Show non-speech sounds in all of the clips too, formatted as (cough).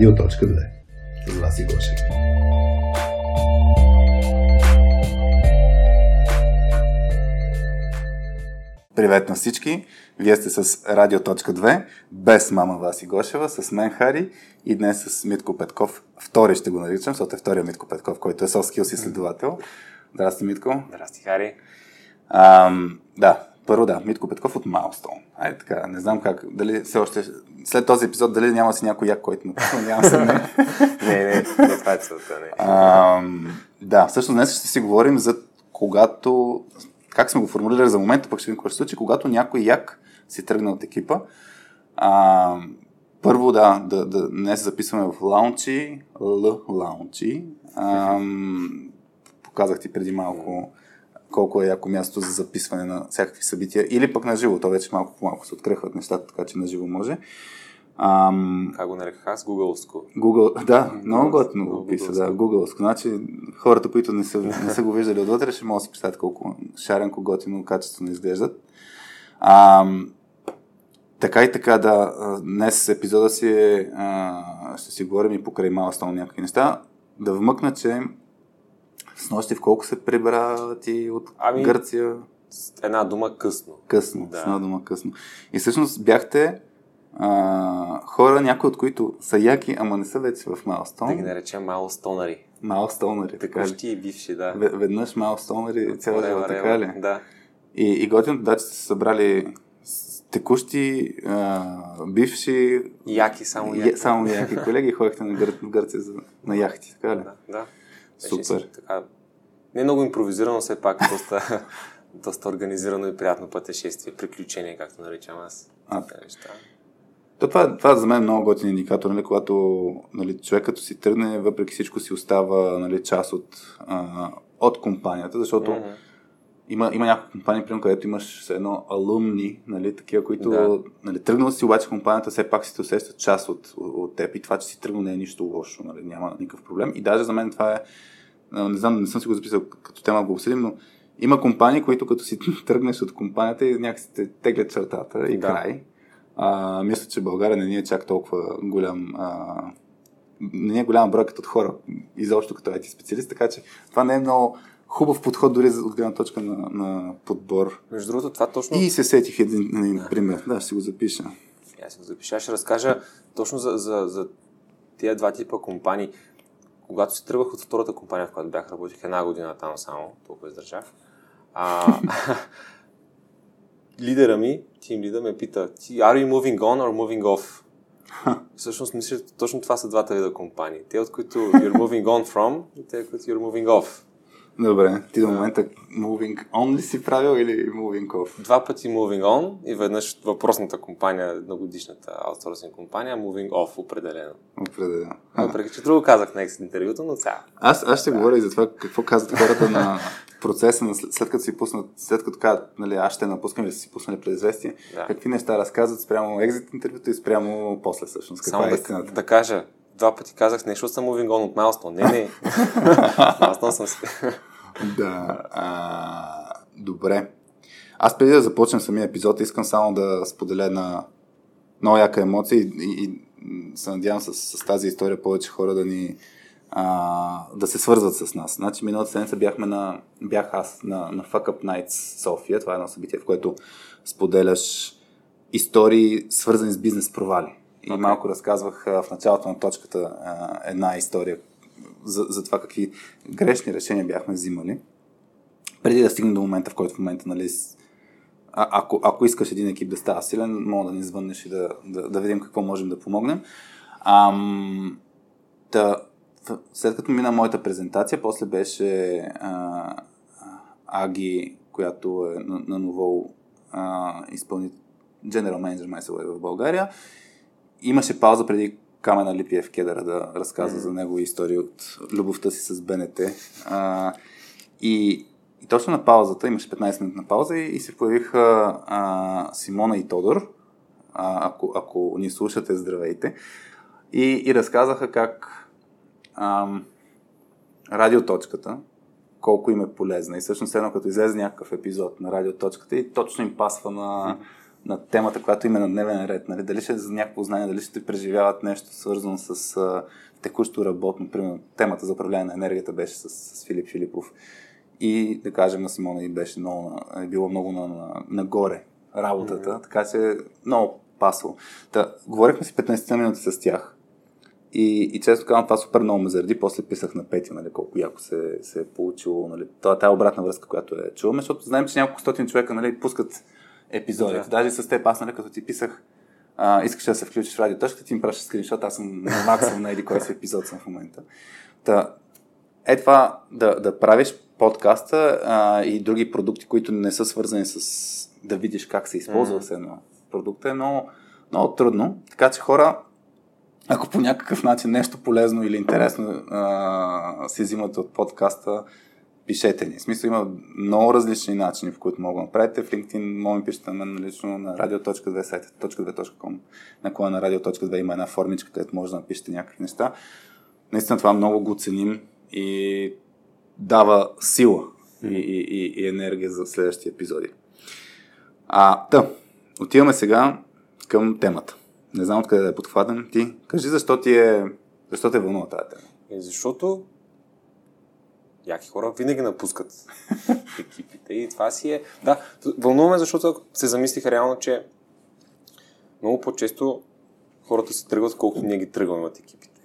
Радио.2 С вас и Гошев. Привет на всички! Вие сте с Радио.2, без мама Васи Гошева, с мен Хари и днес с Митко Петков. Втори ще го наричам, защото е втория Митко Петков, който е soft skills изследовател. Здрасти, Митко. Здрасти, Хари. Ам, да, първо да, Митко Петков от Milestone. Айде така, не знам как, дали все още, след този епизод, дали няма си някой як, който му няма се не. (laughs) не, не, не, това е целта, не. Ам, да, всъщност днес ще си говорим за когато, как сме го формулирали за момента, пък ще видим какво ще случи, когато някой як си тръгне от екипа. А, първо, да, да, да, днес записваме в лаунчи, Л лаунчи. Показах ти преди малко колко е яко място за записване на всякакви събития. Или пък на живо, то вече малко по малко се открехват нещата, така че на живо може. Ам, Как го нареках аз? Гугълско. Google, да, много готино го писа, да, Google. Значи хората, които не са, не са го виждали отвътре, ще могат да си представят колко шаренко, готино, качествено изглеждат. Ам, така и така, да, днес епизода си е, а, ще си говорим и покрай Milestone някакви неща. Да вмъкна, че с нощи в колко се прибра ти от Ами- Гърция? Една дума късно. Късно, Да. с една дума късно. И всъщност бяхте а, хора, някои от които са яки, ама не са вече в Да ги наречем малко стонари. Майлстоунери, така ли? И бивши, да. Ве- Веднъж майлстоунери цяла живот, Whatever, така ли? Да. И, и готиното да, че сте събрали текущи, а, бивши, Яки, само я- яки. само яки колеги ходихте на, Гър... Гърция за, на яхти, така ли? Да, да. Беше Супер. Така, не много импровизирано, все пак доста, (laughs) доста организирано и приятно пътешествие. Приключение, както наричам аз. А. Неща. То това, това за мен е много готин индикатор, нали, когато нали, човек като си тръгне, въпреки всичко си остава нали, част от, а, от компанията, защото Мгм. Има, има някои компании, примерно, където имаш все едно алумни, нали, такива, които Да. нали, тръгнал си, обаче компанията все пак си те усеща част от, от, теб и това, че си тръгнал не е нищо лошо, нали, няма никакъв проблем. И даже за мен това е, не знам, не съм си го записал като тема, го обсъдим, но има компании, които като си (laughs) тръгнеш от компанията и някакси те теглят чертата и Да. край. А, мисля, че България не ни е чак толкова голям а, не е голям брой като хора, изобщо като IT специалист, така че това не е много хубав подход дори от гледна точка на, на подбор. Между другото, това точно... И се сетих един, един пример. Да, ще си го запиша. Аз си го запиша. Ще разкажа точно за, за, за тия два типа компании. Когато се тръгвах от втората компания, в която бях, работих една година там само, толкова издържах. А, (laughs) лидера ми, тим лидер, ме пита, are you moving on or moving off? Всъщност мисля, точно това са двата вида компании. Те, от които you're moving on from и те, от които you're moving off. Добре, ти до момента moving on ли си правил или moving off? Два пъти moving on и веднъж въпросната компания, едногодишната аутсорсинг компания, moving off определено. Определено. Въпреки, че друго казах на екс интервюто, но сега. Аз, аз ще говоря и за това какво казват хората на процеса, на след, след като си пуснат, след като казват, нали, аз ще напускам или си пуснали предизвестие, Да. какви неща разказват спрямо екзит интервюто и спрямо после всъщност. Каква Само е да, истината? да кажа, два пъти казах, не, защото съм moving on от Milestone. Не, не. (laughs) Milestone съм. Да, а, добре. Аз преди да започнем самия епизод, искам само да споделя една много яка емоция и, и, и се надявам с, с тази история повече хора да ни а, да се свързват с нас. Значи миналата седмица бяхме на, бях аз на, на Fuck Up Nights София. Това е едно събитие, в което споделяш истории, свързани с бизнес провали. И Окей. малко разказвах а, в началото на точката а, една история за, за това какви грешни решения бяхме взимали. Преди да стигнем до момента, в който в момента, нали, а, ако, ако искаш един екип да става силен, мога да ни звъннеш и да, да, да видим какво можем да помогнем. Ам, та, след като мина моята презентация, после беше а, Аги, която е на, на ново а, изпълни General Manager май в България. Имаше пауза преди Камена Липиев Кедъра да разказва Мгм. за него истории от любовта си с БНТ. А, и, и точно на паузата, имаше 15 минутна пауза и, и се появиха а, Симона и Тодор. А, ако, ако ни слушате, здравейте. И, и разказаха как ам, радиоточката, колко им е полезна. И всъщност едно като излезе някакъв епизод на радиоточката и точно им пасва на, на темата, която има на дневен ред. Нали? Дали ще е за някакво знание, дали ще преживяват нещо свързано с а, текущо работно. Примерно, темата за управление на енергията беше с, с Филип Филипов. И да кажем на Симона и беше много, е било много на, на, нагоре работата, mm-hmm. така че много пасало. Та, говорихме си 15 минути с тях. И, и често казвам, това супер много ме заради. После писах на Пети, нали, колко яко се, се е получило. Нали, това, тази обратна връзка, която е чуваме, защото знаем, че няколко стотин човека нали, пускат епизоди. Да. Даже с теб, аз, нали, като ти писах, а, искаш да се включиш в радиоточката, ти ми пращаш скриншот, аз съм на максимум на еди кой си епизод съм в момента. Та, е това да, да правиш подкаста а, и други продукти, които не са свързани с да видиш как се използва mm-hmm. едно продукта е много, много трудно. Така че хора, ако по някакъв начин нещо полезно или интересно а, се взимате от подкаста, пишете ни. В смисъл има много различни начини, в които мога да направите. В LinkedIn мога да пишете на мен лично на radio.2 сайта.2.com на на radio.2 има една формичка, където може да напишете някакви неща. Наистина това много го ценим и дава сила и, и, и, енергия за следващите епизоди. А, да, отиваме сега към темата. Не знам откъде да е подхватен. Ти кажи защо ти е, защо те вълнува тази тема. Е, защото яки хора винаги напускат (laughs) екипите и това си е... Да, вълнуваме, защото се замислиха реално, че много по-често хората се тръгват, колкото ние ги тръгваме от екипите.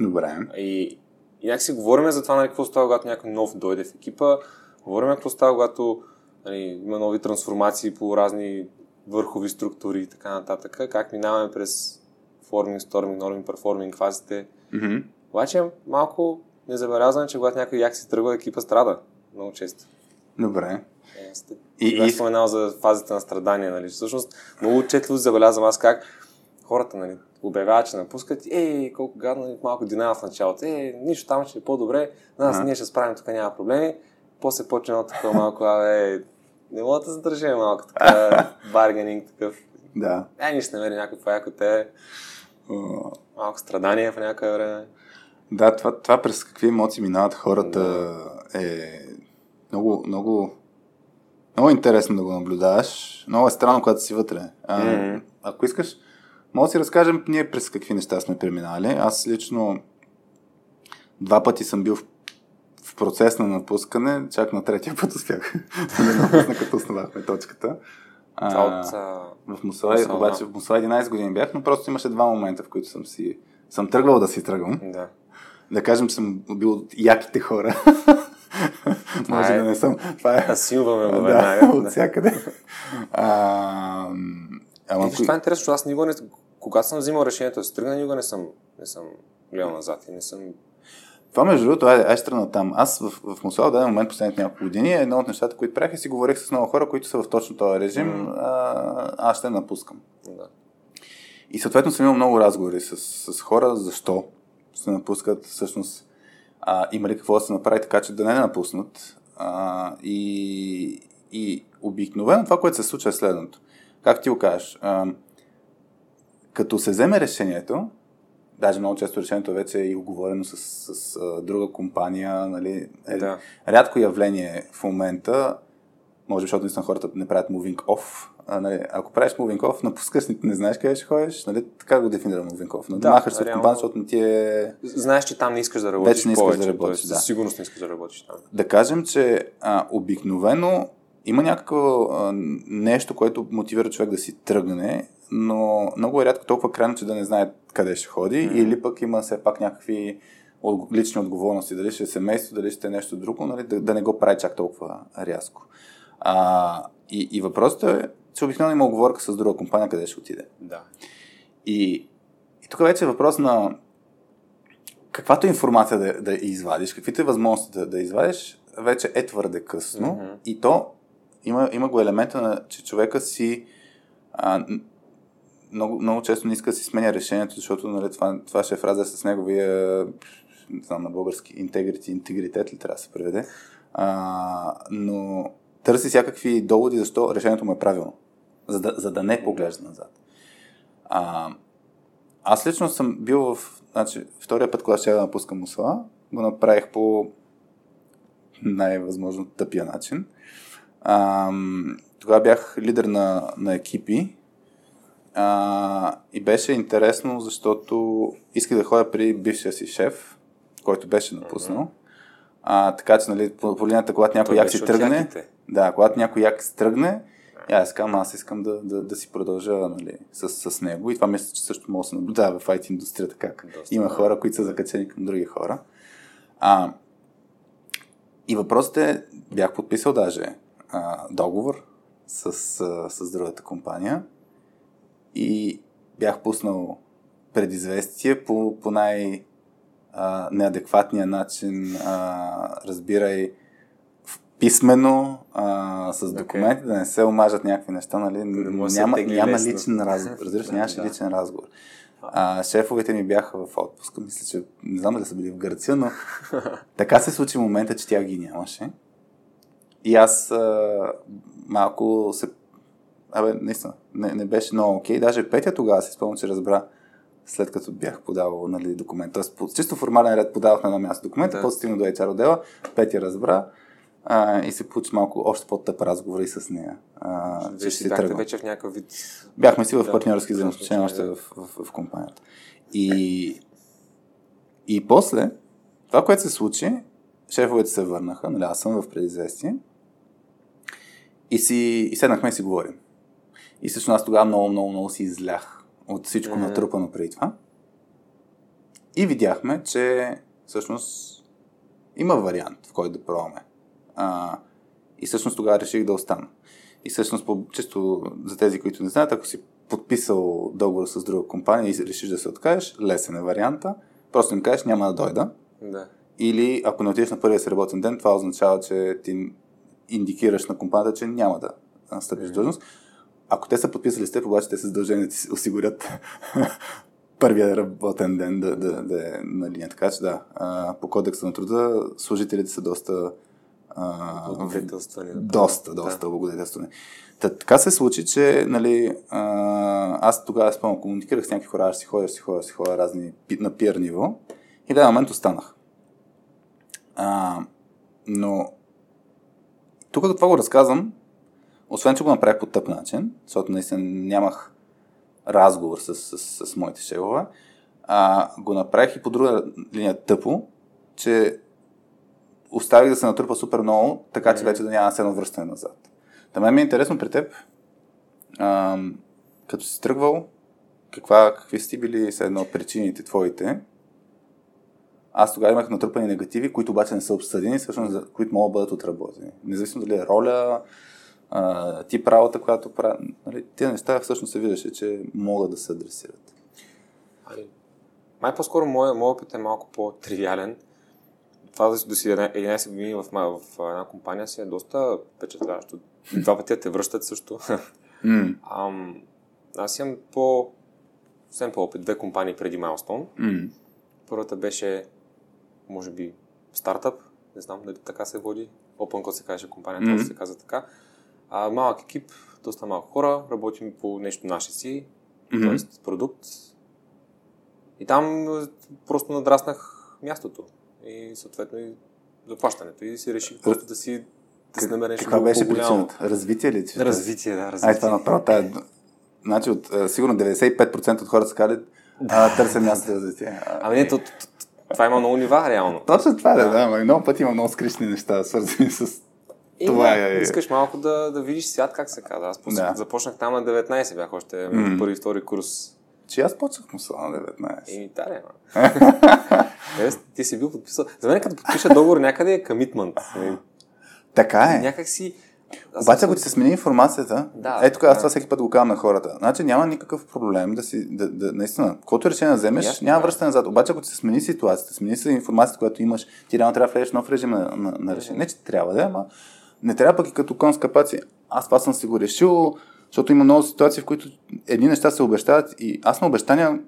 Добре. И, и някакси говорим за това, нали, какво става, когато някой нов дойде в екипа, говорим какво става, когато нали, има нови трансформации по разни върхови структури и така нататък, как минаваме през форминг, сторминг, норминг, перформинг фазите. Mm-hmm. Обаче малко незабелязано, че когато някой як си тръгва, екипа страда. Много често. Добре. Е, и, и... споменал за фазите на страдания, нали? Всъщност, много четливо забелязвам аз как хората, нали, обявяват, че напускат, е, колко гадно, нали, малко динама в началото, е, нищо там ще е по-добре, нас ние ще справим, тук няма проблеми. После почне такова малко, абе, не мога да се държим малко така, (laughs) баргенинг такъв. Да. Е, ние ще намери някакво ако те малко страдания в някакъв време. Да, това, това през какви емоции минават хората да. е много, много, много интересно да го наблюдаваш. Много е странно, когато си вътре. А, mm-hmm. Ако искаш, мога да си разкажем ние през какви неща сме преминали. Аз лично два пъти съм бил в в процес на напускане, чак на третия път успях (laughs) да напусна, като основахме точката. А, от, в Мусула, обаче в Мусула 11 години бях, но просто имаше два момента, в които съм си съм тръгвал да си тръгвам. Да. Да кажем, съм бил от яките хора. (laughs) Може е... да не съм. Това е. Асилваме го да, от всякъде. а, ама, Виж, това е интересно, аз никога не... Когато съм взимал решението да се тръгна, никога не съм, не съм гледал назад и не съм това, между другото, е, е страна там. Аз в, в Мусуал, в даден момент, последните няколко години, е едно от нещата, които правих, и си говорих с много хора, които са в точно този режим, mm. а, аз ще напускам. Да. И съответно съм имал много разговори с, с хора, защо се напускат, всъщност а, има ли какво да се направи така, че да не напуснат. А, и, и обикновено това, което се случва е следното. Как ти го кажеш? А, като се вземе решението, даже много често решението вече е и оговорено с, с, с друга компания. Нали? Е, да. Рядко явление в момента, може би, защото наистина хората не правят moving off. А, нали, ако правиш moving off, напускаш, не, знаеш къде ще ходиш, нали, така го дефинира off. Но да, махаш се реално... компания, защото не ти е... Знаеш, че там не искаш да работиш Вече не искаш повече, да работиш, да. сигурност не искаш да работиш там. Да кажем, че а, обикновено има някакво а, нещо, което мотивира човек да си тръгне, но много е рядко толкова крайно, че да не знае къде ще ходи, mm-hmm. или пък има все пак някакви лични отговорности, дали ще е семейство, дали ще е нещо друго, нали, да, да не го прави чак толкова рязко. А, и, и въпросът е, че обикновено има оговорка с друга компания, къде ще отиде. Да. И, и тук вече е въпрос на каквато информация да, да извадиш, каквито е възможности да, да извадиш, вече е твърде късно. Mm-hmm. И то има, има го елемента, на, че човека си а, много, много често не иска да си сменя решението, защото нали, това, това ще е фраза с неговия не знам на български интегрити, интегритет ли трябва да се преведе. А, но търси всякакви доводи защо решението му е правилно, за да, за да не поглежда назад. А, аз лично съм бил в... Значи, втория път, когато ще да напускам Мусала, го направих по най-възможно тъпия начин. А, тогава бях лидер на, на екипи а, и беше интересно, защото исках да ходя при бившия си шеф, който беше напуснал. Uh-huh. А, така че, нали, по, по линията, когато някой як си тръгне, да, когато някой як тръгне, и аз казвам, аз искам да, да, да си продължа нали, с, с него. И това мисля, че също може да се наблюдава в IT индустрията, как Доста, има да. хора, които са закачени към други хора. А, и въпросът е, бях подписал даже а, договор с, а, с другата компания и бях пуснал предизвестие по, по най- неадекватния начин, а, разбирай, писмено, а, с документи, okay. да не се омажат някакви неща, нали? Няма, няма личен разговор. (laughs) Разбираш, нямаше да. личен разговор. А, шефовете ми бяха в отпуска, мисля, че не знам дали са били в Гърция, но (laughs) така се случи момента, че тя ги нямаше. И аз а, малко се... Абе, наистина, не, не беше много окей. Даже Петя тогава си спомням, че разбра, след като бях подавал нали, документ. Тоест, по чисто формален ред подавах на едно място документа, да. после стигна до HR отдела, Петя разбра а, и се получи малко още по-тъп разговор и с нея. А, Вие си бяхте вече в някакъв вид... Бяхме си в да, партньорски взаимоотношения още в, в, в компанията. И, и после, това, което се случи, шефовете се върнаха, нали, аз съм в предизвестие, и, си, и седнахме и си говорим. И също аз тогава много, много, много си излях от всичко mm-hmm. натрупано преди това. И видяхме, че всъщност има вариант, в който да пробваме. А, и всъщност тогава реших да остана. И всъщност, по, чисто за тези, които не знаят, ако си подписал договор с друга компания и решиш да се откажеш, лесен е варианта. Просто им кажеш, няма да дойда. Да. Или ако не отидеш на първия си работен ден, това означава, че ти индикираш на компанията, че няма да стъпиш mm-hmm. длъжност. Ако те са подписали с теб, обаче те са задължени да ти осигурят (laughs) първия работен ден да, да, да е на линия. Така че да, по кодекса на труда служителите са доста Облагодетелствани. Доста, доста да. облагодетелствани. Та, така се случи, че нали, а, аз тогава спомням, комуникирах с някакви хора, аз си ходя, си ходя, си ходя разни на пир ниво и в момент останах. А, но тук това го разказвам, освен, че го направих по тъп начин, защото наистина нямах разговор с, с, с, с моите шефове, а, го направих и по друга линия тъпо, че оставих да се натрупа супер много, така че вече да няма едно връщане назад. Та мен ми е интересно при теб, а, като си тръгвал, каква, какви са ти били са едно причините твоите? Аз тогава имах натрупани негативи, които обаче не са обсъдени, всъщност, които могат да бъдат отработени. Независимо дали е роля, а, ти правата, която прави. Нали, тези неща всъщност се виждаше, че могат да се адресират. Ами, май по-скоро моят мой опит е малко по-тривиален това да си 11 години в, в, в една компания си е доста впечатляващо. Два пъти те връщат също. (laughs) Mm. Ам, аз имам по съвсем по-опит. Две компании преди Milestone. Mm. Първата беше, може би, стартъп. Не знам дали така се води. Open Code се каже компанията, mm. се казва така. А, малък екип, доста малко хора. Работим по нещо наше си, mm-hmm. т.е. продукт. И там просто надраснах мястото и съответно и заплащането. И си реших просто да си да си намериш Каква беше причината? Развитие ли? Че развитие, да, развитие. Ай, това направо тая... Значи, от, сигурно 95% от хората са казали, да. търся място за развитие. Ами не, то, това има много нива, реално. Точно това, да, да, да много пъти има много скришни неща, свързани с и това да, е... Искаш малко да, да видиш свят, как се казва. Аз да. започнах там на 19, бях още mm. първи, втори курс че аз почнах му на 19. И Италия, е, ти си бил подписал. За мен като подпиша договор някъде е комитмент. Така е. Някак си... Обаче, ако ти се смени информацията, да, ето аз това всеки път го казвам на хората. Значи няма никакъв проблем да си, да, да, наистина, каквото решение да вземеш, yes, няма връщане назад. Обаче, ако ти се смени ситуацията, смени се информацията, която имаш, ти реално трябва да влезеш нов режим на, на, на решение. Не, че трябва да е, ама не трябва пък и като кон с капаци. Аз това съм си го решил, защото има много ситуации, в които едни неща се обещават и аз на обещания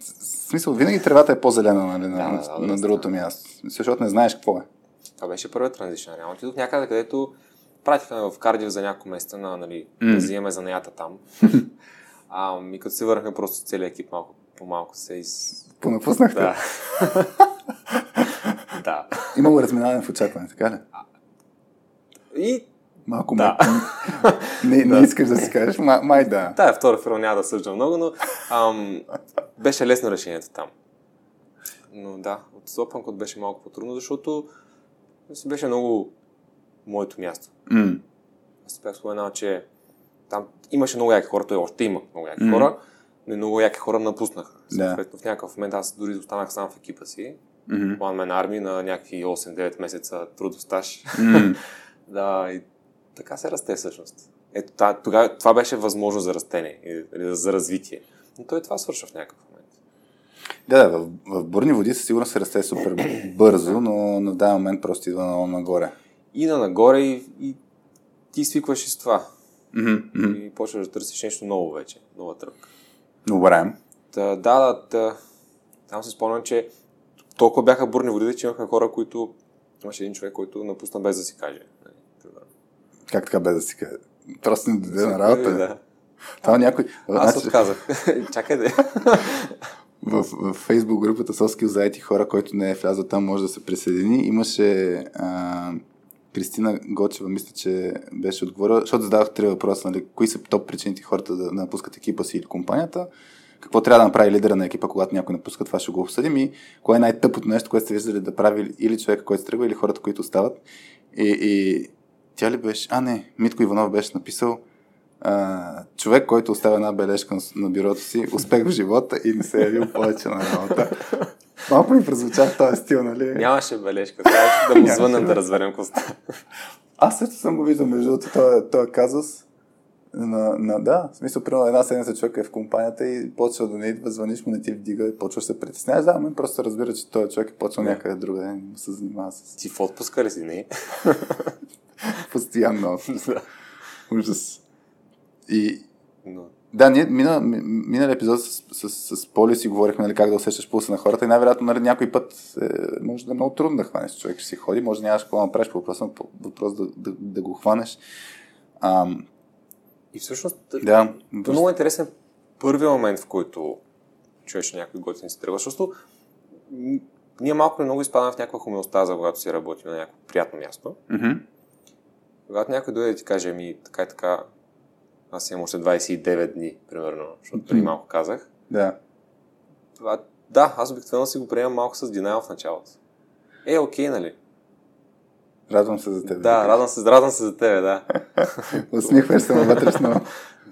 в смисъл, винаги тревата е по-зелена нали, на, да, да, на, на другото място, защото не знаеш какво е. Това беше първият транзишън. Реално отидох някъде, където пратиха в Кардив за няколко месеца на, нали, mm. да взимаме занаята там. (laughs) а, и като се върнахме просто целият екип малко по-малко се из... Понапуснахте? Да. (laughs) да. Имало разминаване в очакване, така ли? И Малко да. не, не, не искаш да си кажеш, май, май да. Тая втора фирма няма да съждам много, но ам, беше лесно решението там. Но да, от Open беше малко по-трудно, защото си беше много моето място. Mm. Аз бях споменал, че там имаше много яки хора, той още има много яки mm. хора, но много яки хора напуснаха. Съответно, в някакъв момент аз дори останах сам в екипа си. Mm-hmm. One Man Army на някакви 8-9 месеца трудостаж. Mm. (laughs) да, и така се расте всъщност. Ето, тогава, това беше възможно за растение, за развитие. Но той това свършва в някакъв момент. Да, да, в, в бурни води със сигурност се расте супер бързо, но на даден момент просто идва много нагоре. И на нагоре и, и ти свикваш и с това. Mm-hmm. И почваш да търсиш нещо ново вече, нова тръпка. Добре. Та, да, да, да, там се спомням, че толкова бяха бурни водите, че имахме хора, които имаше един човек, който напусна без да си каже. Как така без да си каже? Просто не даде на работа. Да. Там някой... Аз значи... отказах. (laughs) Чакай да в, в Facebook групата Соски заети хора, който не е влязъл там, може да се присъедини. Имаше а, Кристина Гочева, мисля, че беше отговорила, защото задавах три въпроса, нали, кои са топ причините хората да напускат екипа си или компанията, какво трябва да направи лидера на екипа, когато някой напуска, това ще го обсъдим и кое е най-тъпото нещо, което сте виждали да прави или човека, който тръгва, или хората, които остават. И, и тя ли беше? А, не, Митко Иванов беше написал а, човек, който оставя една бележка на, бюрото си, успех в живота и не се е явил повече на работа. Малко ми прозвуча в този стил, нали? Нямаше бележка. Трябва да му звънем да разберем коста. Аз също съм го виждал, между другото, този, този казус. На, на, да, в смисъл, примерно една седмица човек е в компанията и почва да не идва, звъниш му, не ти вдига и почваш да се притесняваш. Да, мен просто разбира, че този човек е yeah. някъде друга ден се занимава с... Ти в отпуска ли си, не? (laughs) (laughs) Постоянно. (laughs) Ужас. И, но... Да, ние мина, минали епизод с, с, с, с Поли си говорихме нали, как да усещаш пулса на хората и най-вероятно нали, някой път е, може да е много трудно да хванеш човек, ще си ходи, може нямаш какво да направиш по въпроса, по въпрос да, да, да го хванеш. Ам... И всъщност, да, то много интересен първият момент, в който чуеш някой готин си тръгва, защото ние малко или много изпадаме в някаква хомеостаза, когато си работим на някакво приятно място. Mm-hmm. Когато някой дойде и ти каже, ми така и така, аз имам още 29 дни, примерно, защото преди малко казах. Да. Това, да, аз обикновено си го приемам малко с динал в началото. Е, окей, нали? Радвам се за теб. Да, радвам се, радвам се за тебе, да. (laughs) Усмихваш се вътрешно.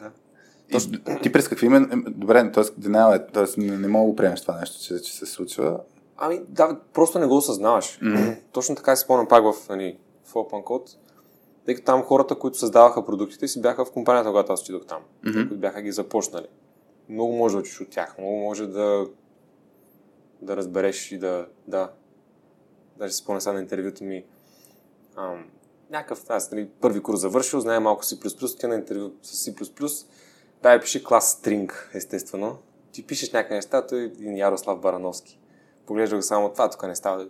(laughs) Точно. Ти през какви име... Добре, т.е. Denial е, т.е. Не, не мога да го приемеш това нещо, че, че се случва. Ами, да, просто не го осъзнаваш. Mm-hmm. Точно така си спомням пак в, нали, в Open Code тъй като там хората, които създаваха продуктите си бяха в компанията, когато аз отидох там, mm-hmm. които бяха ги започнали. Много може да учиш от тях, много може да, да разбереш и да, да. Даже си спомня сега на интервюто ми, ам, някакъв, аз нали, първи курс завършил, знае малко C++, ти на интервю с C++, дай пиши клас string, естествено. Ти пишеш някакви неща, той един Ярослав Барановски. Поглеждах само това, тук не става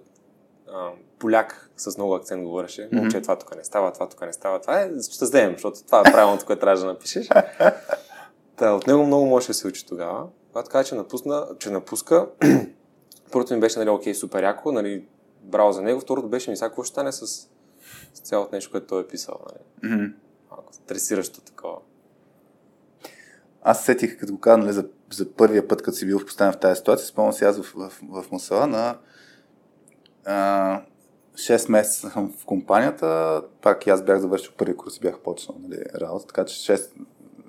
а, поляк с много акцент говореше. Mm-hmm. Момче, това тук не става, това тук не става. Това е, ще вземем, защото това е правилното, което трябва да напишеш. Та, от него много може да се учи тогава. Когато каза, че, напусна, че напуска, (clears throat) първото ми беше, нали, окей, супер яко, нали, браво за него. Второто беше ми, сега какво ще стане с, с цялото нещо, което той е писал. Нали? Mm-hmm. Малко стресиращо такова. Аз сетих, като го казвам, нали, за, за първия път, като си бил поставен в тази ситуация, спомням си аз в, в, в, в Мусала на а, 6 месеца съм в компанията, пак и аз бях завършил първи курс и бях почнал нали, работа, така че 6,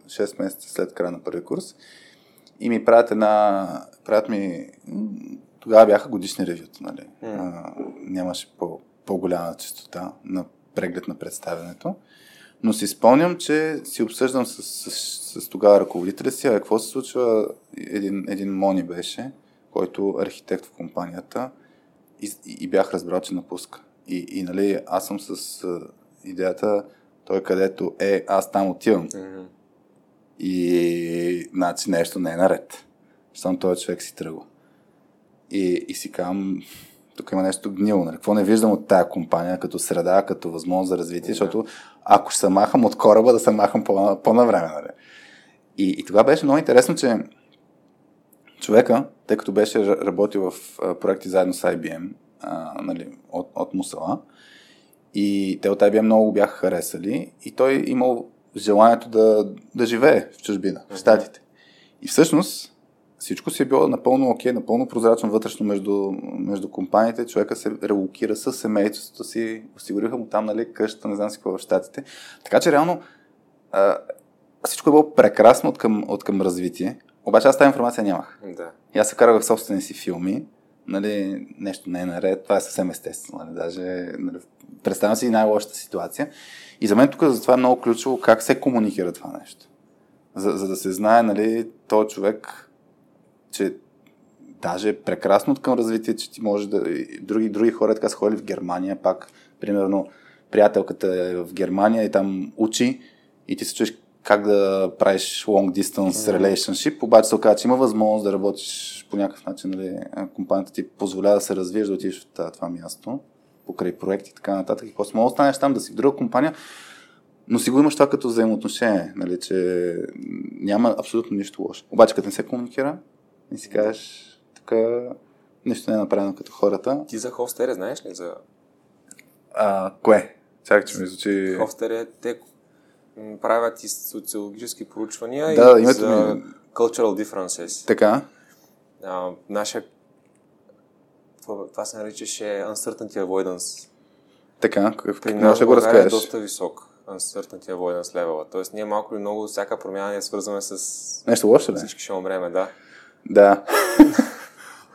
6 месеца след края на първи курс и ми правят една, правят ми, тогава бяха годишни ревюта, нали. Mm. А, нямаше по, по-голяма частота на преглед на представянето. Но си спомням, че си обсъждам с, с, с, с тогава ръководителя си, а какво се случва, един, един Мони беше, който архитект в компанията и, и бях разбрал, че напуска. И, и нали, аз съм с а, идеята, той където е, аз там отивам. Mm-hmm. И, значи, нещо не е наред. Само този човек си тръгва. И, и си казвам, тук има нещо гнило. Нали? Какво не виждам от тая компания като среда, като възможност за развитие, yeah. защото ако ще се махам от кораба, да се махам по- по-навреме. Нали? И, и тогава беше много интересно, че човека, тъй като беше работил в проекти заедно с IBM, а, нали, от, от Мусала, И те от бе много бяха харесали и той имал желанието да, да живее в чужбина, в Штатите. И всъщност всичко си е било напълно окей, напълно прозрачно вътрешно между, между компаниите. Човека се релокира с семейството си, осигуриха му там, нали, къщата, не знам си какво в Штатите. Така че реално а, всичко е било прекрасно от към, от към развитие. Обаче аз тази информация нямах. Да. И аз се карах в собствени си филми, нали, нещо не е наред, това е съвсем естествено. Нали, даже нали, представям си най-лошата ситуация. И за мен тук за това е много ключово как се комуникира това нещо. За, за да се знае, нали, този човек, че даже е прекрасно към развитие, че ти може да... Други, други хора така са ходили в Германия, пак, примерно, приятелката е в Германия и там учи и ти се чуеш как да правиш long distance relationship, обаче се оказа, че има възможност да работиш по някакъв начин, нали, компанията ти позволява да се развиеш, да отидеш в това, място, покрай проекти и така нататък. И после мога да останеш там, да си в друга компания, но си го имаш това като взаимоотношение, нали, че няма абсолютно нищо лошо. Обаче, като не се комуникира, и си кажеш, тук нищо не е направено като хората. Ти за Ховстере знаеш ли за... А, кое? Чакай, че ми звучи... Ховстере, те правят и социологически проучвания да, и името за ми... cultural differences. Така. А, наша... Това, това се наричаше uncertainty avoidance. Така, какъв, При нас да го България е разкажеш. доста висок uncertainty avoidance левела. Тоест ние малко или много всяка промяна я свързваме с Нещо лошо ли? всички ще умреме, да. Да. (laughs)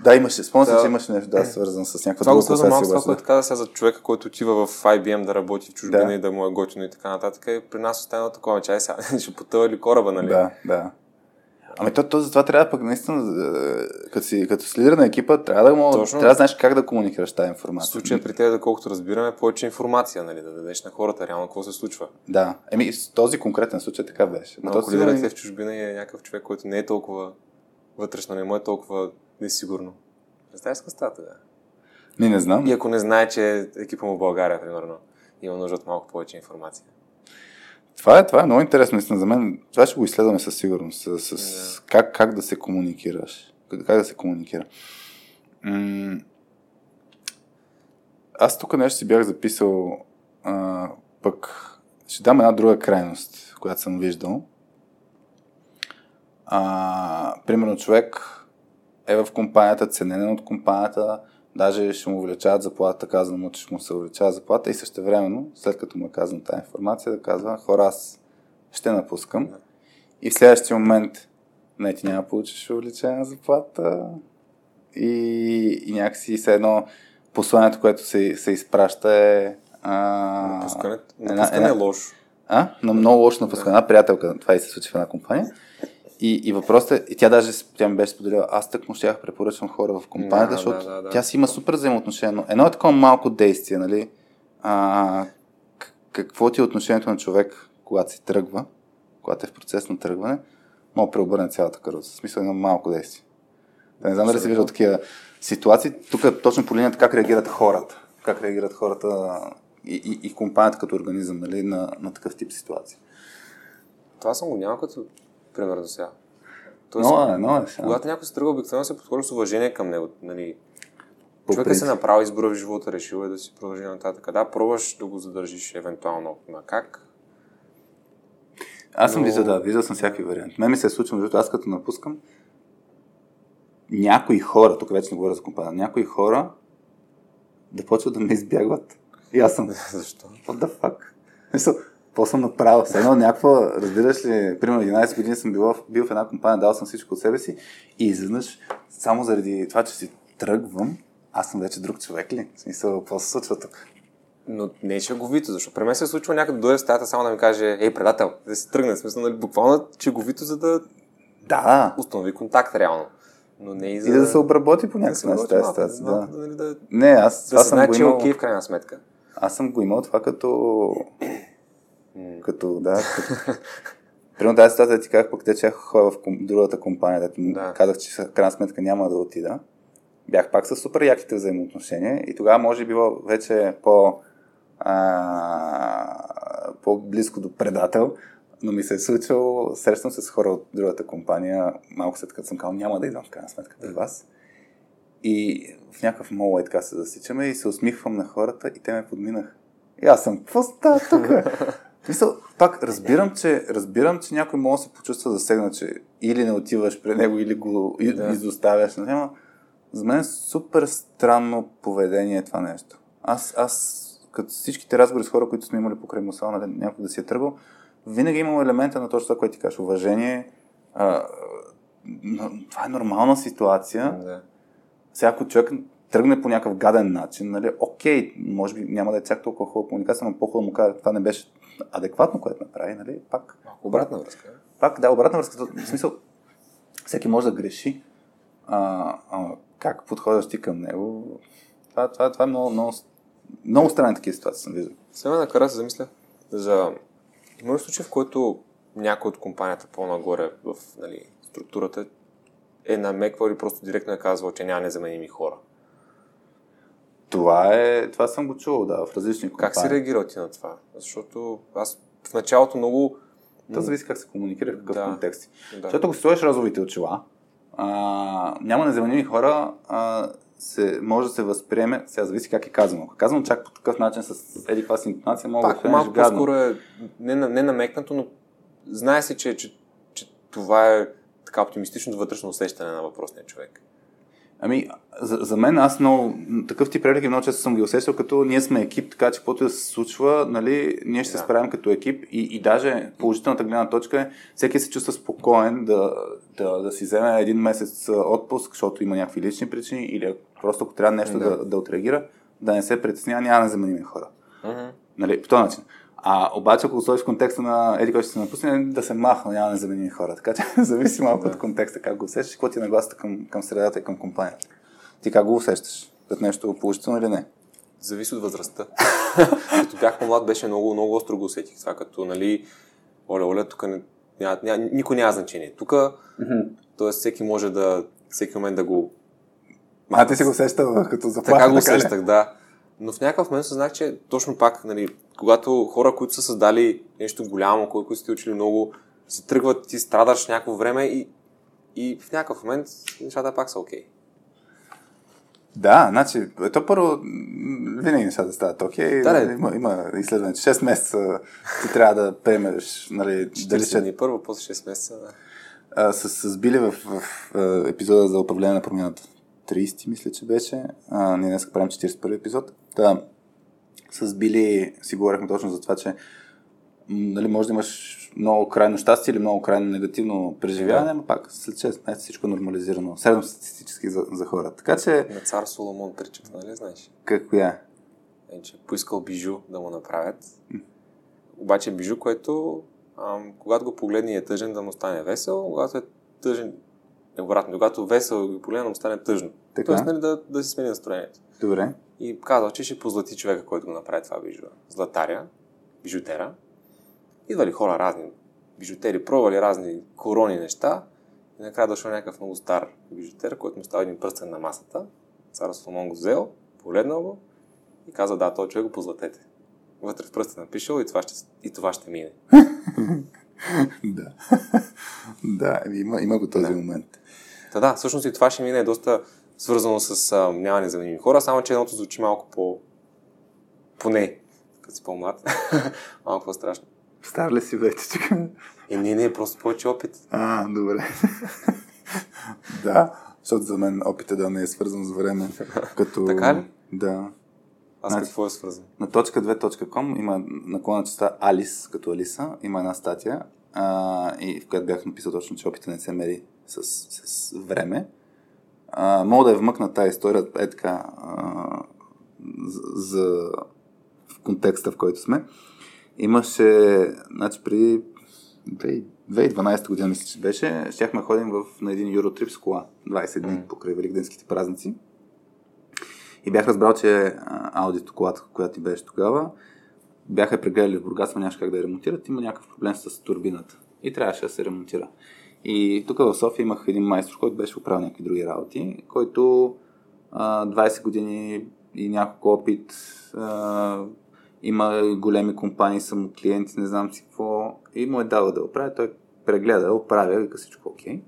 да, имаше. Спомням Да. че имаше нещо, да, свързан с някаква Това го друга свързвам малко с класация. това, което каза сега за човека, който отива в IBM да работи в чужбина Да. и да му е готино и така нататък. И при нас остана такова, че ай сега (laughs) ще потъва ли кораба, нали? Да, да. Ами то, то затова трябва пък наистина, е, като, си, като си лидер на екипа, трябва да, му, Точно. трябва да знаеш как да комуникираш тази В информация. случая при теб, доколкото разбираме, повече информация, нали, да дадеш на хората реално какво се случва. Да. Еми, в този конкретен случай така беше. Но то ако лидерът е в чужбина и е някакъв човек, който не е толкова вътрешно, не му е толкова несигурно. Представяш с стата, да. Не, не знам. И ако не знае, че екипа му в България, примерно, има нужда от малко повече информация. Това е, това е много интересно, наистина за мен. Това ще го изследваме със сигурност. С, с, как, как да се комуникираш. Как, как да се комуникира. М- аз тук нещо си бях записал, а, пък ще дам една друга крайност, която съм виждал. А, примерно човек е в компанията, ценен от компанията, даже ще му увеличават заплата, казвам му, че ще му се увеличава заплата и също времено, след като му е казана тази информация, да казва, хора, аз ще напускам. И в следващия момент, не, ти няма да получиш увеличение на заплата и, и някакси все едно посланието, което се, се изпраща е а, Напускане, една- е лошо. а? На много лошо напускане. Една приятелка, това и се случи в една компания. И, и въпросът е, тя даже тя ми беше споделила, аз так му щях препоръчвам хора в компанията, Да, защото да, да, да. тя си има супер взаимоотношение. Но едно е такова малко действие, нали? А, какво ти е отношението на човек, когато си тръгва, когато е в процес на тръгване, мога да преобърне цялата каруца. В смисъл едно малко действие. Да не знам дали си виждал такива ситуации. Тук е точно по линията как реагират хората. Как реагират хората и, и, и компанията като организъм нали, на, на такъв тип ситуации. Това съм го няма като пример до сега. Тоест, Но е, но е. сега. когато някой се тръгва, обикновено се подхожда с уважение към него. Нали, По човека принцип. се направи избора в живота, решил е да си продължи нататък. Да, пробваш да го задържиш евентуално на как. Аз съм но- виждал, да, виждал съм всякакви варианти. Мен ми се е случило, защото аз като напускам, някои хора, тук вече не говоря за компания, някои хора да почват да ме избягват. И аз съм, (laughs) Защо? what the fuck? Какво съм направил? Все едно някаква, разбираш ли, примерно 11 години съм бил, бил в една компания, дал съм всичко от себе си и изведнъж, само заради това, че си тръгвам, аз съм вече друг човек ли? В смисъл, какво се случва тук? Но не е шеговито, защото при мен се случва някъде да дойде в стаята само да ми каже, ей, предател, да си тръгне. В смисъл, нали, буквално шеговито, за да Да, установи контакт реално. Но не и за и да се обработи по да някакъв начин тази ситуация. малко, Да. нали, да, Не, аз, да се съм знае, го че е окей в крайна сметка. Аз съм го имал това като... като, да, като... (laughs) Примерно тази ситуация ти казах, пък те че ходя в ком... другата компания, дето Да. казах, че в крайна сметка няма да отида. Бях пак с супер яките взаимоотношения и тогава може би било вече по... А, по-близко до предател, но ми се е случило, срещам се с хора от другата компания, малко след като съм казал, няма да идвам в крайна сметка при вас. И в някакъв мол е така се засичаме и се усмихвам на хората и те ме подминаха. И аз съм, какво става тук? (laughs) Мисъл, пак разбирам, че, разбирам, че някой може да се почувства засегнат, че или не отиваш при него, или го да. изоставяш. Нали? За мен е супер странно поведение това нещо. Аз, аз като всичките разговори с хора, които сме имали покрай мусала, нали, някой да си е тръгвал, винаги е имало елемента на точно това, което ти кажеш. Уважение, а, това е нормална ситуация. Да. Всяко човек тръгне по някакъв гаден начин, нали, окей, може би няма да е чак толкова хубава комуникация, но по-хубаво му кажа, това не беше адекватно, което направи, нали, пак. Обратна връзка. Пак, да, обратна връзка. В смисъл, всеки може да греши. А, а, как подходяш ти към него? Това, това, това е много, много, много странни такива ситуации съм виждал. Сега накара се замисля за има случай, в който някой от компанията по-нагоре в нали, структурата е намеквал или просто директно е казвал, че няма незаменими хора. Това е, това съм го чувал, да, в различни компании. Как си реагирал ти на това? Защото аз в началото много... Това зависи как се комуникира, в какъв да, контекст. Да. Защото ако стоиш разовите очила, а, няма незаменими хора, а, се, може да се възприеме, сега зависи как е казано. Ако е казано чак по такъв начин с еди каква си интонация, мога Пак, да малко по-скоро е не, не намекнато, но знае се, че, че, че това е така оптимистичното вътрешно усещане на въпросния човек. Ами, за, за мен аз много, такъв тип реплики много често съм ги усещал, като ние сме екип, така че каквото да се случва, нали, ние ще се справим като екип и, и даже положителната гледна точка е, всеки се чувства спокоен да, да, да си вземе един месец отпуск, защото има някакви лични причини или просто ако трябва нещо да, да, да отреагира, да не се притеснява, няма да заменим хора. Uh-huh. Нали, по този начин. А обаче, ако го сложиш в контекста на еди, който ще се напусне, да се махна, няма незаменими хора. Така че (laughs) зависи малко от контекста, как го усещаш какво ти е нагласата към, към средата и към компанията. Ти как го усещаш? Като нещо положително или не? Зависи от възрастта. (laughs) като бях по-млад, беше много, много остро го усетих. Това като, нали, оля, оля, тук не, ня, ня, никой няма значение. Тук, mm-hmm. т.е. всеки може да, всеки момент да го... А, ти си го усещал като заплаха, така го усещах, да. Но в някакъв момент съзнах, че точно пак, нали, когато хора, които са създали нещо голямо, които са ти учили много, се тръгват, ти страдаш някакво време и, и в някакъв момент нещата пак са окей. Okay. Да, значи, то първо винаги нещата стават окей. Okay. Да, има, има изследване, че 6 месеца ти трябва да приемеш, нали, дали ще... Дни първо, после 6 месеца, да. А, с, с Били в, в, в епизода за управление на промяната. 30, мисля, че беше. А, ние днес правим 41 епизод. Да, с Били си говорихме точно за това, че нали, може да имаш много крайно щастие или много крайно негативно преживяване, да. но пак след 6 месеца всичко е нормализирано. Средно статистически за, за хората. Така че... На цар Соломон причат, нали знаеш? Какво е? Е, че поискал бижу да му направят. М. Обаче бижу, което ам, когато го погледне и е тъжен да му стане весел, когато е тъжен, е обратно, когато весел го погледне да му стане тъжно. Така? Тоест, нали, да, да си смени настроението. Добре. И казал, че ще позлати човека, който го направи това бижу. Златаря, бижутера. Идвали хора разни бижутери, пробвали разни корони неща. И накрая дошъл някакъв много стар бижутер, който му става един пръстен на масата. Цар Соломон го взел, погледнал го и каза, да, този човек го позлатете. Вътре в пръста напишал и това ще, и това ще мине. (laughs) да. (laughs) да, има, има го този да. момент. Та да, всъщност и това ще мине е доста свързано с а, няма незаменими хора, само че едното звучи малко по... поне, като си по-млад, (laughs) малко по-страшно. Стар ли си вече? Е, не, не, просто повече опит. А, добре. (laughs) да, защото за мен опитът да не е свързан с време. (laughs) Като... Така ли? Да. А с значи, какво е свързан? На точка2.com има наклона честа Алис, като Алиса, има една статия, а, и в която бях написал точно, че опитът не се мери с, с време. А, мога да я вмъкна тази история е така а, за, в контекста, в който сме. Имаше, значи преди 2012 година, мисля, че беше, щяхме ходим в, на един Eurotрип с кола, 20 дни mm. покрай Великденските празници. И бях разбрал, че аудито колата, която ти беше тогава, бяха прегледали в Бургас, но нямаше как да я ремонтират, има някакъв проблем с турбината. И трябваше да се ремонтира. И тук в София имах един майстор, който беше оправил някакви други работи, който а, 20 години и няколко опит, а, има големи компании, само клиенти, не знам си какво, и му е дал да оправя. Той прегледа, оправя, вика всичко окей.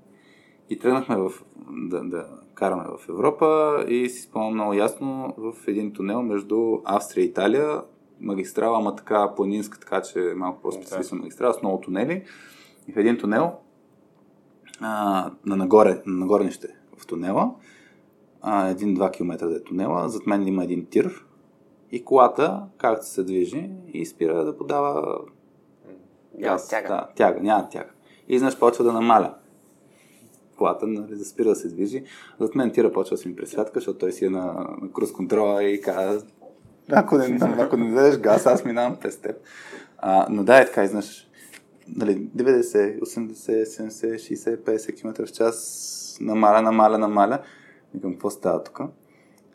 И тръгнахме в, да, да караме в Европа и си спомням много ясно в един тунел между Австрия и Италия магистрала, ама така планинска, така че е малко по-специфична магистрала с много тунели. И в един тунел, а, на нагоре, на нагорнище в тунела, а, един-два километра да е тунела, зад мен има един тир и колата, както се движи, и спира да подава газ. Тяга. Да, тяга, няма тяга. И изнъж почва да намаля колата, нали, да спира да се движи. Зад мен тира почва да си ми пресвятка, защото той си е на, на круз контрола и казва, ако не, (laughs) ако не дадеш газ, аз минавам през теб. А, но да, е така, изнъж, нали, 90, 80, 70, 60, 50 км в час, намаля, намаля, намаля. Викам, какво става тук?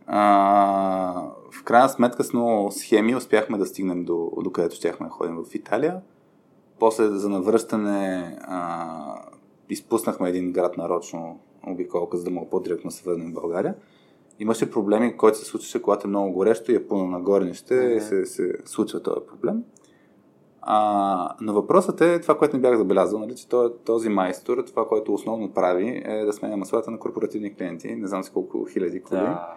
А, в крайна сметка с много схеми успяхме да стигнем до, до където щяхме да ходим в Италия. После за навръщане а, изпуснахме един град нарочно обиколка, за да мога по-директно се върнем в България. Имаше проблеми, който се случваше, когато е много горещо и е пълно на горнище mm-hmm. се, се случва този проблем. А, но въпросът е това, което не бях забелязал, нали, че този майстор, това, което основно прави, е да сменя маслата на корпоративни клиенти. Не знам си колко хиляди коли. Да.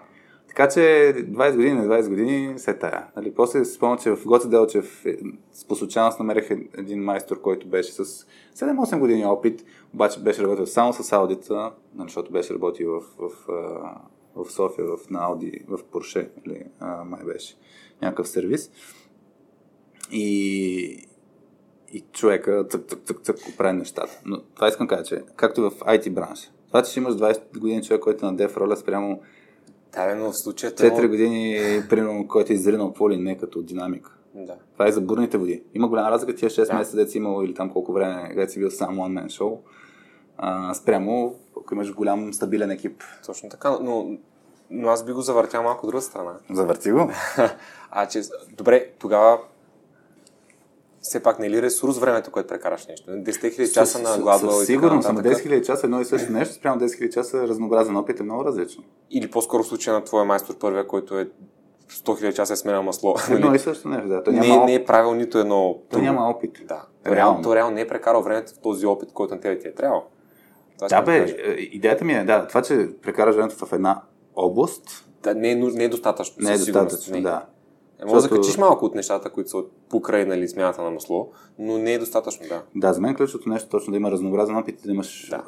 Така че 20 години, на 20 години се тая. Нали, после се спомня, че в Гоце Делчев е, по случайност намерих един майстор, който беше с 7-8 години опит, обаче беше работил само с аудита, нали, защото беше работил в, в, в София, в, на Ауди, в Порше, нали, май беше някакъв сервис. И, и човека цък, цък, цък, цък оправи нещата. Но това искам да кажа, че както в IT бранша, това, че имаш 20 години човек, който е на деф роля спрямо да, но в случая... 4 години, примерно, който е изринал ли не като динамика. Да. Това е за бурните води. Има голяма разлика тия 6 да. месеца, си имал или там колко време, където си бил само one man show. А, спрямо, ако имаш голям стабилен екип. Точно така, но, но аз би го завъртял малко друга страна. Завърти го? (laughs) а, че, добре, тогава все пак не е ли ресурс времето, което прекараш нещо? 10 000 часа на гладуел и Сигурно, само 10 000 часа едно и също нещо, спрямо 10 000 часа разнообразен опит е много различно. Или по-скоро случая на твоя майстор първия, който е 100 000 часа е сменял масло. (laughs) Едно и също нещо, да. Той не, няма... не е правил нито едно. Той няма опит. Да. Реално, то реално не е прекарал времето в този опит, който на тебе ти е трябвал. Това да, бе, идеята ми е, да, това, че прекараш времето в една област. Да, не, е, не е достатъчно. Не е достатъчно, да. Е, може Защото... да качиш малко от нещата, които са покрай нали, смяната на масло, но не е достатъчно, да. Да, за мен ключовото нещо е точно да има разнообразен опит и да имаш да.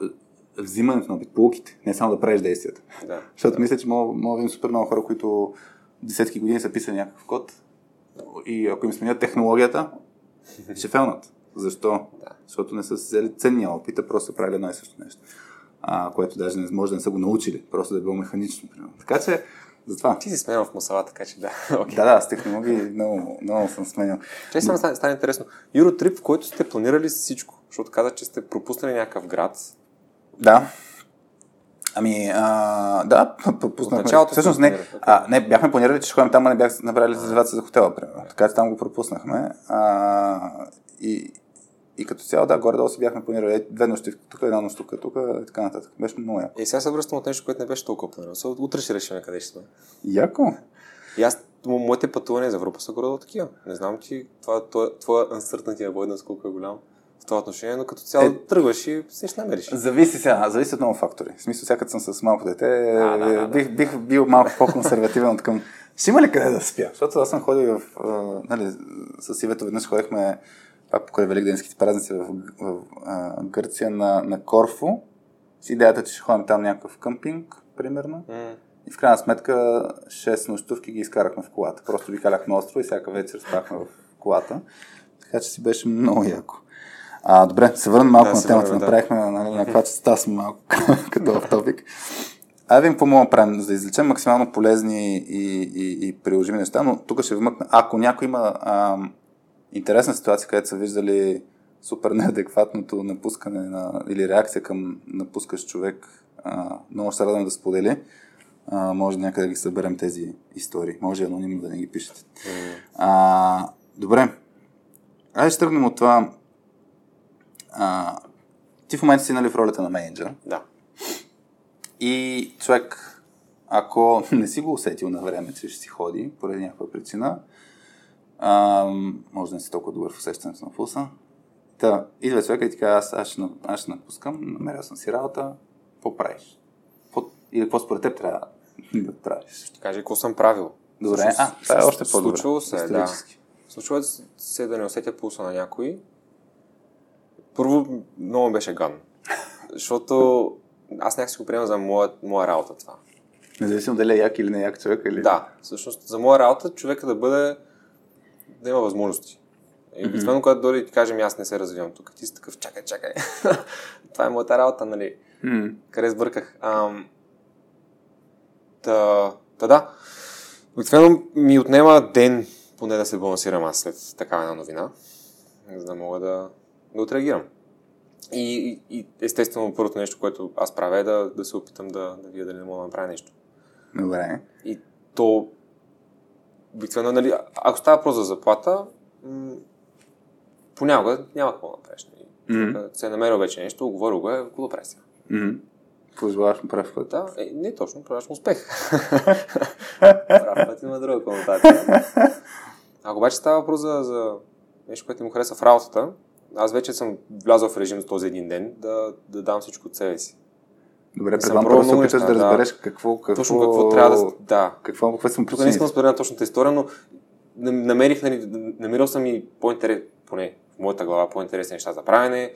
взимането на опит, полуките, не само да правиш действията. Да. Защото да. мисля, че мога, мога да видим супер много хора, които десетки години са писали някакъв код и ако им сменят технологията, (laughs) ще фелнат. Защо? Да. Защото не са взели ценния опит, а просто са правили едно и също нещо. А, което даже не може да не са го научили, просто да е било механично. Примерно. Така че затова. Ти си сменял в мусала, така че да. (laughs) Okay. Да, да, с технологии много, много съм сменял. Че само стане, стане интересно. Юротрип, в който сте планирали всичко, защото каза, че сте пропуснали някакъв град. Да. Ами, а, да, пропуснахме. Началото Всъщност не, а, не, бяхме планирали, че ще ходим там, а не бях направили резервация за хотела, примерно. Така че там го пропуснахме. А, и, и като цяло, да, горе-долу си бяхме планирали две нощи тук, една нощ тук, тук и така нататък. Беше много яко. И сега се връщам от нещо, което не беше толкова планирано. Утре ще решим къде ще сме. Яко. И аз, моите пътувания за Европа са горе такива. Не знам ти, това, това, твоя uncertainty avoidance колко е голям в това отношение, но като цяло е, тръгваш и си ще намериш. Зависи сега, зависи от много фактори. В смисъл, сега съм с малко дете, а, да, да, бих, бих бил малко по-консервативен от към ще има ли къде да спя? Защото аз съм ходил в, нали, с Ивето веднъж ходихме пак покрай Великденските празници в, в, а, Гърция на, на Корфу, с идеята, че ще ходим там някакъв къмпинг, примерно. Mm. И в крайна сметка 6 нощувки ги изкарахме в колата. Просто ви каляхме острова и всяка вечер спахме в колата. Така че си беше много яко. А, добре, се върнем малко да, на темата. Върна, Направихме да. нали, на каква частта сме малко (laughs) като в топик. Айде видим какво мога да правим, за да извлечем максимално полезни и, и, и приложими неща, но тук ще вмъкна. Ако някой има ам, интересна ситуация, където са виждали супер неадекватното напускане на, или реакция към напускащ човек, а, много ще се радвам да сподели. А, може някъде да ги съберем тези истории. Може анонимно да не ги пишете. Mm. А, добре. Айде ще тръгнем от това. А, ти в момента си нали в ролята на менеджер. Да. И човек, ако (laughs) не си го усетил на време, че ще си ходи, поради някаква причина, а, може да не си толкова добър в усещането на пулса. Та, идва човека и ти казва, аз, аз, ще, аз ще напускам, намеря съм си работа, какво правиш? Или какво според теб трябва да правиш? Ще кажа какво съм правил. Добре, а, това е още по-добре. Случвало се, да. случва се да не усетя пулса на някой. Първо, много беше гадно. Защото аз някак си го приемам за моя, моя работа това. Независимо дали е як или не як човек или... Да, всъщност за моя работа човека да бъде да има възможности. И обикновено, mm-hmm. когато дори ти кажем, аз не се развивам тук, ти си такъв, чакай, чакай. (laughs) това е моята работа, нали? Mm-hmm. Къде сбърках? Ам... Та, та да. Обикновено ми отнема ден поне да се балансирам аз след такава една новина, за да мога да, да отреагирам. И, и естествено, първото нещо, което аз правя е да, да се опитам да, да видя дали не мога да направя нещо. Добре. И то, обикновено, нали, ако става просто за заплата, м- понякога няма какво да направиш. Mm-hmm. Се е намерил вече нещо, оговорил го е, какво да сега? Mm-hmm. Позволяваш му прав път? Да, е, не точно, правиш му успех. (laughs) прав път има друга конотация. Ако обаче става въпрос за, за нещо, което му хареса в работата, аз вече съм влязъл в режим за този един ден да, да дам всичко от себе си. Добре, предполагам, първо се опиташ да разбереш да, какво, какво... Точно какво трябва да... Да. Какво, какво съм Тук не искам да споделя точната история, но намерих, нали, намирал съм и по-интерес, поне в моята глава, по-интересни неща за правене.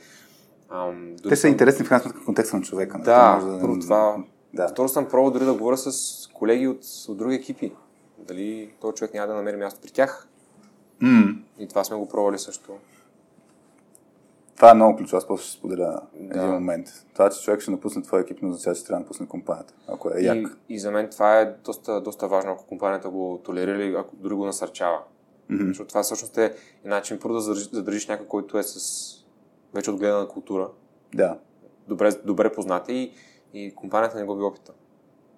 Ам, Те са съм... интересни в крайна сметка контекста на човека. Нали? Да, може да... първо това. Да. Второ съм пробвал дори да говоря с колеги от, от други екипи. Дали този човек няма да намери място при тях. Mm. И това сме го пробвали също. Това е много ключово. Аз после ще споделя да. един момент. Това, че човек ще напусне твоя екип, но означава, че трябва да напусне компанията. Ако е як. И, и за мен това е доста, доста важно, ако компанията го толерира или ако дори го насърчава. Mm-hmm. Защото това всъщност е начин първо да задържиш някой, който е с вече отгледана култура. Да. Добре, добре позната и, и компанията не губи опита.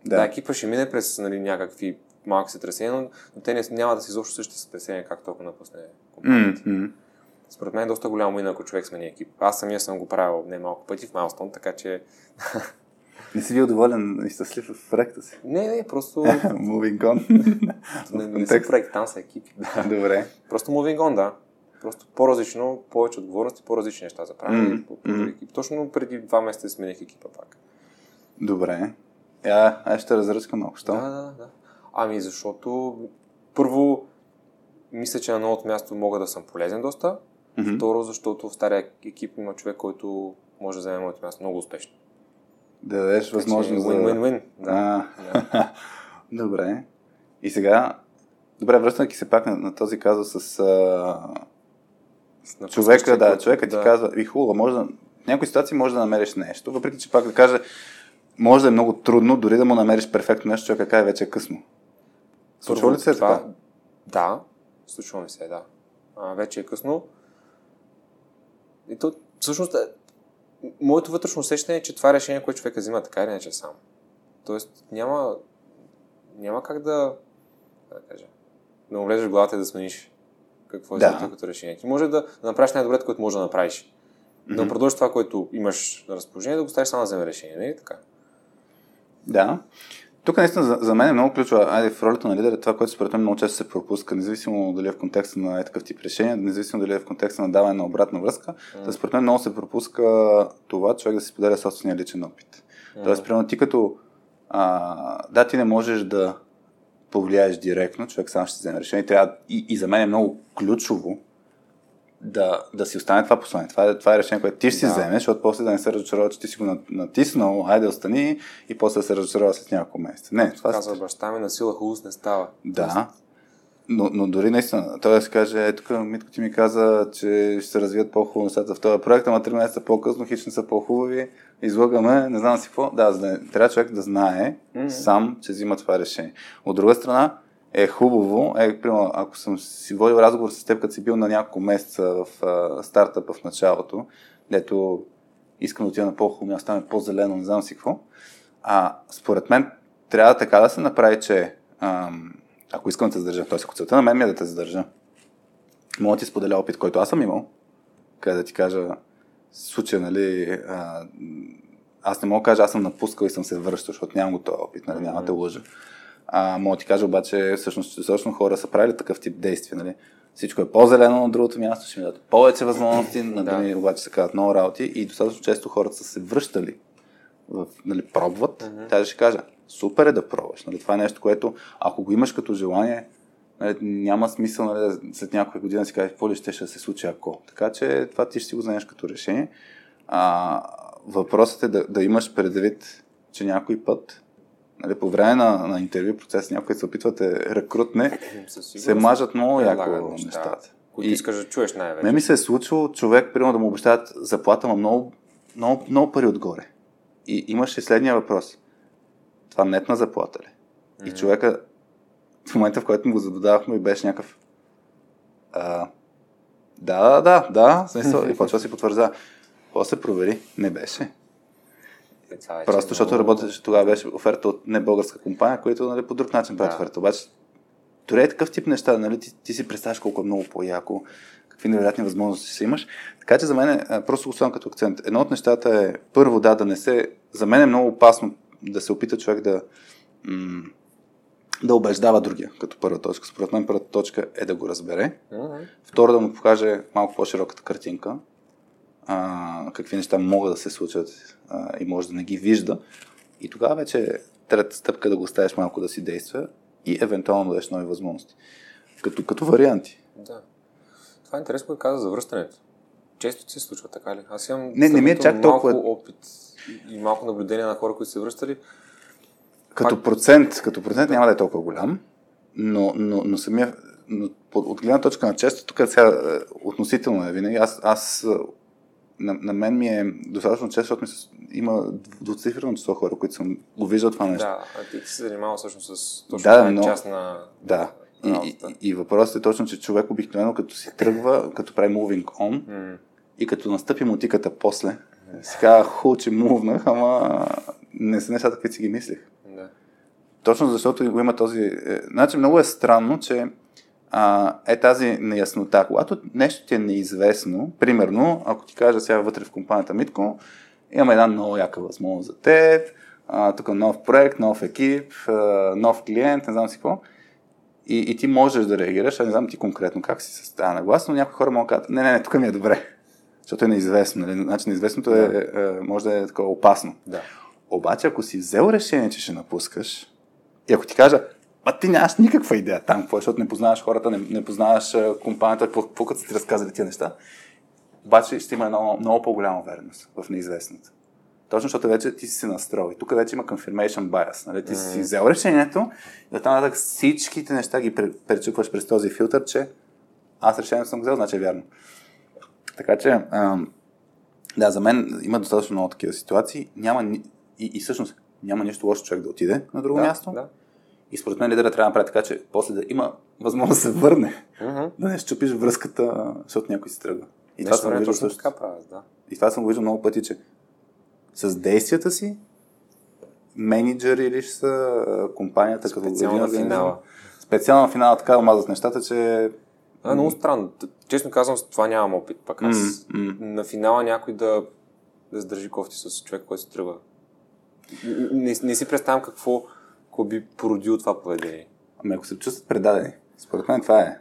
Да. да, екипа ще мине през нали, някакви малки сътресения, но, но те не, няма да си изобщо същите сътресения, както ако напусне компанията. Mm-hmm. Според мен е доста голямо и ако човек смени екип. Аз самия съм го правил не малко пъти в Майлстон, така че... Не си бил доволен и щастлив в проекта си? Не, не, просто... (laughs) moving on. не, не си проект, там са екипи. (laughs) Да. Добре. Просто moving on, да. Просто по-различно, повече отговорности, по-различни неща за правене. Mm-hmm. Точно преди два месеца смених екипа пак. Добре. Я, аз ще разръчкам много. Що? Да, да, да. Ами защото първо мисля, че на новото място мога да съм полезен доста. Mm-hmm. Второ, защото в стария екип има човек, който може да вземе моето място много успешно. Да дадеш възможност за... Win-win-win. Да. да. (laughs) Добре. И сега, добре, връщайки се пак на, на този казус с, а... с човека, да, човека ти да. казва, и хубаво, може да, в някои ситуации може да намериш нещо, въпреки че пак да кажа, може да е много трудно, дори да му намериш перфектно нещо, човека каже вече е късно. Случва ли се това, така? Да, случва ми се, да. А, вече е късно. И то, всъщност, е, моето вътрешно усещане е, че това решение, което човека взима така или иначе сам. Тоест, няма, няма как да, да кажа, да му влезеш в главата и да смениш какво е да. като решение. Ти може да, да направиш най-доброто, което може да направиш. Mm-hmm. Да продължиш това, което имаш на разположение, да го ставиш само да вземе решение. Не е така? Да. Тук наистина за, за мен е много ключово. Айде, в ролята на лидера това, което според мен много често се пропуска, независимо дали е в контекста на е такъв тип решения, независимо дали е в контекста на даване на обратна връзка, mm. да според мен много се пропуска това човек да си споделя собствения личен опит. Mm. Тоест, примерно ти като а, да, ти не можеш да повлияеш директно, човек сам ще вземе решение. Трябва, и, и за мен е много ключово да, да си остане това послание. Това е, това е решение, което ти ще си да. вземеш, защото после да не се разочарова, че ти си го натиснал, айде остани и после да се разочарова след няколко месеца. Не, това Казва баща ми, на сила хубост не става. Да. Но, но дори наистина, той да се каже, ето тук Митко ти ми каза, че ще се развият по-хубаво нещата в този проект, ама 3 месеца по-късно хищни са по-хубави, излагаме, не знам си какво. Да, да трябва човек да знае mm-hmm. сам, че взима това решение. От друга страна, е хубаво, е, примерно, ако съм си водил разговор с теб, като си бил на няколко месеца в а, стартъп в началото, дето искам да отида на по-хубаво място, стане по-зелено, не знам си какво, а, според мен трябва така да се направи, че ам, ако искам да те задържа, т.е. ако целта на мен ми е да те задържа, мога да ти споделя опит, който аз съм имал, къде да ти кажа случая, нали, а, аз не мога да кажа, аз съм напускал и съм се връщал, защото нямам го този опит, нали, няма да лъжа. А, мога да ти кажа обаче, всъщност, всъщност хора са правили такъв тип действия. Нали? Всичко е по-зелено на другото място, ще ми дадат повече възможности, (clears throat) на да. ми обаче се казват много работи и достатъчно често хората са се връщали, в, нали, пробват. Mm-hmm. Тя ще кажа, супер е да пробваш. Нали? Това е нещо, което ако го имаш като желание, Нали, няма смисъл нали, след някоя година да си кажеш какво ли ще, ще се случи ако. Така че това ти ще си го знаеш като решение. А, въпросът е да, да имаш предвид, че някой път нали, по време на, на интервю процес някой се опитва да рекрутне, се мажат много яко неща. нещата. Които искаш да чуеш най-вече. Не ми се е случило човек, примерно да му обещават заплата, но много, много, много пари отгоре. И имаше следния въпрос. Това нетна заплата ли? Mm-hmm. И човека в момента, в който му го задавахме, беше някакъв а, да, да, да, да, смисъл, и почва да си потвържда. После провери, не беше. Е Просто защото много... работеше, тогава беше оферта от не българска компания, която нали, по друг начин прави да. оферта. Обаче, дори е такъв тип неща, нали, ти, ти си представяш колко е много по-яко, какви невероятни възможности си имаш. Така че за мен просто го като акцент. Едно от нещата е, първо, да, да не се... За мен е много опасно да се опита човек да, м- да убеждава другия, като първа точка. Според мен първата точка е да го разбере. Mm-hmm. Второ, да му покаже малко по-широката картинка, а, какви неща могат да се случат а, и може да не ги вижда. И тогава вече трета стъпка да го оставиш малко да си действа и евентуално да дадеш нови възможности. Като, като варианти. Да. Това е интересно, което каза за връщането. Често се случва така ли? Аз имам не, не ми е чак малко толкова... опит и малко наблюдение на хора, които се връщали. Като Пак... процент, като процент няма да е толкова голям, но, но, но самия, но от гледна точка на често, тук сега е, относително е винаги. Аз, аз на, на мен ми е достатъчно често, защото ми се, има двуцифрено число хора, които съм го виждал това нещо. Да, а ти си се занимавал всъщност с точно да, но, част на Да, и, и, и, въпросът е точно, че човек обикновено като си тръгва, като прави moving on mm. и като настъпи мутиката после, казва, хубаво, че мувнах, ама не са нещата, които си ги мислих. Да. Точно защото го има този... Е, значи много е странно, че а, е тази неяснота. Когато нещо ти е неизвестно, примерно, ако ти кажа сега вътре в компанията Митко, имаме една много яка възможност за теб, а, тук нов проект, нов екип, а, нов клиент, не знам си какво. И, и ти можеш да реагираш, а не знам ти конкретно как си се става наглас, но някои хора могат да кажат, не, не, не, тук ми е добре, защото е неизвестно. Нали? Значи неизвестното е, да. е, е, може да е такова опасно. Да. Обаче, ако си взел решение, че ще напускаш, и ако ти кажа, Ма ти нямаш никаква идея там, какво, е, защото не познаваш хората, не, не познаваш компанията, какво, като са ти разказали тия неща. Обаче ще има много, много по-голяма увереност в неизвестното. Точно защото вече ти си се настроил. И тук вече има confirmation bias. Нали? Ти си взел решението и оттам нататък всичките неща ги пречупваш през този филтър, че аз решението съм взел, значи е вярно. Така че, ам, да, за мен има достатъчно много такива ситуации. Няма, и, и всъщност няма нищо лошо човек да отиде на друго да, място. Да и според мен лидера трябва да направи така, че после да има възможност да се върне, uh-huh. да не щупиш връзката, защото някой си тръгва. И това съм виждал също. Така правят, да. И това съм виждал много пъти, че с действията си менеджери или ще са компанията като Специално финала. Специално финала така омазват нещата, че а, много странно. Честно казвам, с това нямам опит. Пак аз mm, mm. на финала някой да, да сдържи кофти с човек, който се тръгва. Не, не си представям какво, какво би породило това поведение? Ами ако се чувстват предадени, според мен това е.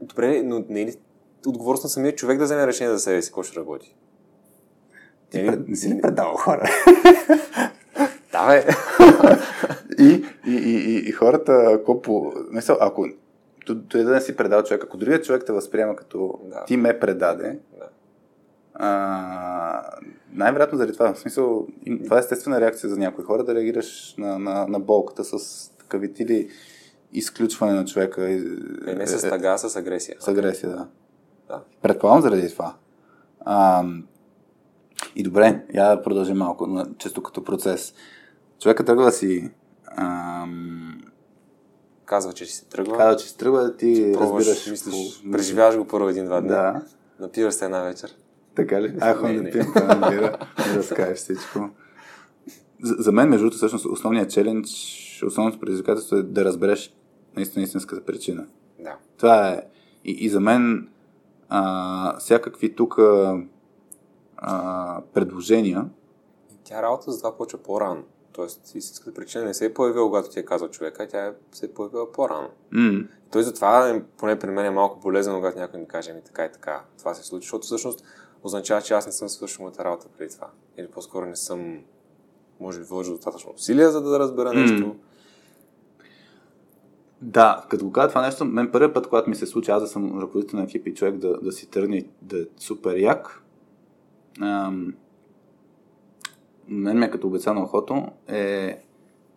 Добре, но не е ли отговорност на самия човек да вземе решение за себе си, какво ще работи? Ти не, пред, не си ли предавал хора? (laughs) да, бе. (laughs) и, и, и, и, хората, ако по... Мисъл, ако той да не си предал човек, ако другият човек те възприема като да. ти ме предаде, да. А, най-вероятно заради това. В смисъл, това е естествена реакция за някои хора да реагираш на, на, на болката с такавит или изключване на човека. И, е, не с тъга, а с агресия. С агресия, да. да. Предполагам заради това. А, и добре, я да продължим малко, често като процес. Човека тръгва да си... Ам... Казва, че си се тръгва. Казва, че си тръгва, ти че разбираш... Мислиш, по... преживяваш го първо един-два дни. Да. Напиваш се една вечер. Така ли? Ако не, не пием, (laughs) да не разкажеш всичко. За, за мен, между другото, всъщност основният челендж, основното предизвикателство е да разбереш наистина истинската причина. Да. Това е. И, и за мен а, всякакви тук предложения. И тя работа за това почва по-рано. Тоест, истинската причина не се е появила, когато ти е казал човека, тя се е появила по-рано. Mm. Той затова, поне при мен е малко полезно, когато някой ми каже, ми така и така, това се случи, защото всъщност означава, че аз не съм свършил моята работа преди това. Или по-скоро не съм, може би, вложил достатъчно усилия, за да разбера mm. нещо. Да, като го кажа това нещо, мен първият път, когато ми се случи аз да съм ръководител на екип и човек да, да си тръгне да е супер як, ам, мен ме като обеца на ухото е,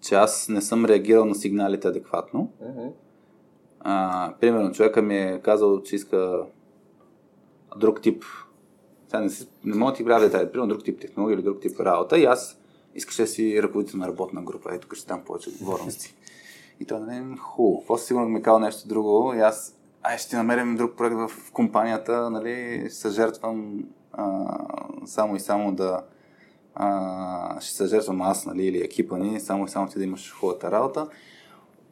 че аз не съм реагирал на сигналите адекватно. Мгм. А, примерно, човека ми е казал, че иска друг тип. Сега не, си, не мога да ти правя детайли, примерно друг тип технология или друг тип работа и аз искаше да си ръководител на работна група. Ето, тук ще дам повече отговорности. И той нали, хубаво. После сигурно ми е казал нещо друго и аз ай, ще намерим друг проект в компанията, нали, ще се жертвам само и само да а, ще се жертвам аз, нали, или екипа ни, само и само ти да имаш хубавата работа.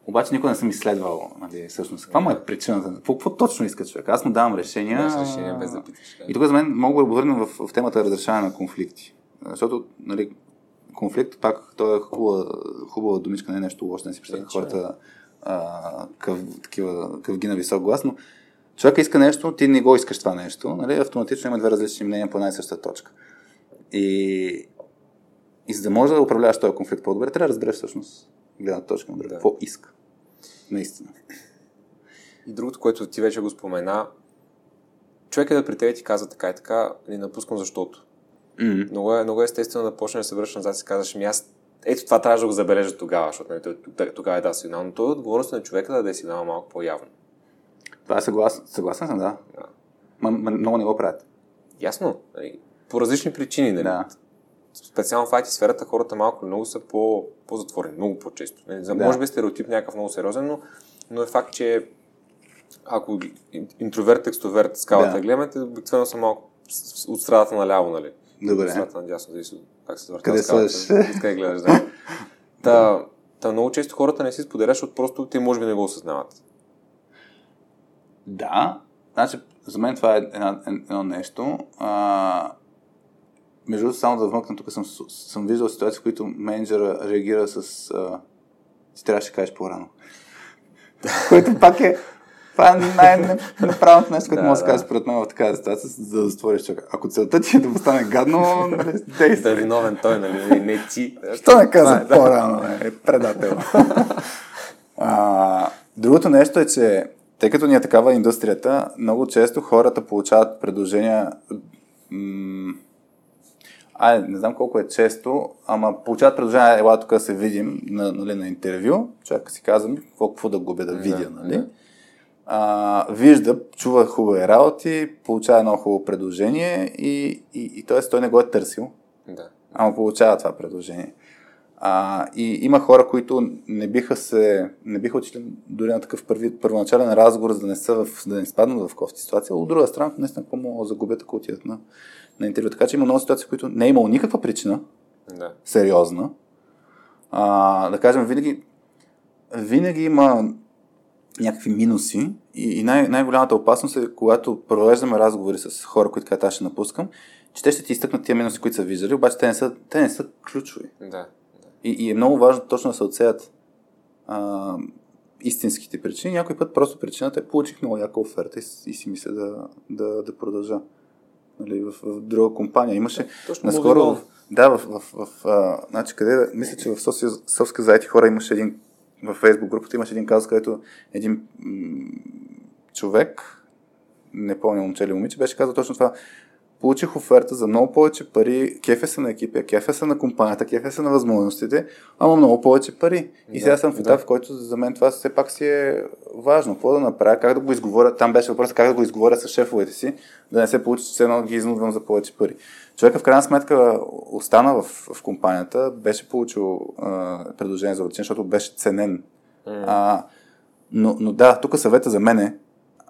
Обаче никога не съм изследвал, нали, всъщност. Каква му е причината? Какво, какво точно иска човек? Аз му давам решения. Даваш решение без да питаш. И тук за мен мога да върна в, в темата разрешаване на конфликти. Защото, нали, конфликт, пак, той е хубава, хубава думичка, не е нещо лошо, не си представя Е, е. хората а, къв, такива, къвги на висок глас, но човек иска нещо, ти не го искаш това нещо, нали, автоматично има две различни мнения по една и съща точка. И, и за да можеш да управляваш този конфликт по-добре, трябва да разбереш всъщност гледна точка на друга. Да. Какво иска? Наистина. И другото, което ти вече го спомена, човек е да при тебе ти казва така и така, ни напускам защото. Mm. Много е, много е естествено да почнеш да се връщаш назад и казваш, ми аз ето това трябваше да го забележа тогава, защото нали, т- тогава е да сигнал. Но той е отговорност на човека да даде сигнал малко по-явно. Това е съгласен, съгласен съм, да. Да. Ма, ма, много не го правят. Ясно. Нали, по различни причини. Нали. Да. Специално в IT сферата хората малко или много са по, по-затворени, много по-често. Нали, за, Да. Може би стереотип някакъв много сериозен, но, но е факт, че ако ин- интроверт, екстроверт скалата Да. да. гледаме, обикновено са малко от страдата наляво, нали? Добре. От страдата надясно, зависи от как се завъртава Къде скалата? Къде гледаш, да. (laughs) Та, та, много често хората не си споделят, защото просто те може би не го осъзнават. Да, значи за мен това е едно, едно нещо. А, между другото, само да вмъкна, тук съм, съм виждал ситуации, в които менеджера реагира с а, ти трябваше да кажеш по-рано. (laughs) Което пак е това е най-неправилното нещо, което Да, може да каже според мен в такава ситуация, за да затвориш човека. Ако целта ти е да му стане гадно, нали, Да е действай. виновен той, нали? Не ти. Що не каза е, да. по-рано, е, предател. (laughs) а, другото нещо е, че тъй като ни е такава индустрията, много често хората получават предложения м- Ай, не знам колко е често, ама получават предложения, ела тук да се видим на, нали, на интервю. Човек си казва, ми, какво, какво да губя да видя, нали? А, вижда, чува хубави работи, получава едно хубаво предложение и, и, и т.е. той не го е търсил, Да. ама получава това предложение. А, и има хора, които не биха се, не биха отишли дори на такъв първи, първоначален разговор, за да не, са в, да не изпаднат в кофти ситуация. От друга страна, наистина, какво могат да загубят, ако отидат на, на интервю. Така че има много ситуации, в които не е имало никаква причина, Да. сериозна. А, да кажем, винаги, винаги има някакви минуси и, и най- най-голямата опасност е, когато провеждаме разговори с хора, които казват, аз ще напускам, че те ще ти изтъкнат тия минуси, които са виждали, обаче те не са, те не са ключови. Да. да. И, и е много важно точно да се отсеят а, истинските причини. Някой път просто причината е, получих много яка оферта и, и си мисля да, да, да продължа. Нали, в, в друга компания. Имаше Точно наскоро. мобилно. В, да, в, в, в а, значи къде, мисля, че в София, Софска заети хора имаше един, в Фейсбук групата имаше един казус, където един м- човек, не помня момче или момиче, беше казал точно това. Получих оферта за много повече пари, кефе са на екипа, кефе са на компанията, кефе са на възможностите, ама много повече пари. И Да, сега съм в етап, да. в който за мен това все пак си е важно. Какво да направя, как да го изговоря, там беше въпросът как да го изговоря с шефовете си, да не се получи, че все едно ги изнудвам за повече пари. Човека в крайна сметка остана в, в компанията, беше получил а, предложение за увеличение, защото беше ценен. А, но, но да, тук съвета за мен е,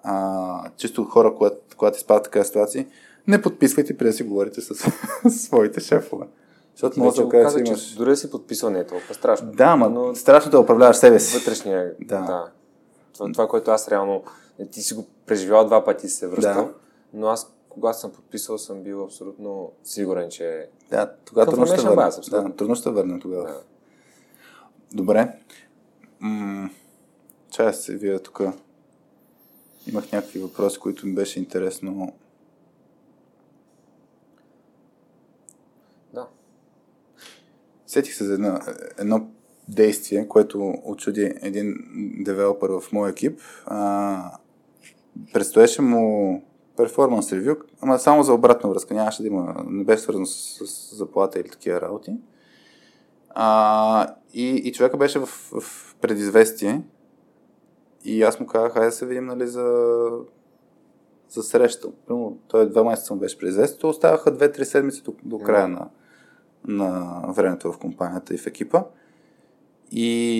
а, чисто хора, когато, когато изпадат такава ситуация, не подписвайте преди да си говорите с, (laughs) своите шефове. Защото може да окаже, каза, че имаш... дори си подписал не е толкова страшно. Да, ма но страшно да управляваш себе си. вътрешния... Да. Да. Това, това, което аз реално... Ти си го преживял два пъти и се връщал, Да. но аз, когато съм подписал, съм бил абсолютно сигурен, че... Да, тогава трудно ще абсолютно. Да, трудно ще върнем тогава. Да. Добре. М- чая се вие тук. Имах някакви въпроси, които ми беше интересно. Сетих се за едно, едно действие, което очуди един девелопър в моя екип. А, предстоеше му перформанс ревю, ама само за обратна връзка, нямаше да има, не беше свързано с, с заплата или такива работи. А, и, и човека беше в, в предизвестие и аз му казах, хайде да се видим нали, за, за среща. Примерно, той два месеца му беше предизвестие, оставаха две-три седмици до, до края на, на времето в компанията и в екипа. И,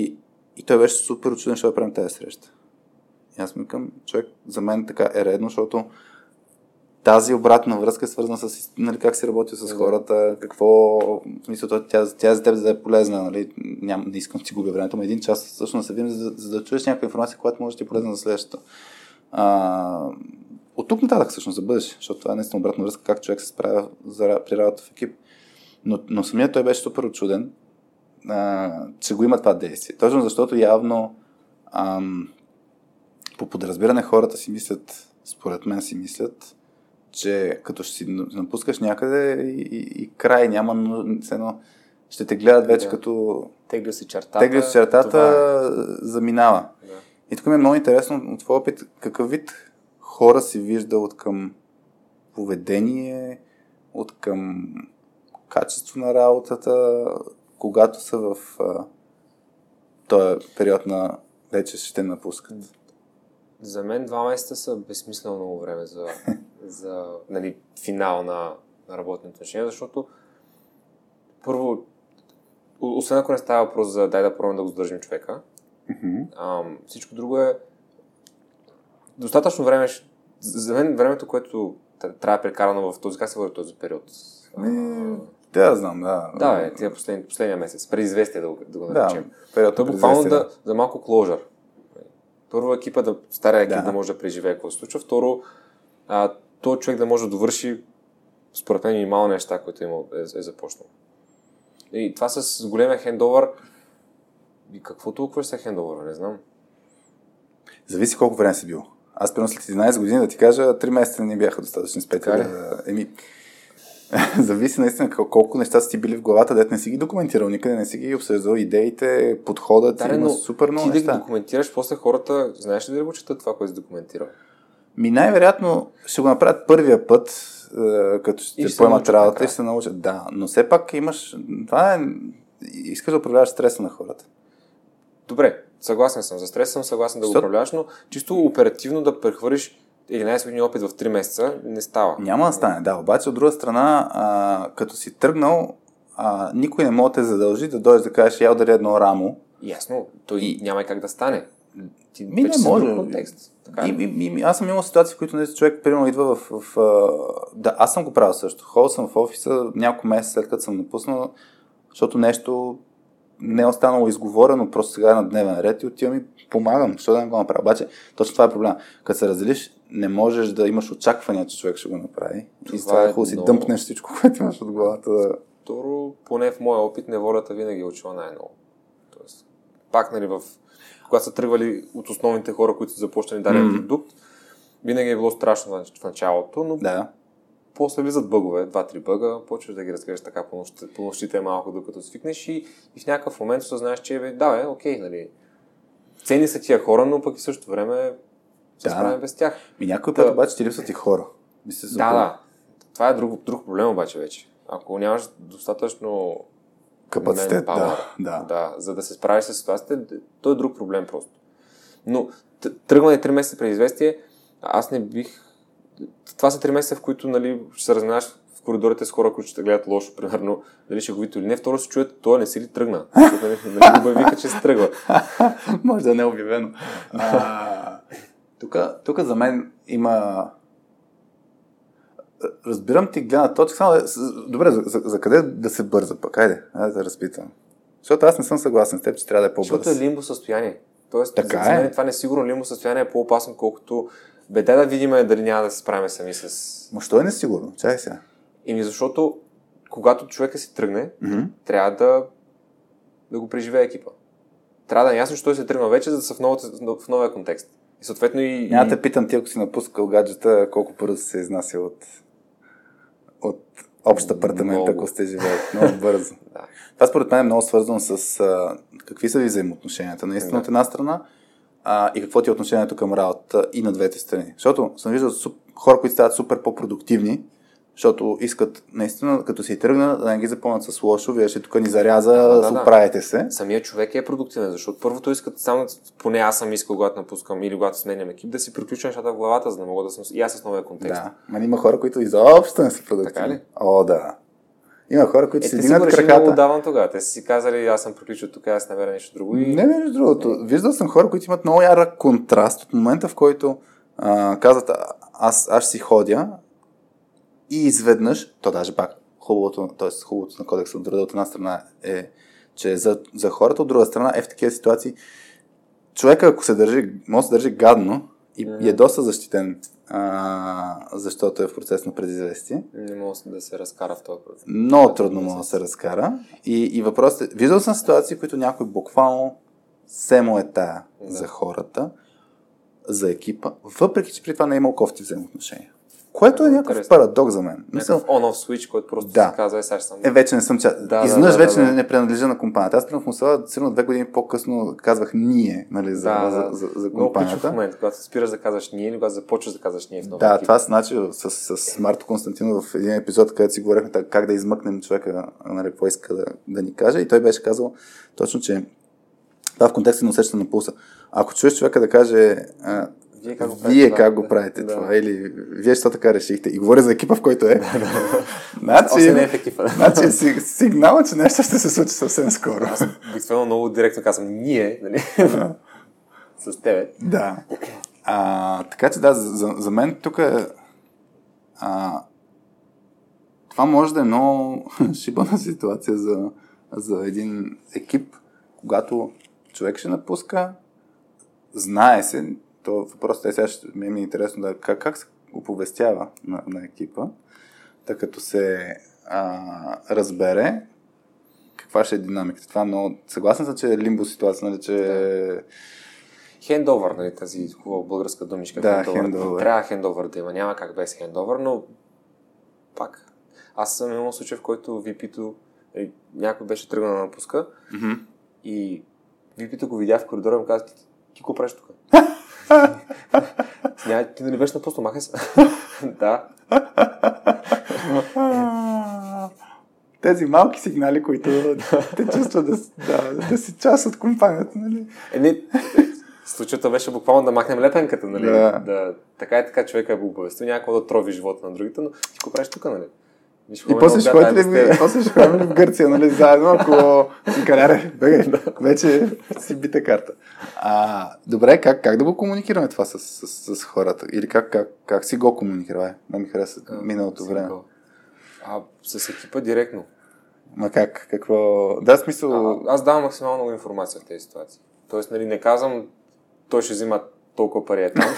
и той беше супер очуден, защото да правим тази среща. И аз ми към човек, за мен така е редно, защото тази обратна връзка е свързана с нали, как си работи с хората, какво, в смисъл, тя, тя за теб да е полезна, нали, Ням, не искам да ти губя времето, но един час всъщност се видим, за, за, да чуеш някаква информация, която може да ти е полезна за следващата. А, от тук нататък всъщност за бъдеще, защото това е наистина обратна връзка, как човек се справя за, при работа в екип. Но, но самият той беше супер очуден, а, че го има това действие. Точно защото явно ам, по подразбиране хората си мислят, според мен си мислят, че като ще си напускаш някъде и, и, и край няма, но едно, ще те гледат вече да. като... Тегля си чертата. Тегля си чертата, това... заминава. Да. И тук ми е много интересно от твой опит, какъв вид хора си вижда от към поведение, от към качество на работата, когато са в а, този период на вече ще напускат. За мен два месеца са безсмислено много време за, (laughs) за нали, финал на, на работните отношения, защото първо, освен ако не става въпрос за дай да пробваме да го задържим човека, mm-hmm. а, всичко друго е достатъчно време, за мен времето, което трябва да прекарано в този, как се води този период? Не, да, знам, да. Да, е, тия последния, последния месец, предизвестие да, да го наречем. Да, То е буквално да, за малко кложър. Първо екипа да, стария екип да. да може да преживее какво се случва. Второ, а, то човек да може да довърши според мен минимални неща, които е, е, е започнал. И това с големия хендовър, и какво толкова ще е хендовър, не знам. Зависи колко време си бил. Аз примерно след 11 години да ти кажа, 3 месеца не бяха достатъчно спети. Да, еми, (laughs) зависи наистина колко неща са ти били в главата, дете не си ги документирал, никъде не си ги обсъждал идеите, подходът, да, има супер много ти неща. да документираш, после хората, знаеш ли да го четат това, което си документирал? Ми най-вероятно ще го направят първия път, е, като ще поемат работа и ще се научат. Да, но все пак имаш... Това е... Искаш да управляваш стреса на хората. Добре, съгласен съм. За стрес съм съгласен да го управляваш, но чисто оперативно да прехвърлиш 11 години опит в 3 месеца не става. Няма да стане, да. Обаче от друга страна, а, като си тръгнал, а, никой не може да те задължи да дойдеш да кажеш я удари едно рамо. Ясно, той и... няма как да стане. Ти ми не може. Контекст. Така и, и, и, аз съм имал ситуации, в които не, човек примерно идва в... в, в да, аз съм го правил също. Ходил съм в офиса няколко месеца след като съм напуснал, защото нещо не е останало изговорено, просто сега е на дневен ред и отивам и помагам, защото да не го направя. Обаче, точно това е проблема. Като се разделиш, не можеш да имаш очаквания, че човек ще го направи. Това и това е хубаво си но... дъмпнеш всичко, (laughs) което имаш от главата. Да... Второ, поне в моя опит, неволята винаги е учила най-много. Тоест, пак, нали, в... когато са тръгвали от основните хора, които са започнали даден mm. продукт, винаги е било страшно в началото, но да. после влизат бъгове, два-три бъга, почваш да ги разглеждаш така по, нощите, по нощите малко, докато свикнеш и, и в някакъв момент осъзнаеш, че бе, да, е, окей, нали. Ценни са тия хора, но пък и същото време се да. справим без тях. И някой път обаче ти липсват и хора. Мисля, да, да. Това е друг, друг проблем обаче вече. Ако нямаш достатъчно капацитет, да, да. да, за да се справиш с ситуацията, то е друг проблем просто. Но тръгване 3 месеца преди известие, аз не бих... Това са 3 месеца, в които нали, ще се разминаш в коридорите с хора, които ще гледат лошо, (laughs) примерно, дали ще го видят или не. Второ се чуят, той не си ли тръгна? Защото нали, нали обявиха, че се тръгва. (laughs) Може да не е обявено. Тук за мен има разбирам ти гледна точка, само добре, за, за, за къде да се бърза пък? Айде, айде да разпитам. Защото аз не съм съгласен с теб, че трябва да е по-бърз. Защото е лимбо състояние. Тоест, така за, е. мен това несигурно лимбо състояние е по-опасно, колкото беде да видим дали няма да се справим сами с... Ма що е несигурно? Чай сега. Ими защото, когато човека си тръгне, mm-hmm. трябва да, да го преживее екипа. Трябва да е ясно, че той се тръгна вече, за да са в, новата, в новия контекст. И съответно и... Няма те питам ти, ако си напускал гаджета, колко бързо се изнася от, от общ апартамент, много. ако сте живеят. Много бързо. (laughs) да. Това според мен е много свързано с а, какви са ви взаимоотношенията наистина да. от една страна а, и какво ти е отношението към работа и на двете страни. Защото съм виждал суп, хора, които стават супер по-продуктивни, защото искат наистина, като си тръгна, да не ги запълнят с лошо, вие ще тук ни заряза, да, да, оправите се. Самият човек е продуктивен, защото първото искат само, поне аз съм искал, когато напускам или когато сменям екип, да си приключвам нещата в главата, за да мога да съм и аз с новия контекст. Да, ма има хора, които изобщо не са продуктивни. Така ли? О, да. Има хора, които е, си дигнат краката. Много давам тогава. Те си казали, аз съм приключил тук, аз намеря нещо друго. И... Не, не, между другото. Виждал съм хора, които имат много ярък контраст от момента, в който а, казват, аз, аз си ходя и изведнъж, то даже пак хубавото, т.е. хубавото на кодекса от труда от една страна е, че за, за хората от друга страна е в такива ситуации човека, ако се държи, може да се държи гадно и, mm-hmm. и е доста защитен а, защото е в процес на предизвестие. Не може да се разкара в този процес. Много трудно може да се разкара. И, и въпросът е, виждал съм ситуации, които някой буквално се му е тая да. за хората, за екипа, въпреки че при това не е имал кофти взаимоотношения. Което е някакъв Интересно. парадокс за мен. Някакъв on-off switch, който просто да. се казва, е сега съм. Е, вече не съм част. Да, Изведнъж да, да, вече да, да. Не, не принадлежа на компанията. Аз примерно в Мусала, сигурно две години по-късно казвах ние, нали, за, да, за, за, за, за компанията. Много момент, когато спираш да казваш ние или когато започваш да казваш ние в Да, екип. това значи с, с, с Марто Константинов в един епизод, където си говорихме как да измъкнем човека, нали, какво иска да, да ни каже. И той беше казал точно, че това в контекста на усещане на пулса. Ако чуеш човека да каже вие как го правите, вие как го правите да. това? Или вие що така решихте? И говоря за екипа, в който е. (laughs) значи, не е в екипа. значи сигнала, че нещо ще се случи съвсем скоро. Аз обикновено много директно казвам ние, нали? (laughs) с тебе. Да. А, така че да, за, за мен тук е а, това може да е много (laughs) шибана ситуация за, за един екип, когато човек ще напуска, знае се, то въпросът е сега ще ми е интересно да как, как се оповестява на, на екипа, тъй като се а, разбере каква ще е динамиката. Това но съгласен съм, че е лимбо ситуация, нали, че да. Хендовър, нали, тази хубава българска думичка. Да, хендовър. хендовър. Трябва хендовър да има, няма как без хендовър, но пак. Аз съм имал случай, в който VP-то е, някой беше тръгнал на напуска mm-hmm. и VP-то го видя в коридора и му каза, ти, ти го правиш тук? (laughs) Ня, ти нали беше напуснал, махай се. (laughs) да. Тези малки сигнали, които те чувстват да, да, да си част от компанията, нали? Е, не, случаята беше буквално да махнем лепенката, нали? Да. да така и така човека е оповестил, някакво да трови живота на другите, но ти го правиш тук, нали? И после ще ходите ли, после ще ходим в Гърция, нали, заедно, ако си караре, (laughs) бегай, вече си бите карта. А, добре, как, как да го комуникираме това с, с, с хората? Или как, как, как си го комуникираме? Ме ми хареса миналото време. А, с екипа директно. Ма как? Какво? Да, смисъл... А, аз давам максимално много информация в тези ситуации. Тоест, нали, не казвам, той ще взима толкова пари е там.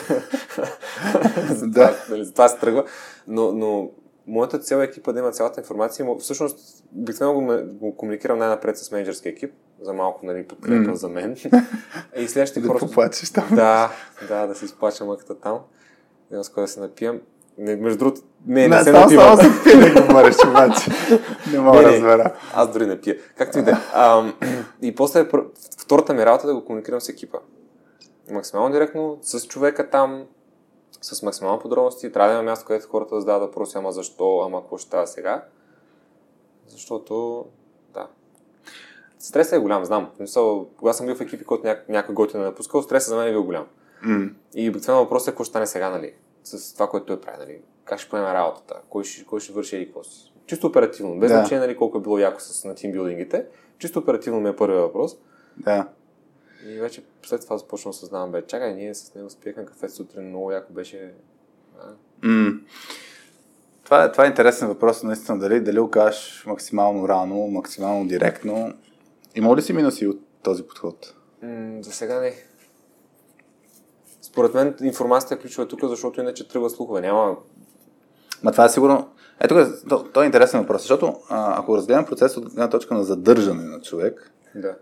(laughs) да. (laughs) нали, това се тръгва. Но, но моята цел е екипа да има цялата информация. Всъщност, обикновено го, го комуникирам най-напред с менеджерски екип, за малко нали, подкрепа mm. за мен. (laughs) и следващите да просто... там. Да, да, да си изплача мъката там. Няма с да се напием. Не, между другото, не, не, не се напивам. Само се пие да говориш, обаче. (laughs) Не мога да разбера. Аз дори не пия. Както и да е. (clears throat) И после втората ми работа е да го комуникирам с екипа. Максимално директно с човека там, с максимални подробности. Трябва да има място, където хората да задават въпроси, ама защо, ама какво ще става сега. Защото, да. Стресът е голям, знам. Мисъл, когато съм бил в екипи, който ня... някой готин да напускал, стресът за мен е бил голям. Mm. И обикновено въпросът е какво ще стане сега, нали? С това, което той прави, нали? Как ще поеме работата? Кой ще, кой ще върши или какво си? Чисто оперативно. Без да. значение, нали, колко е било яко с, на тимбилдингите. Чисто оперативно ми е първият въпрос. Да. И вече след това започвам да съзнавам, бе, чакай, ние с него спихме кафе сутрин, много яко беше. Mm. Това, е, това е интересен въпрос, наистина, дали, дали го кажеш максимално рано, максимално директно. Има ли си минуси от този подход? Mm, за сега не. Според мен информацията е ключова тук, защото иначе тръгва слухове. Няма... Ма това е сигурно... Ето, то, то е интересен въпрос, защото а, ако разгледам процес от една точка на задържане на човек, да.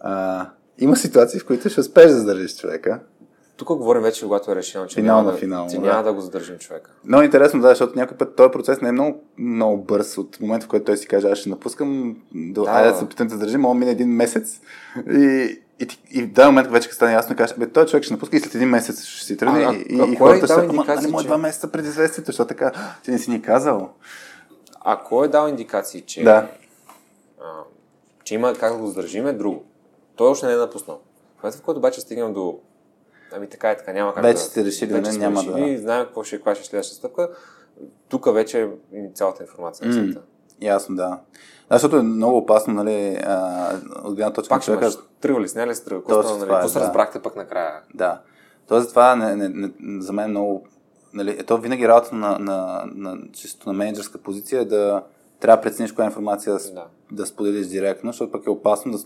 а, има ситуации, в които ще успееш да задържиш човека. тук говорим вече, когато е решено, че Финално, няма, да, финално, че да. няма да го задържим човека. Много интересно, да, защото някой път този процес не е много, много бърз от момента, в който той си каже, аз ще напускам, до, Да, айде да се опитам да държим, мога мине един месец и, и, и в даден момент вече стане ясно, кажеш, бе, той човек ще напуска и след един месец ще си тръгне А, и, а и кой хората ще ама, индикации, нали му е че- два месеца преди известието, защото така, ти не си ни казал. А кой е дал индикации, че, Да. а, че има как да го задържим е друго. Той още не е напуснал. В момента, в който обаче стигнем до ами така и така, няма как Вече да... сте решили, вече не, сме няма решили, знаем какво ще, каква ще е следващата стъпка. Тук вече е цялата информация на М. света. Ясно, да. Да, защото е много опасно, нали, а, от гледна точка Пак на човека. имаш тръгва ли, сняли се тръгва. Нали? е, Какво се да. разбрахте пък накрая? Да. Тоест това не, не, не, за мен много... Нали, е то винаги работа на, на, на, чисто на менеджерска позиция е да трябва да прецениш коя информация да, Да. да споделиш директно, защото пък е опасно да...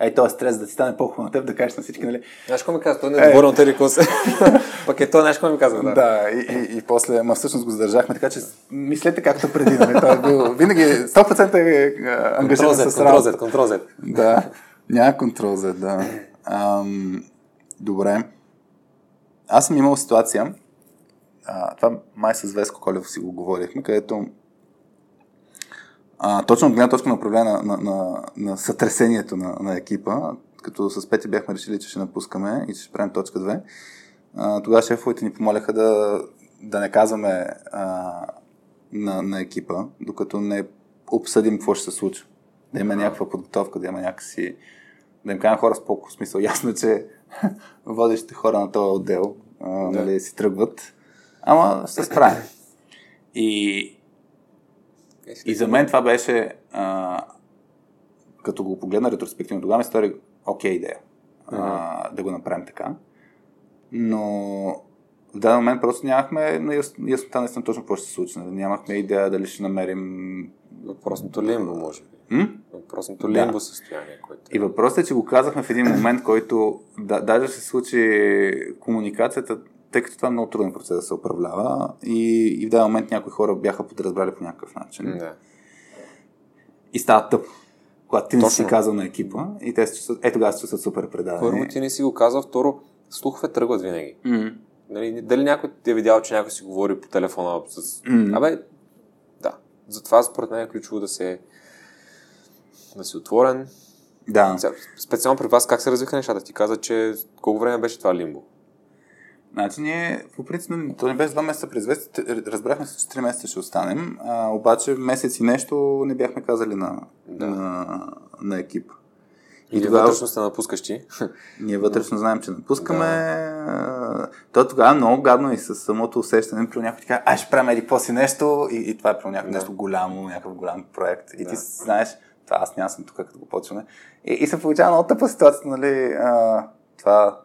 Ей, този стрес да ти стане по-хубаво на теб, да кажеш на всички, нали? Знаеш какво ми каза? Той не е тези какво се. (laughs) Пък е той, знаеш какво ми каза? Да. Да, и, и, и после, ама всъщност го задържахме, така че мислете както преди, нали? Той е бил, винаги 100% е а, ангажиран с Z, работа. Z, контрол Z. Да, няма контрол за да. Ам, добре. Аз съм имал ситуация, а, това май с Веско Колев си го говорихме, където а, точно от гледна точка на управление на, на, на, на сътресението на, на екипа, като с Пети бяхме решили, че ще напускаме и че ще правим точка 2, а, тогава шефовете ни помоляха да, да не казваме а, на, на екипа, докато не обсъдим какво ще се случи. Да има някаква подготовка, да има някакси... Да им кажем хора с по смисъл. Ясно е, че (laughs) водещите хора на този отдел а, нали, си тръгват, ама се справим. И, и за мен това беше, а, като го погледна ретроспективно, тогава ми стори окей идея а, да го направим така. Но в даден момент просто нямахме на яс- яснота наистина точно какво ще се случи. Нали? Нямахме идея дали ще намерим... Въпросното лимбо, може би. М? Въпросното Да. лимбо състояние, което И въпросът е, че го казахме в един момент, който да, даже се случи комуникацията, тъй като това е много труден процес да се управлява и, и в даден момент някои хора бяха подразбрали по някакъв начин. Да. И става тъп. Когато ти не си Точно. казал на екипа и те се е тогава се чувстват супер предадени. Първо ти не си го казал, второ, слухове тръгват винаги. М. Нали, дали някой ти е видял, че някой си говори по телефона с... М. Абе, да. Затова според мен е ключово да се да си отворен. Да. Специално при вас как се развиха нещата? Ти каза, че колко време беше това лимбо? Значи ние, по принцип, то не беше два месеца преизвести, разбрахме се, че 3 месеца ще останем, а, обаче месец и нещо не бяхме казали на, Да. на, на екипа. И, и тогава- вътрешно сте напускащи. (laughs) Ние вътрешно знаем, че напускаме. Да. То тогава е много гадно и с самото усещане, при някой ти казва, ай ще правим еди си нещо и, и това е при някакво Да. нещо голямо, някакъв голям проект. И Да. ти знаеш, това аз няма съм тук, като го почваме. И, и се получава много тъпа ситуация, нали, а, това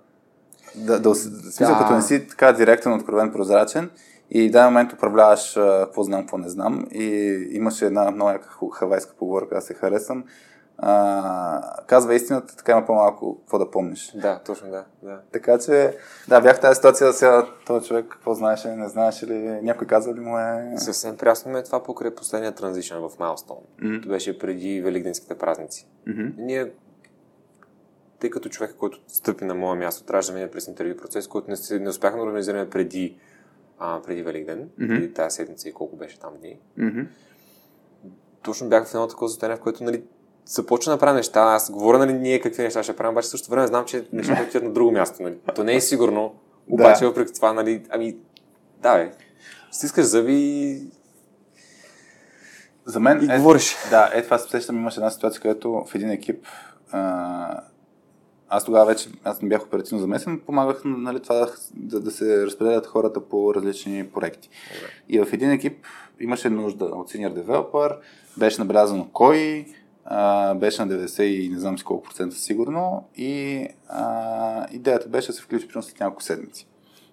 да, да, смисъл, Да. като не си така директен, откровен, прозрачен и в даден момент управляваш какво знам, какво не знам и имаше една много яка хавайска поговорка, аз се харесвам. А, казва истината, така има по-малко какво да помниш. да, точно да. да. Така че, да, бях в тази ситуация, сега този човек какво знаеше, не знаеше ли, някой казва ли му е... Съвсем прясно ме е това покрай последния транзишън в Майлстоун. М. Това беше преди Великденските празници. Мгм. Ние, тъй като човек, който стъпи на мое място, трябваше да мине през интервю процес, който не, не успяхме да организираме преди, а, преди Великден, Мгм. преди тази седмица и колко беше там дни. Мгм. Точно бях в едно такова състояние, в което нали, започна да правя неща. Аз говоря нали, ние какви неща ще правим, обаче също време знам, че нещата отиват на друго място. Нали. То не е сигурно, обаче Да. въпреки това, нали, ами, да, бе, стискаш зъби За мен и говориш. Да, е това се сещам, имаше една ситуация, където в един екип а, аз тогава вече, аз не бях оперативно замесен, помагах нали, това да, да, се разпределят хората по различни проекти. И в един екип имаше нужда от senior developer, беше набелязано кой, а, беше на 90 и не знам си колко процента сигурно и а, идеята беше да се включи примерно след няколко седмици.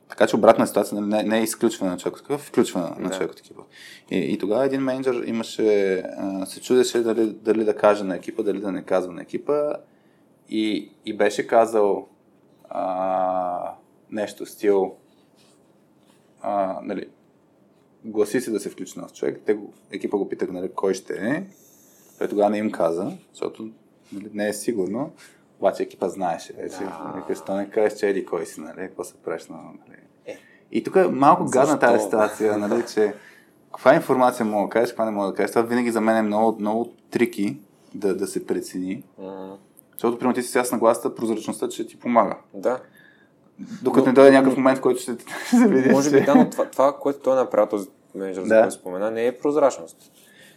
Така че обратна ситуация нали, не, не е изключване на човек от такъв, включване на Да. човек от екипа. И, и тогава един менеджер имаше, а, се чудеше дали, дали да каже на екипа, дали да не казва на екипа и, и беше казал а, нещо стил а, нали, гласи се да се включи нов човек. Те екипа го питах нали, кой ще е. Той тогава не им каза, защото нали, не е сигурно. Обаче екипа знаеше вече. Да. Викаш, то не кажеш, че еди кой си, нали? Какво се правиш на... Нали? Е. И тук е малко гадна тази ситуация, нали, че каква информация мога да кажеш, каква не мога да кажеш. Това винаги за мен е много, много трики да, да се прецени. Mm. Защото, примерно, ти си сега с нагласата, прозрачността, че ти помага. Да. Докато но, не дойде някакъв момент, който ще (laughs) се видиш. Може би, да, но това, това, което той е направил, този менеджер, да. за който спомена, не е прозрачност.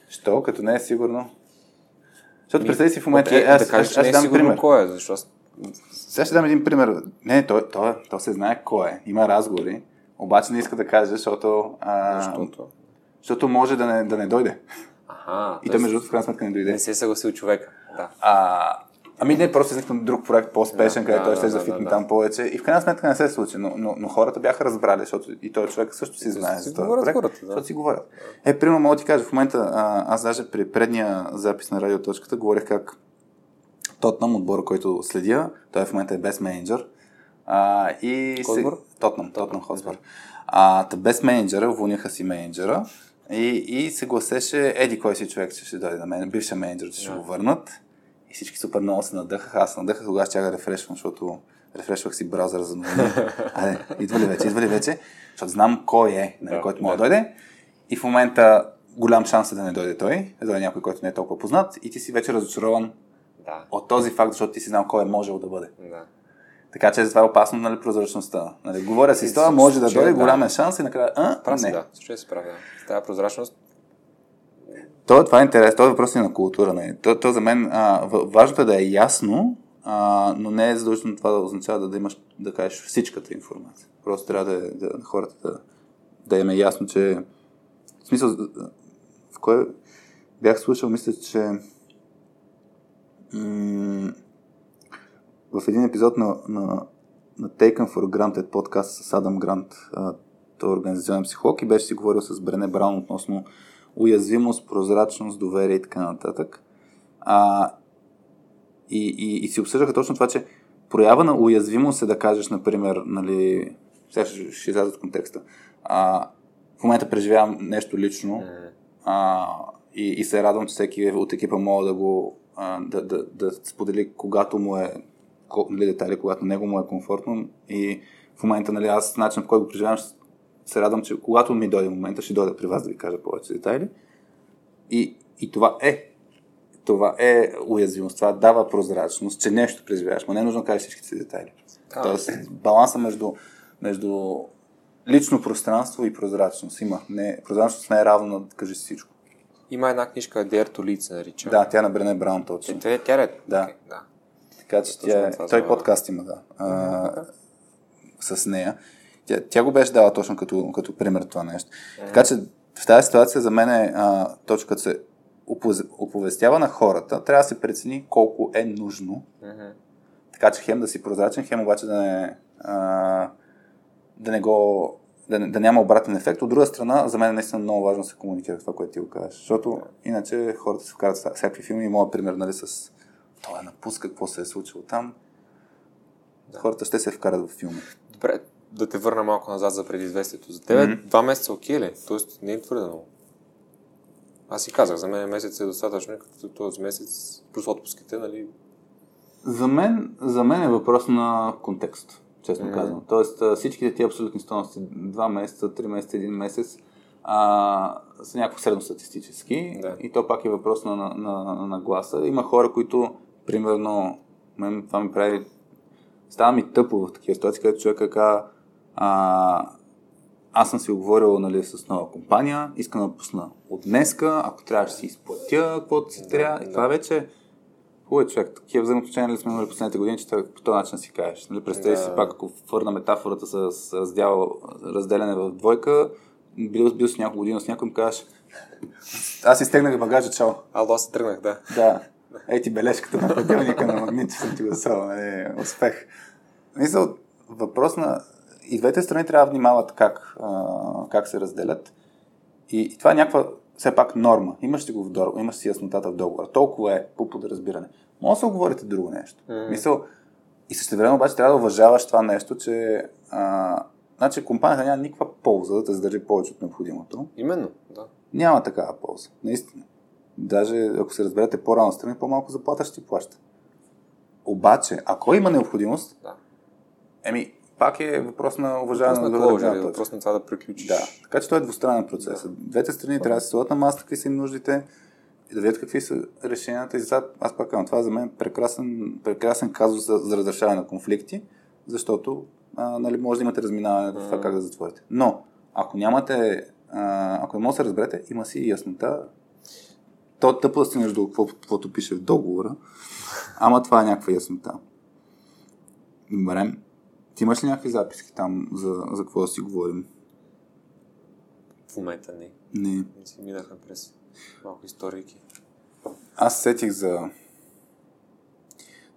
Що? Като не е сигурно? Защото Ми, представи си в момента. Okay, аз, да кажеш, аз, аз, аз не е сигурно пример. кой е, защото. Сега ще дам един пример. Не, то, то, то се знае кой е. Има разговори. Обаче не иска да каже, защото. А, защото? Защото може да не, да не дойде. Ага, и то между другото в крайна сметка не дойде. Не се е съгласил човека. Да. А, ами не, просто изникна друг проект, по-спешен, да, където да, той ще да, зафитне да, там повече. И в крайна сметка не се случи, но, но, но хората бяха разбрали, защото и той човек също си знае за това. Проект, хората, да. Защото си говорят. Е, примерно мога да ти кажа, в момента а, аз даже при предния запис на радиоточката говорих как Тотнам, отбора, който следя, той в момента е без менеджер. А, и се... Тотнам, Тотнам Хотспор. А, без менеджера, уволниха си менеджера и, и се гласеше, еди кой си човек, че ще дойде на мен, бившия менеджер, че ще го върнат. Всички супер много се надъхаха. Аз надъхах, тогава ще да рефрешвам, защото рефрешвах си браузъра за новини. Аде, идва ли вече, идва ли вече? Защото знам кой е, нали, да, който може да дойде. И в момента голям шанс е да не дойде той, да дойде някой, който не е толкова познат и ти си вече разочарован да. от този факт, защото ти си знал кой е можел да бъде. Да. Така че това е опасно, нали, прозрачността. Нали, говоря си с това, може да дойде, голям е шанс и накрая, а, Прав не. Да, се прави, да. Тази прозрачност то, това е интерес, това е въпрос и на култура. Не? Нали. То, то за мен, а, важното е да е ясно, а, но не е задължително това да означава да, да имаш, да кажеш всичката информация. Просто трябва да, да, хората да, да им е ясно, че в смисъл, в кое бях слушал, мисля, че м- в един епизод на, на, на Taken for Granted подкаст с Адам Грант, той е организационен психолог и беше си говорил с Брене Браун относно уязвимост, прозрачност, доверие и така нататък. А, и, и, и си обсъждаха точно това, че проява на уязвимост е да кажеш, например, нали, сега ще, ще изляза от контекста. А, в момента преживявам нещо лично а, и, и се радвам, че всеки от екипа мога да го а, да, да, да сподели, когато му е нали, детайли, когато него му е комфортно и в момента, нали, аз начин, в който го преживявам, се радвам, че когато ми дойде момента, ще дойда при вас да ви кажа повече детайли. И, и това е това е уязвимост, това дава прозрачност, че нещо преживяваш, но не е нужно да кажеш всичките си детайли. А, Тоест, баланса между, между лично пространство и прозрачност има. Не, прозрачност не е равно на да кажеш всичко. Има една книжка Dare to Lead се нарича. Да, тя на Брене Браун точно. Тя, тя е. Да. Okay, да. Така че тя, той подкаст има, да. А, с нея. Тя, тя го беше дала точно като, като пример това нещо. Mm-hmm. Така че в тази ситуация за мен е а, точно като се оповестява на хората, трябва да се прецени колко е нужно. Mm-hmm. Така че хем да си прозрачен, хем обаче да не, а, да не го да, да няма обратен ефект. От друга страна, за мен е наистина много важно да се комуникира това, което ти го кажеш. Защото иначе хората се вкарат всякакви филми и моят пример нали, с това напуска, какво се е случило там. Да. Хората ще се вкарат в филми. Добре, да те върна малко назад за предизвестието. За тебе mm-hmm. два месеца окей ли? Тоест не е твърде много. Аз си казах, за мен месец е достатъчно, като този месец плюс отпуските, нали? За мен, за мен е въпрос на контекст, честно mm-hmm. казвам. Тоест всичките ти абсолютни стоености, два месеца, три месеца, един месец, а, са някакво средностатистически да. и то пак е въпрос на, на, на, на гласа. Има хора, които, примерно, мен това ми прави става ми тъпо в такива ситуации, където човека казва а, аз съм си оговорил нали, с нова компания, искам да пусна от днеска, ако трябва ще си изплатя каквото си трябва. И това вече хубаво е човек. Такива взаимоотношения ли сме имали последните години, че по този начин си кажеш. Нали, представи да. си пак, ако върна метафората с раздял, разделяне в двойка, бил, бил с няколко години с някой, кажеш, аз изтегнах багажа, чао. Ало, аз тръгнах, да. Да. Ей ти бележката на пътилника на магнит, че съм ти го нали, успех. Мисъл, въпрос на и двете страни трябва да внимават как, а, как се разделят. И, и това е някаква все пак норма. Имаш си го в договор, имаш си яснотата в договора. Толкова е по подразбиране. Може да се оговорите друго нещо. Mm. Мисъл, и също време обаче трябва да уважаваш това нещо, че а, значи компанията няма никаква полза да те задържи повече от необходимото. Именно, да. Няма такава полза, наистина. Даже ако се разберете по-рано страни, по-малко заплата ще ти плаща. Обаче, ако има необходимост, Да. еми, пак е въпрос на уважаване на другата е въпрос на това да приключиш. Да, така че това е двустранен процес. Двете страни трябва да се сложат на масата, какви са им нуждите и да видят какви са решенията. И затова аз пак казвам, това за мен е прекрасен, прекрасен казус за, за разрешаване на конфликти, защото а, нали, може да имате разминаване в това как да затворите. Но, ако нямате, а, ако не може да се разберете, има си яснота. То е тъпо да стигнеш до какво- каквото пише в договора, ама това е някаква яснота. Добре. Ти имаш ли някакви записки там за, за какво да си говорим? В момента не. Не. Не си минахме през малко историки. Аз сетих за...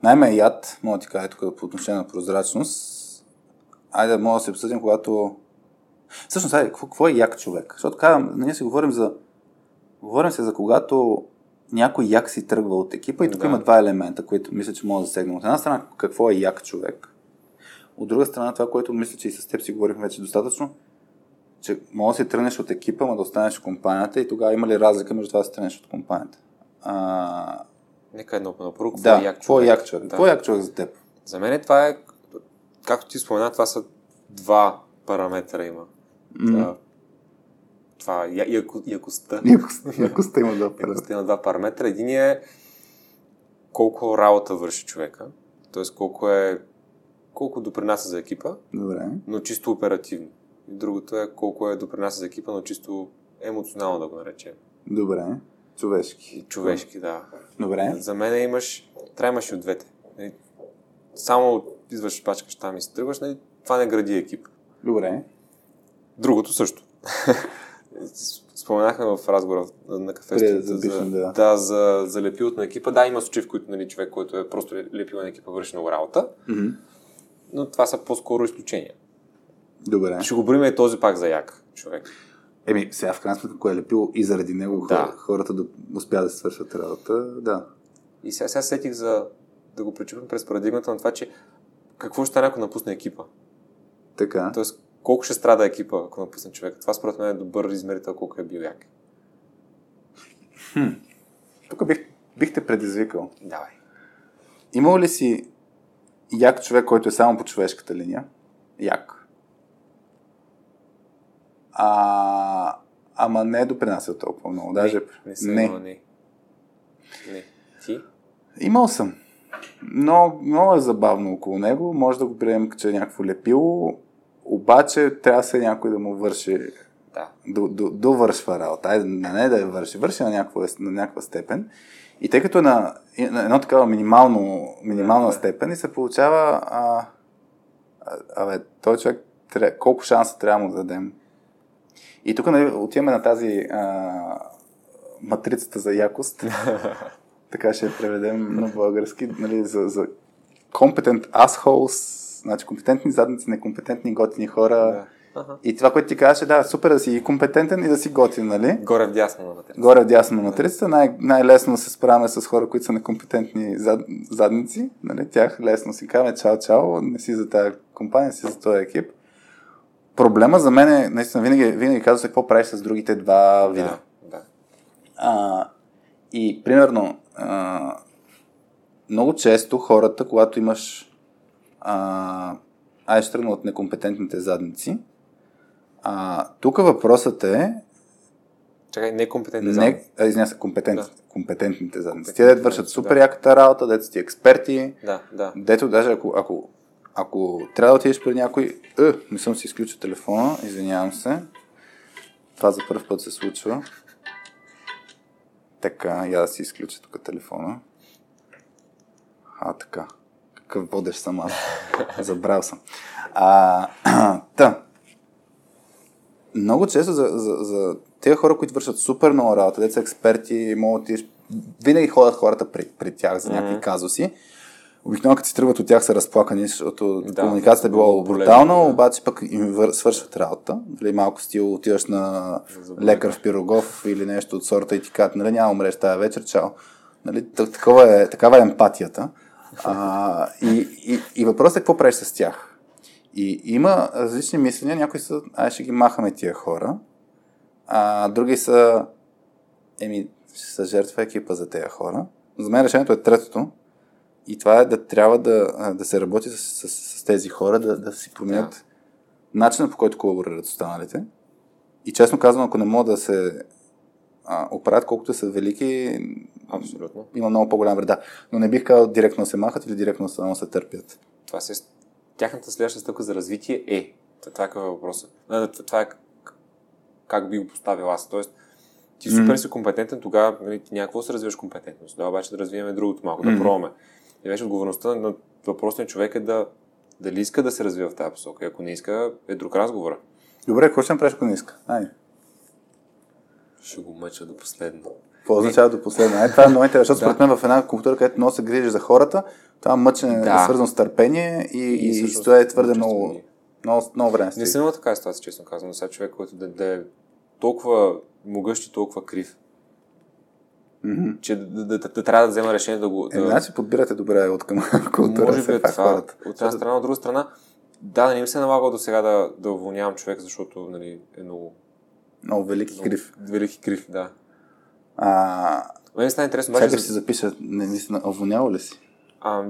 Най-ме е яд, мога да ти кажа тук по отношение на прозрачност. Айде, мога да се обсъдим, когато... Всъщност, айде, какво, какво е як човек? Защото казвам, ние си говорим за... Говорим се за когато някой як си тръгва от екипа и тук Да. има два елемента, които мисля, че мога да сегнем. От една страна, какво е як човек. От друга страна, това, което мисля, че и с теб си говорихме вече достатъчно, че може да си тръгнеш от екипа, но да останеш в компанията и тогава има ли разлика между това да си тръгнеш от компанията? А, Нека едно на първо. Какво да, е як е човек? як човек? Да. Какво е як човек за теб? За мен това е, както ти спомена, това са два параметра има. Това, това е я, яко, якостта. (laughs) Якостта има да Якостта има два параметра. Един е колко работа върши човека, т.е. колко е колко допринася за екипа, Добре. но чисто оперативно. И другото е колко е допринася за екипа, но чисто емоционално да го наречем. Добре. Човешки. Човешки, да. Добре. За мен имаш, трябва имаш и от двете. Нали, Само извършиш пачкаш там и си тръгваш, нали, това не гради екип. Добре. Другото също. (laughs) Споменахме в разговора на- кафе за, да. да, за, за лепилото на екипа. Да, има случаи, в които нали, човек, който е просто лепил на екипа, върши много работа, Мгм. Но това са по-скоро изключения. Добре. Ще го броим и този пак за як човек. Еми, сега в крайна сметка, кое е лепило и заради него Да. хора, хората да успят да свършат работа, да. И сега, сега сетих за да го пречупим през парадигмата на това, че какво ще стане, ако напусне екипа? Така. Тоест, колко ще страда екипа, ако напусне човек? Това според мен е добър измерител колко е бил як. Тук бих, бих те предизвикал. Давай. Имал ли си як човек, който е само по човешката линия? Як. А, ама не е допринасял толкова много. Даже... Не съм не. имал, не. Не. Ти? Имал съм. Но много е забавно около него. Може да го приемем, че е някакво лепило. Обаче трябва се някой да му върши Да. до, до, довършва работа. Айде, не, да я върши, върши на някаква, на някаква степен. И тъй като е на едно такава минимално, минимална Да, да. степен и се получава а, а, абе, той човек, тря, колко шанса трябва да му дадем. И тук нали, отиваме на тази а, матрицата за якост. (laughs) така ще я преведем на български, нали, за, за competent assholes, значи компетентни задници, некомпетентни готини хора. Да. Аха. И това, което ти казваше, да, супер да си и компетентен и да си готин, нали? Горе в дясно на материал. Горе дясно на матрицата, най- най-лесно се справяме с хора, които са некомпетентни зад, задници, нали? Тях лесно си казваме чао, чао, не си за тази компания, не си за този екип. Проблема за мен е, наистина, винаги, винаги казва се какво правиш с другите два вида. Да, да. А, и, примерно, а, много често хората, когато имаш а, ай ще тръгна от некомпетентните задници, а, тук въпросът е Чакай, некомпетентен не, а, извиня се, компетент, Да. компетентните задници. Те дето вършат супер да. яката работа, дето ти експерти, Да, да. дето даже ако, ако, ако трябва да отидеш при някой, е, не съм си изключил телефона, извинявам се. Това за първ път се случва. Така, я да си изключа тук телефона. А, така. Какъв водещ съм аз. (laughs) Забрал съм. А, (clears throat) та. Много често за, за, за тези хора, които вършат супер много работа, деца експерти, могат да винаги ходят хората при, при тях за някакви Мгм. казуси. Обикновено като си тръгват от тях са разплакани, защото Да, комуникацията е била брутална, да. обаче пък им вър... свършват работа. Нали, малко стил отиваш на лекар в Пирогов или нещо от сорта и ти казват, нали, няма умреш тази вечер, чао. Нали, такова е, такава е емпатията. А, и, и, и въпросът е какво правиш с тях. И има различни мисления, някои са, ай ще ги махаме тия хора, а други са, еми, ще са жертва екипа за тези хора. За мен решението е третото, И това е да трябва да, да се работи с, с, с тези хора, да, да си променят да. начина по който колаборират с останалите. И честно казвам, ако не могат да се а, оправят колкото са велики, Абсолютно. има много по-голям вреда. Но не бих казал директно се махат или директно само се търпят. Това се, тяхната следваща стъпка за развитие е. Това е какъв е въпросът. Това е как би го поставил аз. Тоест, ти супер си компетентен, тогава нали, ти някакво се развиваш компетентност. Да, обаче да развиваме другото малко, mm-hmm. да пробваме. И вече отговорността на въпросния човек е да дали иска да се развива в тази посока. Ако не иска, е друг разговор. Добре, какво ще направиш, ако не иска? Ай. Ще го мъча до последно. Какво означава до последно? Ай, това е много интересно, защото според мен в една култура, където много се грижи за хората, това мъчене да. е свързано с търпение и, и, и, и това е твърде много, много, много време. Не съм имал така ситуация, честно казвам. Сега човек, който да, да е толкова могъщ и толкова крив. Mm-hmm. Че да, да, да, да, трябва да взема решение да го. Да... Е, значи подбирате добре от към (laughs) култура. Може би е това. Хората. От една страна, от друга страна, да, не им се е налагало до сега да, да уволнявам човек, защото нали, е много. Много велики много, крив. Велики крив, да. А... Мен стана интересно. Чакай ще си запиша, не, наистина, уволнявал ли си? А,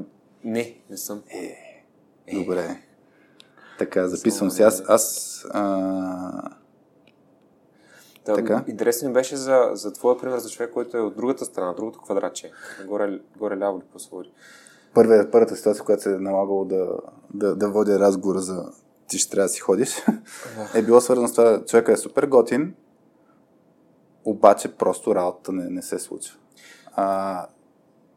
не, не съм. Е, е. добре. Така, записвам си. Аз, аз а да, така? Интересен ми беше за, за твоя пример за човек, който е от другата страна, другото квадратче. Горе, горе ляво ли по Първия, първата ситуация, която се е налагало да, да, да водя разговора за ти ще трябва да си ходиш, е било свързано с това, човека е супер готин, обаче просто работата не, не се случва. А,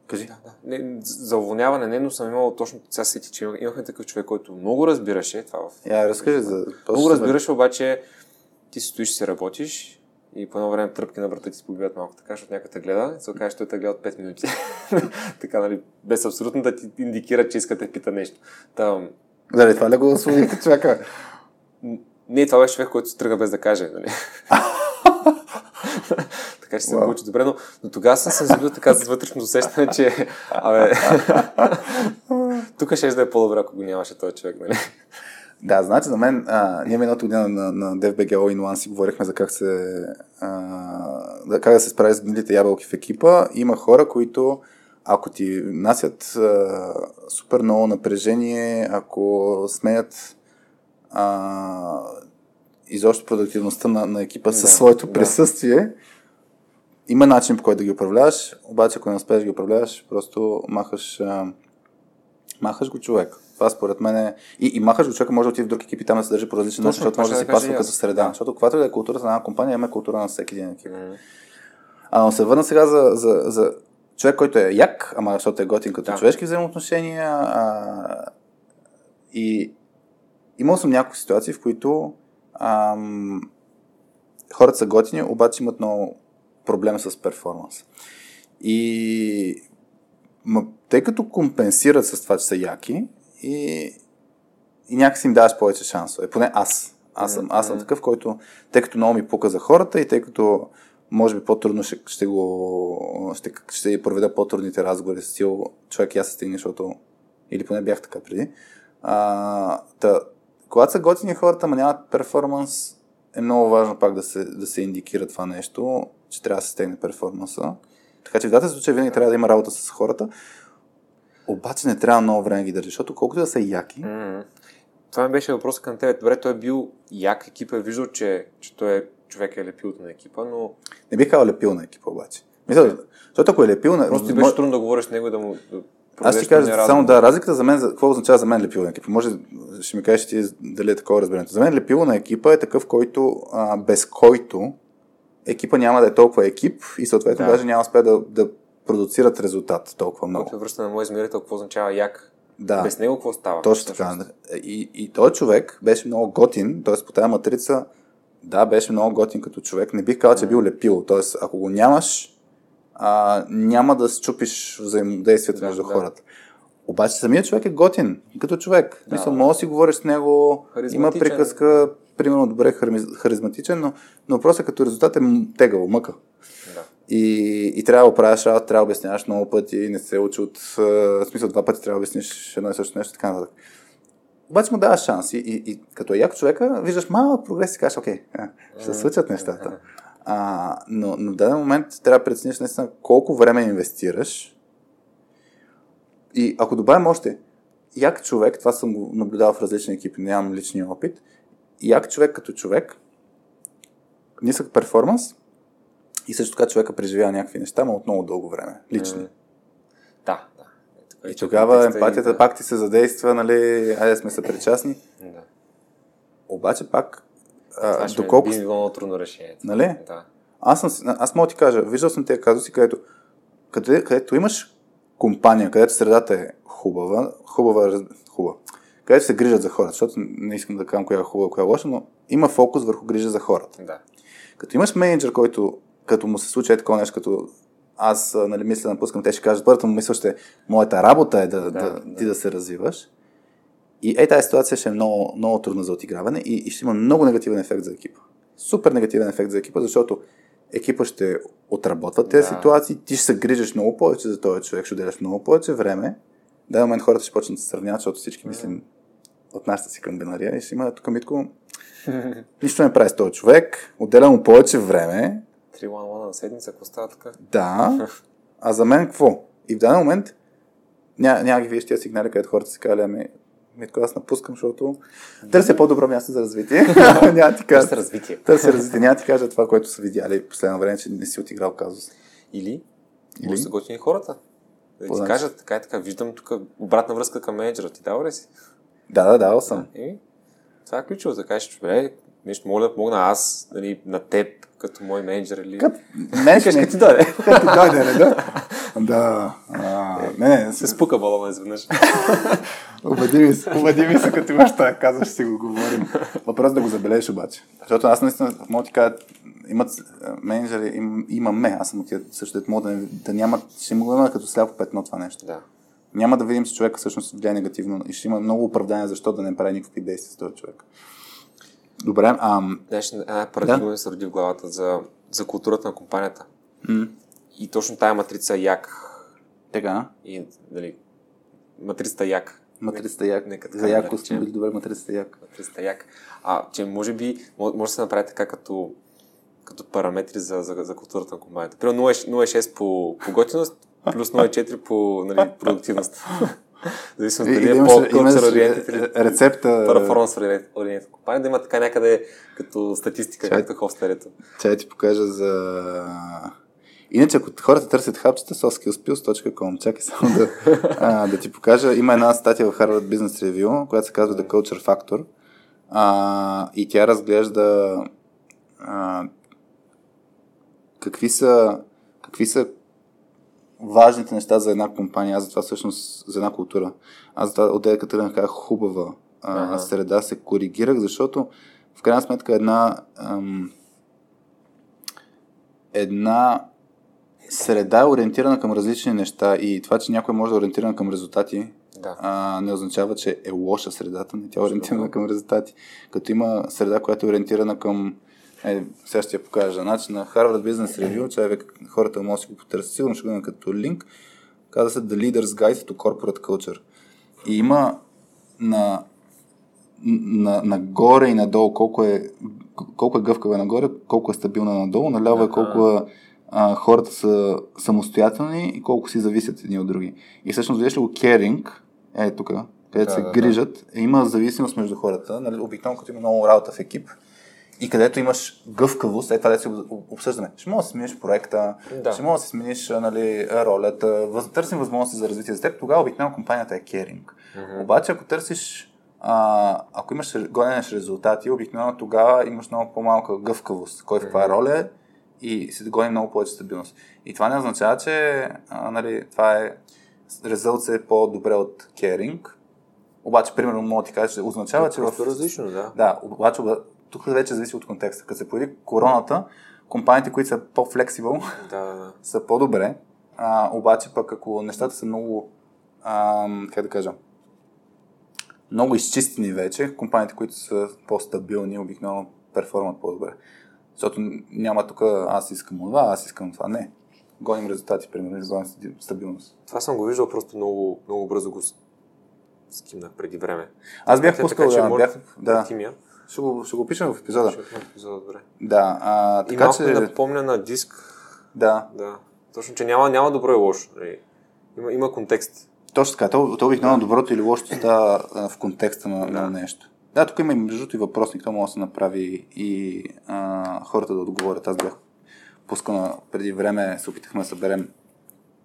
Кажи. Да, да. Не, за уволняване не, но съм имал точно сега сети, че имахме такъв човек, който много разбираше това в... Я, разкажи за... Много разбираше, обаче ти си стоиш, си работиш и по едно време тръпки на врата ти се побиват малко така, защото някой те гледа и се окаже, че той те гледа от 5 минути. (laughs) така, нали, без абсолютно да ти индикира, че иска да пита нещо. Там... Дали, това ли го освободите човека? Не, това беше човек, който се тръгна без да каже. Нали? (laughs) (laughs) така че се wow. получи добре, но, но тогава съм се забил така с вътрешно усещане, че абе, (laughs) тук ще да е по-добре, ако го нямаше този човек. Нали? Да, значи за мен, а, ние миналата година на, на DFBG All in One си говорихме за как, се, а, как да се справи с гнилите ябълки в екипа. Има хора, които ако ти насят а, супер много напрежение, ако сменят а, изобщо продуктивността на, на екипа да, със своето да. присъствие, има начин по който да ги управляваш, обаче ако не успееш да ги управляваш, просто махаш, а, махаш го човек. Това според мен е... И, и махаш го човека може да отиде в друг екип и там да се държи по различен начин, защото може да си пасва като среда. Да. Защото когато е културата на една компания, има култура на всеки един екип. Mm-hmm. А, но се върна сега за, за, за човек, който е як, ама защото е готин като да. човешки взаимоотношения. А, и имал съм няколко ситуации, в които ам, хората са готини, обаче имат много проблем с перформанс. И ма, тъй като компенсират с това, че са яки, и, и някакси им даваш повече шансове. Поне аз. Аз съм, аз съм такъв, който, тъй като много ми пука за хората и тъй като може би по-трудно ще, ще го ще, ще проведа по-трудните разговори с сил човек аз се стигне, защото или поне бях така преди. А, та, когато са готини хората, ма нямат перформанс, е много важно пак да се, да се индикира това нещо, че трябва да се стегне перформанса. Така че в двата случая винаги трябва да има работа с хората. Обаче не трябва много време ги държи, защото колкото да са яки. Mm-hmm. Това ми беше въпрос към теб. Добре, той е бил як екипа, е виждал, че, че той е човек е лепил на екипа, но... Не бих казал лепил на екипа обаче. Мисля, защото ако е лепил на... Просто ти беше трудно да говориш с него и да му... Аз ти кажа само да, разликата за мен, какво означава за мен лепило на екипа? Може, ще ми кажеш ти дали е такова разбирането. За мен лепило на екипа е такъв, който, а, без който екипа няма да е толкова екип и съответно да. даже няма успе да, да продуцират резултат толкова много. Когато връща на моят измерител, какво означава як? Да. Без него какво става? Точно така. И, и този човек беше много готин, т.е. по тази матрица, да, беше много готин като човек. Не бих казал, че е бил лепил. Т.е. ако го нямаш, а, няма да счупиш взаимодействието да, между да. хората. Обаче самият човек е готин, като човек. Да, Мисля, да. може да си говориш с него, има приказка, примерно добре харизматичен, но, но въпросът като резултат е тегъл, мъка. И, и трябва да оправяш работа, трябва да обясняваш много пъти, не се учи от... В смисъл, два пъти трябва да обясниш едно и също нещо, така нататък. Обаче му даваш шанс и, и, и като е як човека, виждаш малък прогрес и кажеш, окей, ще се случат нещата. А, но, но в даден момент трябва да прецениш наистина колко време инвестираш И ако добавим още, як човек, това съм го наблюдавал в различни екипи, нямам личния опит, як човек като човек, нисък перформанс и също така човека преживява някакви неща, но от много дълго време, лични. Mm. Да, да. Е, и тогава емпатията и... пак ти се задейства, нали, айде сме съпричастни. Да. Обаче пак, а, доколко... Би било трудно решение. Нали? Да. Аз, съм, аз мога ти кажа, виждал съм тези казуси, където, къде, където имаш компания, където средата е хубава, хубава, хубава, където се грижат за хората, защото не искам да кажа коя е хубава, коя е лоша, но има фокус върху грижа за хората. Да. Като имаш менеджер, който като му се случи е такова нещо, като аз нали, мисля да напускам, те ще кажат, първата му мисъл ще моята работа е да, да, да, да, ти да се развиваш. И е, тази ситуация ще е много, много трудна за отиграване и, и ще има много негативен ефект за екипа. Супер негативен ефект за екипа, защото екипа ще отработва тези да. ситуации, ти ще се грижиш много повече за този човек, ще отделяш много повече време. Да, момент хората ще почнат да се сравняват, защото всички мислим от нашата си камбинария и ще има тук Митко. (laughs) Нищо не прави с този човек, отделя му повече време. 3-1-1 на седмица, ако става така. Да. (laughs) А за мен какво? И в даден момент няма, няма ги виж тези сигнали, където хората си казали, ами Митко, аз напускам, защото търся по-добро място за развитие. (laughs) няма ти кажа. Търся развитие. Търся развитие. Няма ти кажа това, което са видяли последно време, че не си отиграл казус. Или, Или? са готини хората. Да ти кажат, така и така, виждам тук обратна връзка към менеджера. Ти дава ли си? Да, да, дал съм. И, това е ключово, да кажеш, бе, нещо мога да помогна аз, нали, на теб, като мой менеджер или... Кът, не, ще като ти дойде. (laughs) Като ти дойде, не, да? Да. А, не. Се спука балона изведнъж. (laughs) Обади ми се, обади ми се, като имаш това, казваш, си го говорим. Въпрос да го забележиш обаче. Защото аз наистина, мога ти кажа, имат менеджери, им, имаме, аз съм от също, мога да, да няма, ще му има като сляпо петно това нещо. Да. Няма да видим, че човека всъщност влияе негативно и ще има много оправдания защо да не прави никакви действия с този човек. Добре. Ам... Знаеш, една парадигма да? се роди в главата за, за културата на компанията. Mm. И точно тая матрица як. Така. И, дали, матрицата як. Матрицата як. Нека така за яко сме били добре, матрицата як. Матрицата як. А, че може би, може, да се направи така като, като параметри за, за, за културата на компанията. Примерно 0,6 по, по готиност, плюс 0,4 по нали, продуктивност. Зависимо дали е по-култура ориентит или рецепта. Перформанс ориентит компания, да има така някъде като статистика, Чай, както хостелето. Чай ти покажа за... Иначе, ако хората търсят хапчета, soskillspills.com. Чакай само да, а, да ти покажа. Има една статия в Harvard Business Review, която се казва The Culture Factor. А, и тя разглежда а, какви са, какви са важните неща за една компания, аз за това всъщност, за една култура. Аз за това отделя като как хубава а, ага. среда се коригирах, защото в крайна сметка една ам, една среда е ориентирана към различни неща и това, че някой може да е ориентиран към резултати, да. а, не означава, че е лоша средата, не тя е ориентирана към резултати. Като има среда, която е ориентирана към е, сега ще я покажа. Значи на Harvard Business Review, човек, хората може да си го потърсят, сигурно ще го като линк, казва се The Leader's Guide to Corporate Culture. И има на, на, нагоре и надолу колко е, колко е гъвкава нагоре, колко е стабилна надолу, наляво е колко е, а, хората са самостоятелни и колко си зависят едни от други. И всъщност, виждаш ли го caring, е тук, където да, се да, грижат, да. има зависимост между хората. Нали, обикновено, като има много работа в екип, и където имаш гъвкавост, е това да си обсъждаме. Ще можеш да смениш проекта, да. ще можеш да си смениш нали, ролята, въз, търсим възможности за развитие за теб, тогава обикновено компанията е керинг. Mm-hmm. Обаче ако търсиш, а, ако имаш гоненеш резултати, обикновено тогава имаш много по-малка гъвкавост, кой в каква mm-hmm. роля е и си гони много повече стабилност. И това не означава, че а, нали, това е резултат е по-добре от керинг, обаче, примерно, мога да ти кажа, че означава, че в... различно, да. Да, обаче тук вече зависи от контекста. Като се появи короната, компаниите, които са по-флексибъл, да, да. са по-добре. А, обаче пък ако нещата са много, а, как да кажа, много изчистени вече, компаниите, които са по-стабилни, обикновено перформат по-добре. Защото няма тук аз искам това, аз искам това. Не. Гоним резултати, примерно, гоним стабилност. Това съм го виждал просто много, много бързо го скимнах преди време. Аз бях пускал, да, бях, да. Тимия. Ще го, ще го пишем в епизода. Ще в епизода, добре. Да, а, така и малко че... напомня на диск. Да. Да. Точно, че няма, няма добро и лошо. Нали. Има, има контекст. Точно така. То, то обикновено доброто или лошото става в контекста на, да. на нещо. Да, тук има и между и въпросник, то може да се направи и а, хората да отговорят. Аз бях пускана преди време, се опитахме да съберем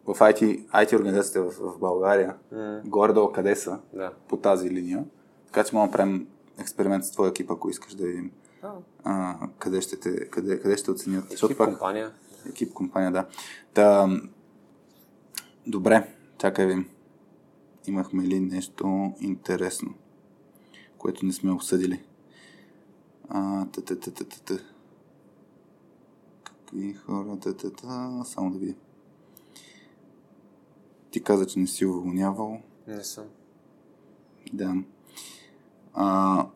в IT, IT организацията в, в България, mm. горе-долу къде са да. по тази линия. Така че можем да правим експеримент с твоя екип, ако искаш да видим oh. а, къде, ще те, къде, къде ще оценят. Екип Защото компания. Екип компания, да. Та, добре, чакай ви. Имахме ли нещо интересно, което не сме обсъдили? А, та, та, та, та, та, та. Какви хора? Та, та, та. Само да видя. Ти каза, че не си уволнявал. Не съм. Да. А,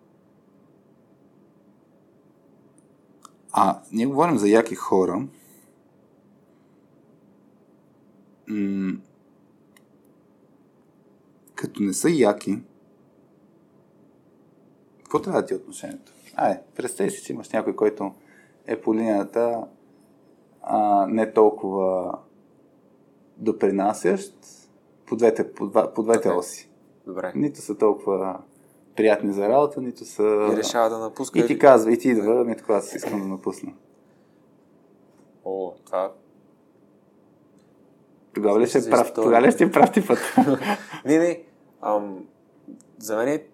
а ние говорим за яки хора. М- като не са яки, какво трябва да ти е отношението? Ай, представи си, че имаш някой, който е по линията а, не толкова допринасящ по двете, по, два, по двете okay. оси. Добре. Нито са толкова приятни за работа, нито са... И решава да напуска. И ти казва, и ти идва, ми така, аз искам да напусна. О, това... Тогава ли ще е прав, тогава ли ще е прав типът? (laughs) не, не. Ам, за мен е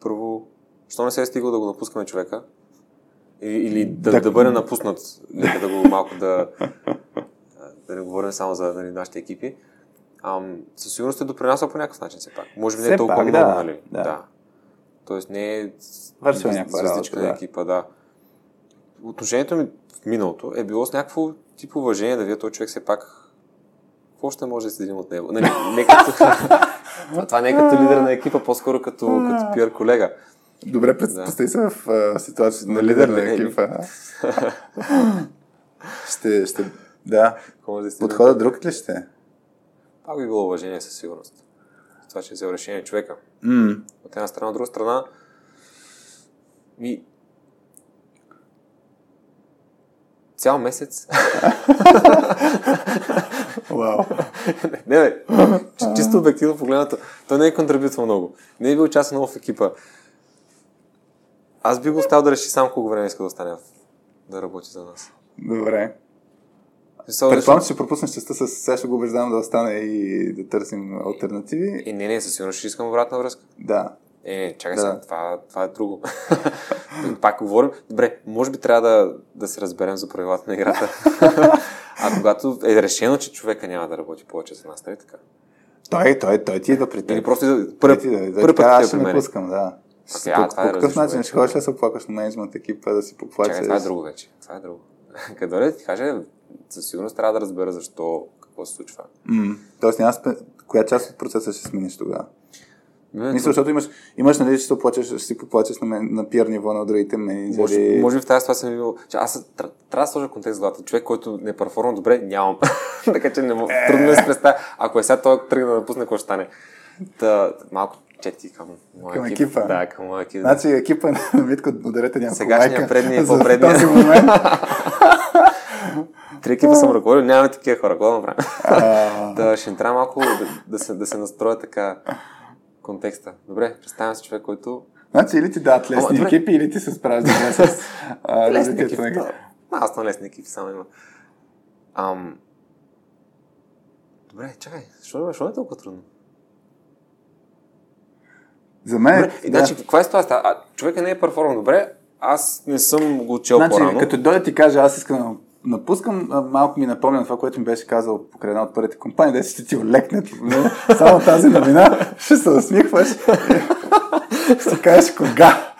първо, що не се е стигало да го напускаме човека? Или, да, да, да бъде напуснат, нека да го малко да, (laughs) да не говорим само за нали, нашите екипи. Ам, със сигурност е допринасял по някакъв начин все пак. Може би не е толкова пак, много, да, нали? Да. да. Тоест не е Вършил някаква работа, да. екипа, да. Отношението ми в миналото е било с някакво тип уважение да вие този човек все пак какво ще може да се от него? Нали, не като... (laughs) това не е като лидер на екипа, по-скоро като, като пиар колега. Добре, представи да. се в uh, ситуация на лидер на екипа. (laughs) ще, ще, да. Подхода друг ли ще? Пак би било уважение със сигурност. Това ще е взел решение човека. Mm. От една страна, от друга страна, ми... Цял месец. Вау. (laughs) не, бе, чисто обективно погледнато. Той не е контрибютвал много. Не е бил част много в екипа. Аз би го оставил да реши сам колко време иска да остане да работи за нас. Добре. Предполагам, че ще пропуснеш частта с сега ще го убеждавам да остане и да търсим альтернативи. И не, не, със сигурност ще искам обратна връзка. Да. Е, чакай да. сега, това, това е друго. (laughs) Пак говорим. Добре, може би трябва да, да се разберем за правилата на играта. (laughs) а когато е решено, че човека няма да работи повече за нас, нали така? Той, той, той ти идва при теб. Или просто да, първ, ти, да, първ път аз ще не пускам, да. Okay, а, това по, е какъв начин ще ходиш да се оплакаш на менеджмент екипа, да си поплачеш? Чакай, това е друго вече. Това е друго. (laughs) Къде да ти каже, със сигурност трябва да разбера защо, какво се случва. Mm. Тоест, няма спе... коя част от процеса ще смениш тогава? Не, Мисля, защото имаш, имаш нали, ще, поплачеш, ще си поплачеш на, на пиар ниво на другите менеджери. Може, може би в тази ситуация бил, че аз трябва да сложа контекст в главата. Човек, който не е перформа добре, нямам. (laughs) така че не мога. Е. Трудно да се представя. Ако е сега той тръгне да напусне, какво ще стане? Та, малко чети към моя към екип. екипа. Да, към моя екип. Значи екипа на (laughs) Митко ударете някакво Сегашния предния, по-предния. този момент. (laughs) Три екипа съм ръководил, нямаме такива хора. Какво да направим? да, ще трябва малко да, да, се, да се настроя така контекста. Добре, представям се човек, който... Значи или ти дадат лесни Ама, екипи, или ти се справиш добре с (laughs) лесни екипи. Да. Аз на лесни екипи само има. Ам... Добре, чакай, защо, защо е толкова трудно? За мен... Добре, да. Значи, каква е ситуацията? А, човека не е перформан добре, аз не съм го чел значи, по-рано. Като дойде ти каже, аз искам напускам, малко ми напомня това, което ми беше казал покрай една от първите компании, да ще ти олекнат. Само тази новина (laughs) ще се усмихваш. (laughs) ще кажеш кога.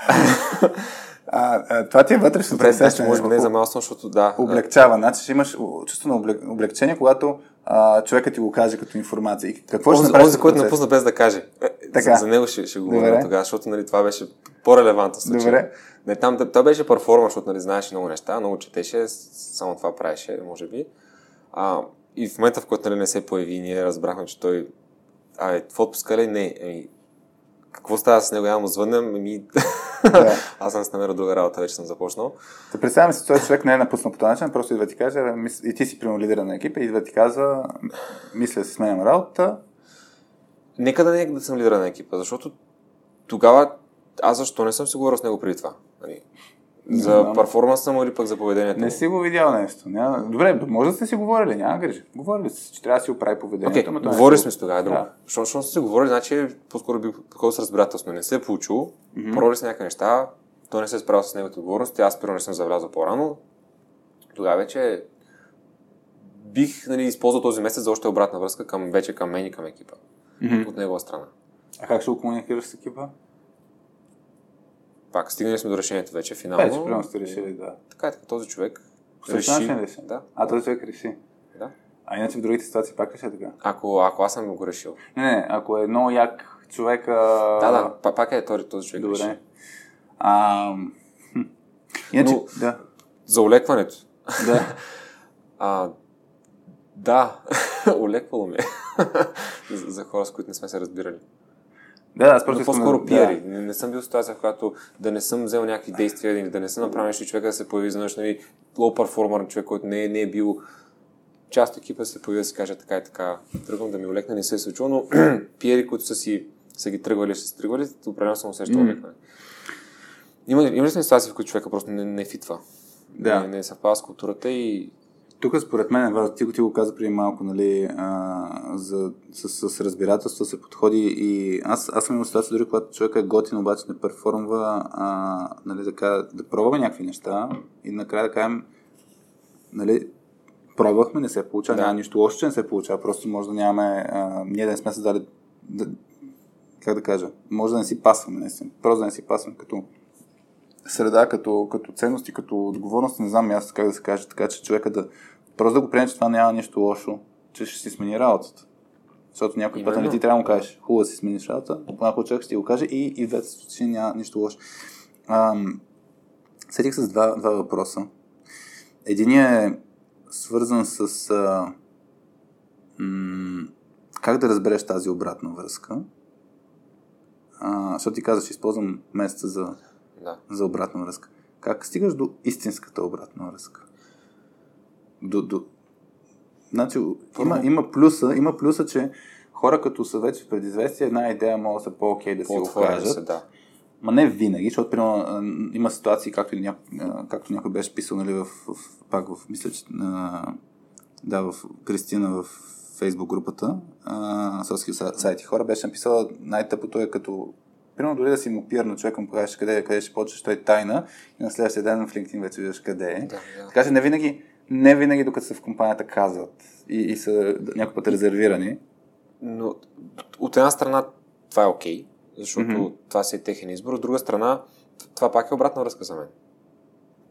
А, а, това ти е вътрешно Добре, значи, може би не е за малко, защото да. Облегчава. Значи ще имаш чувство на облегчение, когато а, човекът ти го каже като информация. И какво ще направиш? Онзи, който напусна без да каже. Е, така. За, за него ще, ще говоря тогава, защото нали, това беше по-релевантно случай. Добре. Не, там той беше перформанс, защото нали, знаеше много неща, много четеше, само това правеше, може би. А, и в момента, в който нали, не се появи, ние разбрахме, че той Абе, в отпуска ли? Не. Еми, какво става с него? Я му звъннем. Еми, да. (laughs) аз съм с намерил друга работа, вече съм започнал. Да представяме си, този човек не е напуснал по този начин, просто идва ти каже, и ти си прямо лидера на екипа, идва ти казва, мисля си сменям работа, нека да не да съм лидера на екипа, защото тогава аз защо не съм си говорил с него преди това? Нали? За знам. перформанса му или пък за поведението Не си го видял нещо. Няма... Добре, може да сте си говорили, няма грижа. Говорили сте че трябва да си оправи поведението. Окей, ама не говорили се- сме с тогава, е друго. Да. Защото, защото сте си говорили, значи по-скоро би с разбирателство. Не се е получило, mm-hmm. пробвали с някакви неща, той не се е справил с неговите отговорности, аз първо не съм завлязал по-рано. Тогава вече бих нали, използвал този месец за още обратна връзка към, вече към мен и към екипа. Мгм. От негова страна. А как ще го комуникираш с екипа? Пак, стигнали сме до решението вече, финално. Вече, примерно сте решили да. Така е, така, този човек По ли реши? Да, А, този човек реши. да. А иначе в другите ситуации пак ли ще е така? Ако, ако аз съм го решил. Не, не, ако е много як човека... Да, да, па- пак е този, този човек реши. Добре. А, хм. Иначе, Но- да. За олекването. да. (laughs) А, да, (laughs) олеквало ме. (laughs) за, за хора, с които не сме се разбирали. Да, аз просто по-скоро да- пиари. Не, не съм бил в ситуация, в която да не съм взел някакви действия или да не съм направил нещо човека да се появи изведнъж, нали, лоу перформер, човек, който не, е- не е бил част от екипа, се появи да си каже така и така. Тръгвам да ми олекне, не се е случило, но (clears throat) пиери, които са си са ги тръгвали, ще се тръгвали, определено съм усещал олекване. Има, има ли ситуации, в които човека просто не, не фитва? Да. Не, не съвпада с културата и Тук според мен, ти, го- ти го каза преди малко, нали, а, за, с, с разбирателство се подходи и аз, аз съм имал ситуация, дори когато човек е готин, обаче не перформва, а, нали, да, кажа, да пробваме някакви неща и накрая да кажем, нали, пробвахме, не се получава, Да. няма нищо лошо, че не се получава, просто може да нямаме, а, ние да не сме създали, да, как да кажа, може да не си пасваме, наистина, просто да не си пасваме като среда, като, като ценности, като отговорност, не знам и аз как да се каже, така че човека да просто да го приеме, че това няма нищо лошо, че ще си смени работата. Защото някой път нали, ти трябва да му кажеш, хубаво си смениш работа, понякога човек ще ти го каже и, и двете случаи няма нищо лошо. Ам, Сетих с два, два въпроса. Единият е свързан с а, м- как да разбереш тази обратна връзка. А, защото ти казваш, използвам месеца за да. за обратна връзка. Как стигаш до истинската обратна връзка? До, до... Значи, има, има, плюса, има плюса, че хора като са вече в предизвестие, една идея могат да са по-окей да си го кажат. се, да. Ма не винаги, защото а, има ситуации, както, ня... както някой беше писал, нали, в, в, пак в, мисля, че, а, да, в Кристина в фейсбук групата, а, селски са- сайти хора, беше написала най-тъпото е като Примерно дори да си му пиер на човека му кажеш къде, къде ще почнеш, той е тайна и на следващия ден в LinkedIn вече виждаш къде е. Да, да. Така че не винаги, не винаги докато са в компанията казват и, и са някой път резервирани. Но от една страна това е окей, защото Мгм. mm-hmm. това си е техен избор. От друга страна, това пак е обратна връзка за мен.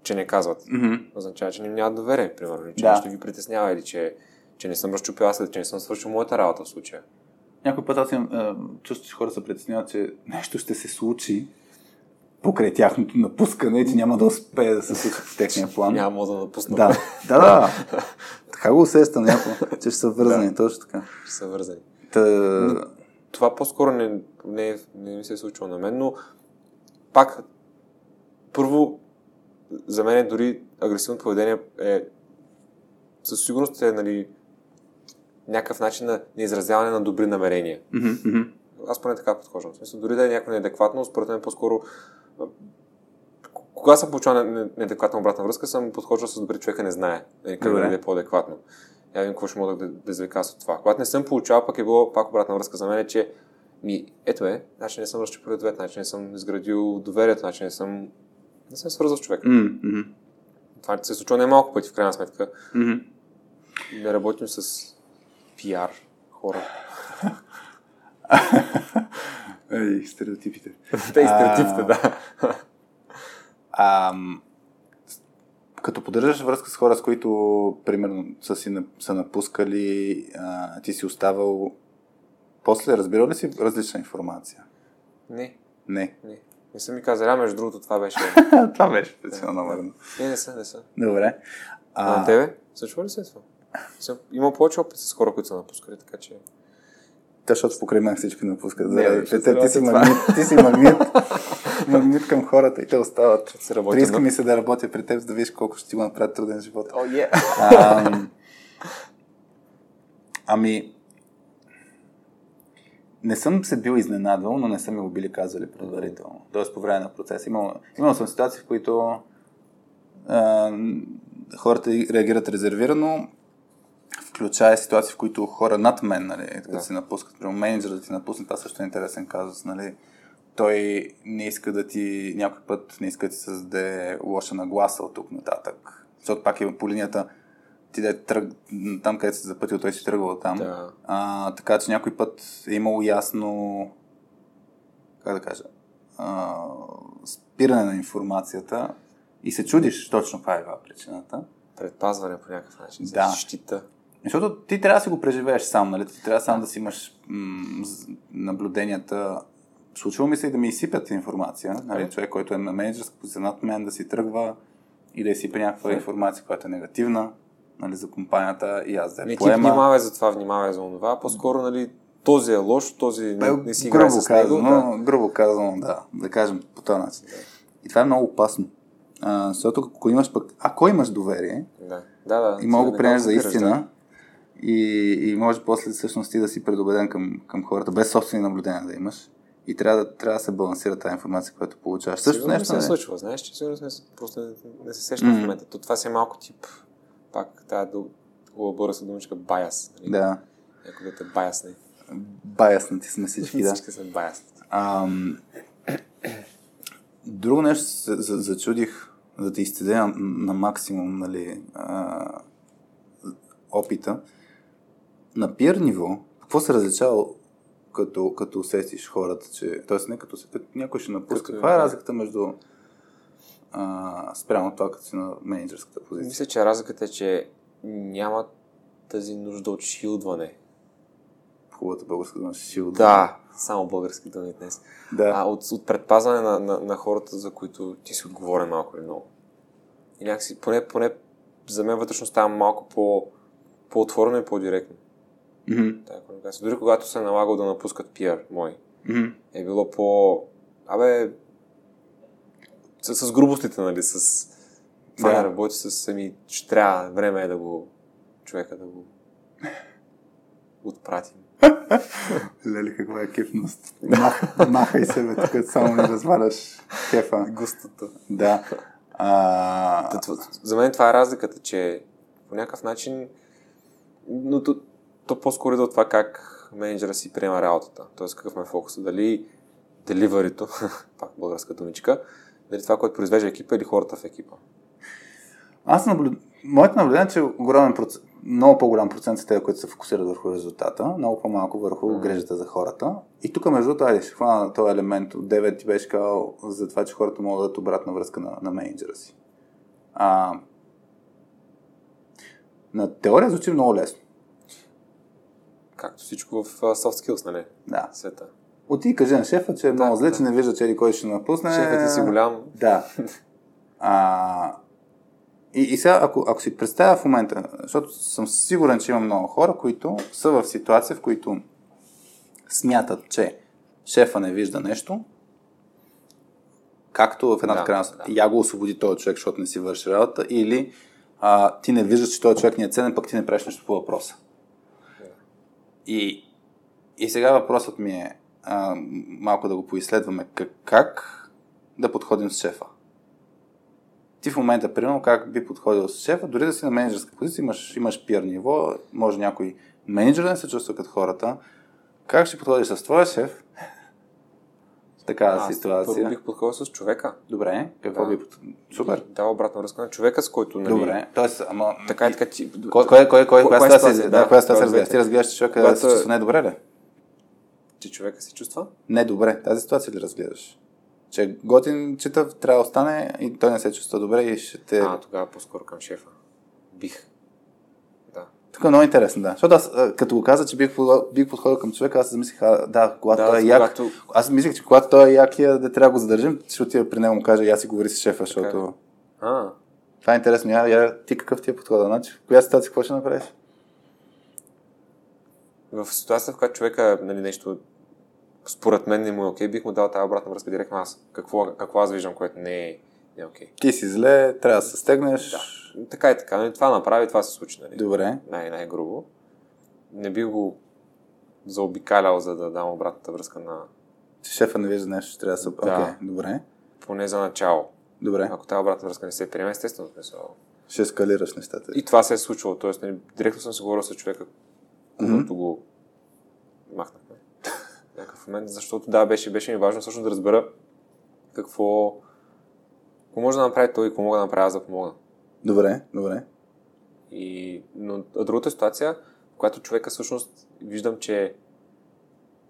Че не казват. Mm-hmm. Означава, че не нямат доверие, примерно. Че Да. нещо ги притеснява или че, че не съм разчупил аз, или че не съм свършил моята работа в случая. Някой път аз имам чувство, че хора се притесняват, че нещо ще се случи покрай тяхното напускане, че няма да успее да се случи в техния план. Няма да напусна. Да, да, да. (laughs) Така го усещам някакво, че ще са вързани, точно така. Ще са вързани. Та... Това по-скоро не, не, не ми се е случило на мен, но пак, първо, за мен дори агресивното поведение е със сигурност е нали, някакъв начин на, на изразяване на добри намерения. Мгм. Аз поне така подхождам. В смисъл, дори да е някакво неадекватно, според мен по-скоро кога съм получавал не- не- неадекватна обратна връзка, съм подхождал с добри човека не знае нали, Добре. да даде по-адекватно. Я видим какво ще мога да, да извлека от това. Когато не съм получавал, пък е било пак обратна връзка за мен, че ми, ето е, значи не съм разчупил ответ, значи не съм изградил доверието, значи не съм, не съм свързал с човека. Мгм, Това се случва не малко пъти, в крайна сметка. мгм. Не работим с пиар хора. (laughs) Ей, стереотипите. Те и стереотипите, да. А, като поддържаш връзка с хора, с които, примерно, са, си, са напускали, а, ти си оставал, после разбирал ли си различна информация? Не, Не. не. Не съм ми казали, а между другото това беше. (laughs) Това беше специално. Не, не са, не са. Добре. А, А, на тебе? Случва ли се това? Съм имал повече опит с хора, които са напускали, така че... Те, защото покрай мен всички напускат. Не, ще те, ти, си магнит, ти си магнит, магнит към хората и те остават. се Прииска но- ми се да работя при теб, за да видиш колко ще ти го направят труден живот. О, е! Ам, ами, не съм се бил изненадвал, но не са ми го били казали предварително. Тоест по време на процеса. Имал, имал съм ситуации, в които а, хората реагират резервирано, включая ситуации, в които хора над мен, нали, като да. се напускат, примерно менеджер да ти напусне, това също е интересен казус, нали, той не иска да ти, някой път не иска да ти създаде лоша нагласа от тук нататък. Защото пак има по линията, ти да е тръг... там, където се запътил, той си тръгвал там. Да. А, така че някой път е имало ясно, как да кажа, а, спиране на информацията и се чудиш точно каква е това причината. Предпазване по някакъв начин, да. защита. Защото ти трябва да си го преживееш сам, нали? Ти трябва сам да си имаш м- наблюденията. Случва ми се и да ми изсипят информация. Нали? Човек, който е на менеджерска позиция над мен, да си тръгва и да изсипе някаква информация, която е негативна нали, за компанията и аз да не поема. Не внимавай за това, внимавай за това. По-скоро, нали, този е лош, този не, не си играе с него. Да. Грубо казано, да. Да кажем по този начин. Да. И това е много опасно. А, защото ако имаш пък, ако имаш доверие, да. Да, да, и мога да приемеш за истина, да. И, и може после всъщност ти да си предубеден към, към хората, без собствени наблюдения да имаш. И трябва да, трябва да се балансира тази информация, която получаваш. Също нещо не се случва, знаеш, че сигурно не, просто не, не се сеща mm-hmm. в момента. То това си е малко тип пак тази хубава българска думичка баяс. Нали? Да. Ако да те баясни. Баяснати сме всички, да. Всички сме баясни. Ам... Друго нещо се зачудих, за да изцедя на, на максимум нали, а, опита. На пир ниво, какво се различава като, като усетиш хората, че... Тоест не като. Като някой ще напуска. Каква е разликата между а, спрямо това, като си на менеджерската позиция? Мисля, че разликата е, че няма тази нужда от шилдване. Хубавата българска дума шилдване. Да, само български думи днес. Да. А от, от предпазване на, на, на хората, за които ти си отговорен малко или много. И някакси, поне, поне за мен вътрешно става малко по, по-отворено и по-директно. Mm-hmm. Дори когато се е налагал да напускат пиар мой, mm-hmm. е било по... Абе, с, с грубостите, нали, с това да. не работи с, ами, ще трябва време е да го, човека да го отпратим. (laughs) Лели, каква е кефност. Мах, махай се, бе, тук само не разваляш кефа. Густото. Да. А... За мен това е разликата, че по някакъв начин, но то, по-скоро е до това как менеджера си приема работата. Тоест какъв е фокуса. Дали деливарито, (laughs) пак българска думичка, дали това, което произвежда екипа или хората в екипа? Аз наблюд... Моето наблюдение е, че огромен процент, много по-голям процент са тези, които се фокусират върху резултата, много по-малко върху mm. грежата за хората. И тук, между другото, айде, ще хвана този елемент от 9 ти беше казал за това, че хората могат да дадат обратна връзка на, на менеджера си. А, на теория звучи много лесно. Както всичко в uh, soft skills, нали? Да. Света. Оти кажи на шефа, че е много зле, да. че не вижда, че кой ще напусне. Шефът ти си голям. Да. А, и, и сега, ако, ако си представя в момента, защото съм сигурен, че има много хора, които са в ситуация, в които смятат, че шефа не вижда нещо, както в едната да, крайна, да. я го освободи този човек, защото не си върши работа, или а, ти не виждаш, че този човек не е ценен, пък ти не правиш нещо по въпроса. И, и сега въпросът ми е, а, малко да го поизследваме. Как, как да подходим с шефа? Ти в момента, примерно, как би подходил с шефа, дори да си на менеджерска позиция, имаш, имаш пир ниво, може някой менеджер да не се чувства като хората. Как ще подходиш с твоя шеф? Такава ситуация. Първо бих подходил с човека. Добре, какво да. би? Супер. Да, обратно връзка на човека, с който... Нали... Добре, т.е. ама... Така и така ти... Кой, кой, кой, кой, коя ситуация, да, коя ситуация разбираш? Ти разбираш, че човека се чувства не добре ли? Че човека се чувства? Не добре. Тази ситуация ли разгледаш? Че готин читав трябва да остане и той не се чувства добре и ще те... А, тогава по-скоро към шефа. Бих. Тук е много интересно, да. Защото аз, като го каза, че бих, бих подходил към човека, аз замислих, а, да, когато да, той е як... Когато... Аз мислих, че когато той е якия, да трябва да го задържим, ще отида при него му кажа, аз си говори с шефа, защото... А. Това е интересно. Я, я, ти какъв ти е подхода? Значи, в коя ситуация какво ще направиш? В ситуация, в която човека нали, нещо според мен не му е окей, бих му дал тази обратна връзка директно аз. Какво, какво аз виждам, което не е, е окей. Ти си зле, трябва да се стегнеш. Да. Така и така. Нали? Това направи, това се случи. Нали? Добре. Най- най-грубо. Не би го заобикалял, за да дам обратната връзка на... Че шефа не вижда нещо, трябва да се... Да. Окей, добре. Поне за начало. Добре. Ако тази обратна връзка не се приеме, естествено смисъл. Ще ескалираш нещата. И това се е случвало. Тоест, нали, директно съм се говорил с човека, когато го махнахме. (laughs) Някакъв момент, защото да, беше, беше ми важно всъщност да разбера какво, какво може да направи той и какво мога да направя аз да помогна. Добре, добре. И, но другата ситуация, в която човека всъщност виждам, че,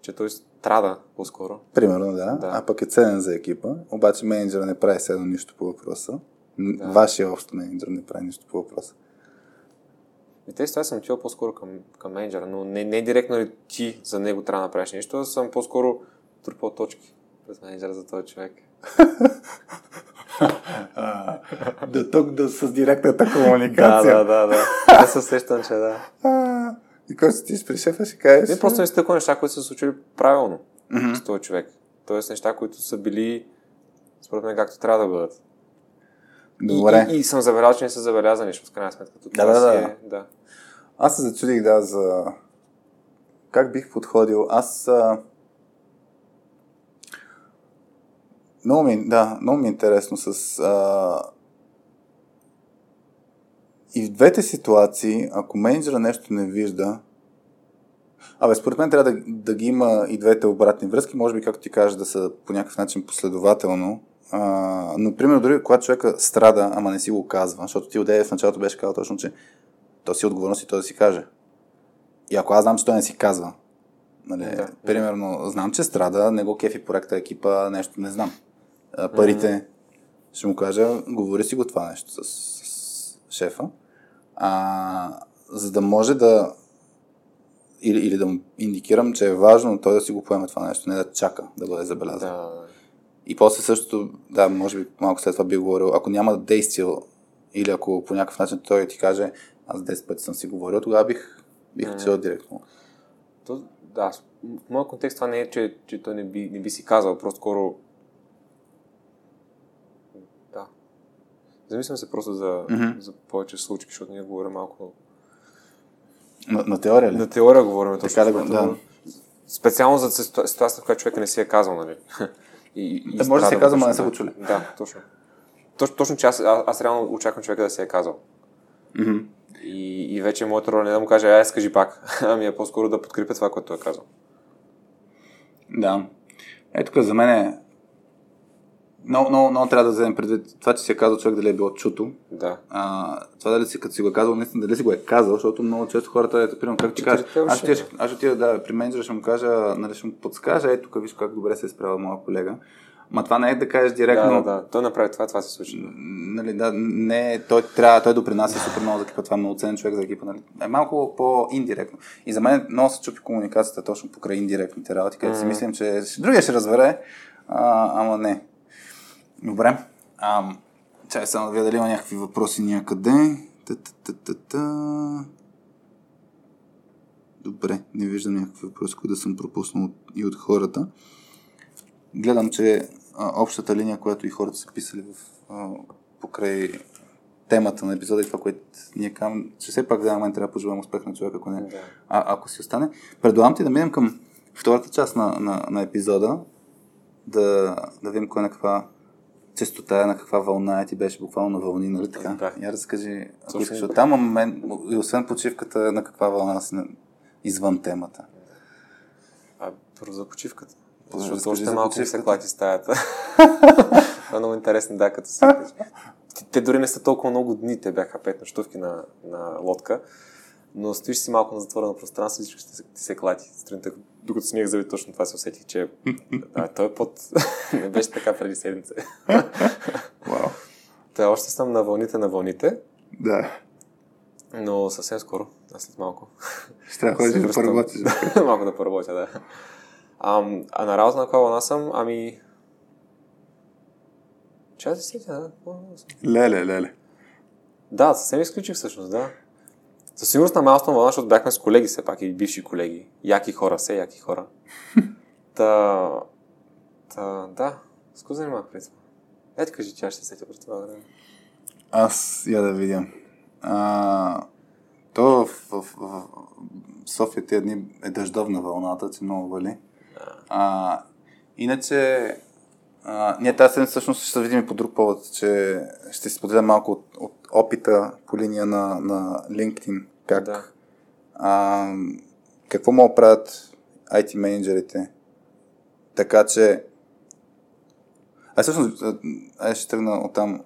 че той страда по-скоро. Примерно, да. Да. А пък е ценен за екипа, обаче менеджера не прави седно нищо по въпроса. Да. Вашия общо менеджер не прави нищо по въпроса. И тези ситуации съм отивал по-скоро към, към менеджера, но не, не директно ли ти за него трябва да направиш нещо, а съм по-скоро трупал точки през менеджера за този човек. (laughs) да тук да с директната Да, комуникация. да, да, да. Да се сещам, че да. А, и когато си при шефа, ще кажеш. Не, просто не стъква неща, които са случили правилно с този човек. Тоест неща, които са били според мен както трябва да бъдат. Добре. И, и, и съм забелязал, че не са забелязани, защото в крайна сметка Да, това да, си да. Е, да. Аз се зачудих, да, за как бих подходил. Аз а... много ми, да, много ми е интересно с а... и в двете ситуации, ако менеджера нещо не вижда, Абе, според мен трябва да, да ги има и двете обратни връзки, може би, както ти кажеш, да са по някакъв начин последователно. А, но, примерно, дори когато човека страда, ама не си го казва, защото ти отдея в началото беше казал точно, че то си отговорност и той да си каже. И ако аз знам, че той не си казва, нали, Да. примерно, знам, че страда, не го кефи проекта, екипа, нещо, не знам. А, парите, ще му кажа, говори си го това нещо с, с шефа, а, за да може да или, или да му индикирам, че е важно той да си го поеме това нещо, не да чака да бъде забелязан. да. И после същото, да, може би малко след това би говорил, ако няма действие или ако по някакъв начин той ти каже, аз 10 пъти съм си говорил, тогава бих, бих отишъл директно. То, да, в моят контекст това не е, че, че той не би, не би си казал, просто скоро... Да. Замислям се просто за, Мгм. за повече случки, защото ние говорим малко... На, на теория ли? На теория говорим точно. Така да го- да. Специално за ситу- ситуацията, в която човека не си е казал, нали? (laughs) И, и Да, може да си е страда казал, ама не точно, са го да. чули. Да, точно. Точно, точно че аз, аз, аз реално очаквам човека да се е казал. Мгм. И, и вече моята роля не е да му кажа, ай, скажи пак, (laughs) ами е по-скоро да подкрепя това, което той е казал. Да. Е, тук за мен е много, много, много трябва да вземем предвид това, че си е казал човек дали е било чуто. Да. А, това дали си, като си го е казал, наистина дали си го е казал, защото много често хората, ето, примерно, как ти кажеш, ще, аз ще отида, да, при менеджера ще му кажа, нали, ще му подскажа, ето тук виж как добре се е справил моя колега. Ма това не е да кажеш директно, Да, да, да. Той направи това, това се случи. нали, да, не, той трябва, той допринася супер много за екипа, това е много ценен човек за екипа, нали. Е малко по-индиректно. И за мен много се чупи комуникацията точно покрай индиректните работи, където си мислим, че другия ще разбере, а, ама не. Добре. А, чай само да видя дали има някакви въпроси някъде. Та-та-та-та-та. Добре, не виждам някакви въпроси, които да съм пропуснал и от хората. Гледам, че а, общата линия, която и хората са писали в, а, покрай темата на епизода и това, което ние казваме, че все пак за момент трябва да пожелаем успех на човек, ако, не, Да. а, ако си остане. Предлагам ти да минем към втората част на, на, на епизода, да, да видим кой на каква честота, на каква вълна е. Ти беше буквално на вълни, нали така? Да. Я разкажи, ако Точно искаш така. от там, момент, и освен почивката, на каква вълна си извън темата. А, първо за почивката. Защото разкажи още за малко ми се клати стаята. (laughs) Това е много интересно, да, като се те, те дори не са толкова много дни, те бяха пет нощувки на, на лодка, но стоиш си малко на затворено пространство всичко ще ти се клати. Сутринта, докато смях зави, точно това се усетих, че (laughs) а, той е под... (laughs) не беше така преди седмица. (laughs) Вау. Та още съм на вълните на вълните, Да. но съвсем скоро, а след малко. Ще трябва да ходиш да поработиш. Малко да поработя, да. А, а на работа на каква вълна съм? Ами... Че да се сетя, да. Леле, леле. Да, съвсем изключих всъщност, да. Със сигурност на малко вълна, защото бяхме с колеги все пак и бивши колеги. Яки хора, все яки хора. (laughs) та, та, да. С какво занимавах преди това? Ти кажи, че аз ще се сетя през това време. Аз я да видя. А, То в, в, в, в София тези дни е дъждовна вълната, че много вали. А, иначе, а, ние тази седмица всъщност ще се видим и по друг повод, че ще споделя малко от, от опита по линия на, на LinkedIn. Как, Да. а, какво могат да правят IT менеджерите, така че аз всъщност, а, аз ще тръгна от там.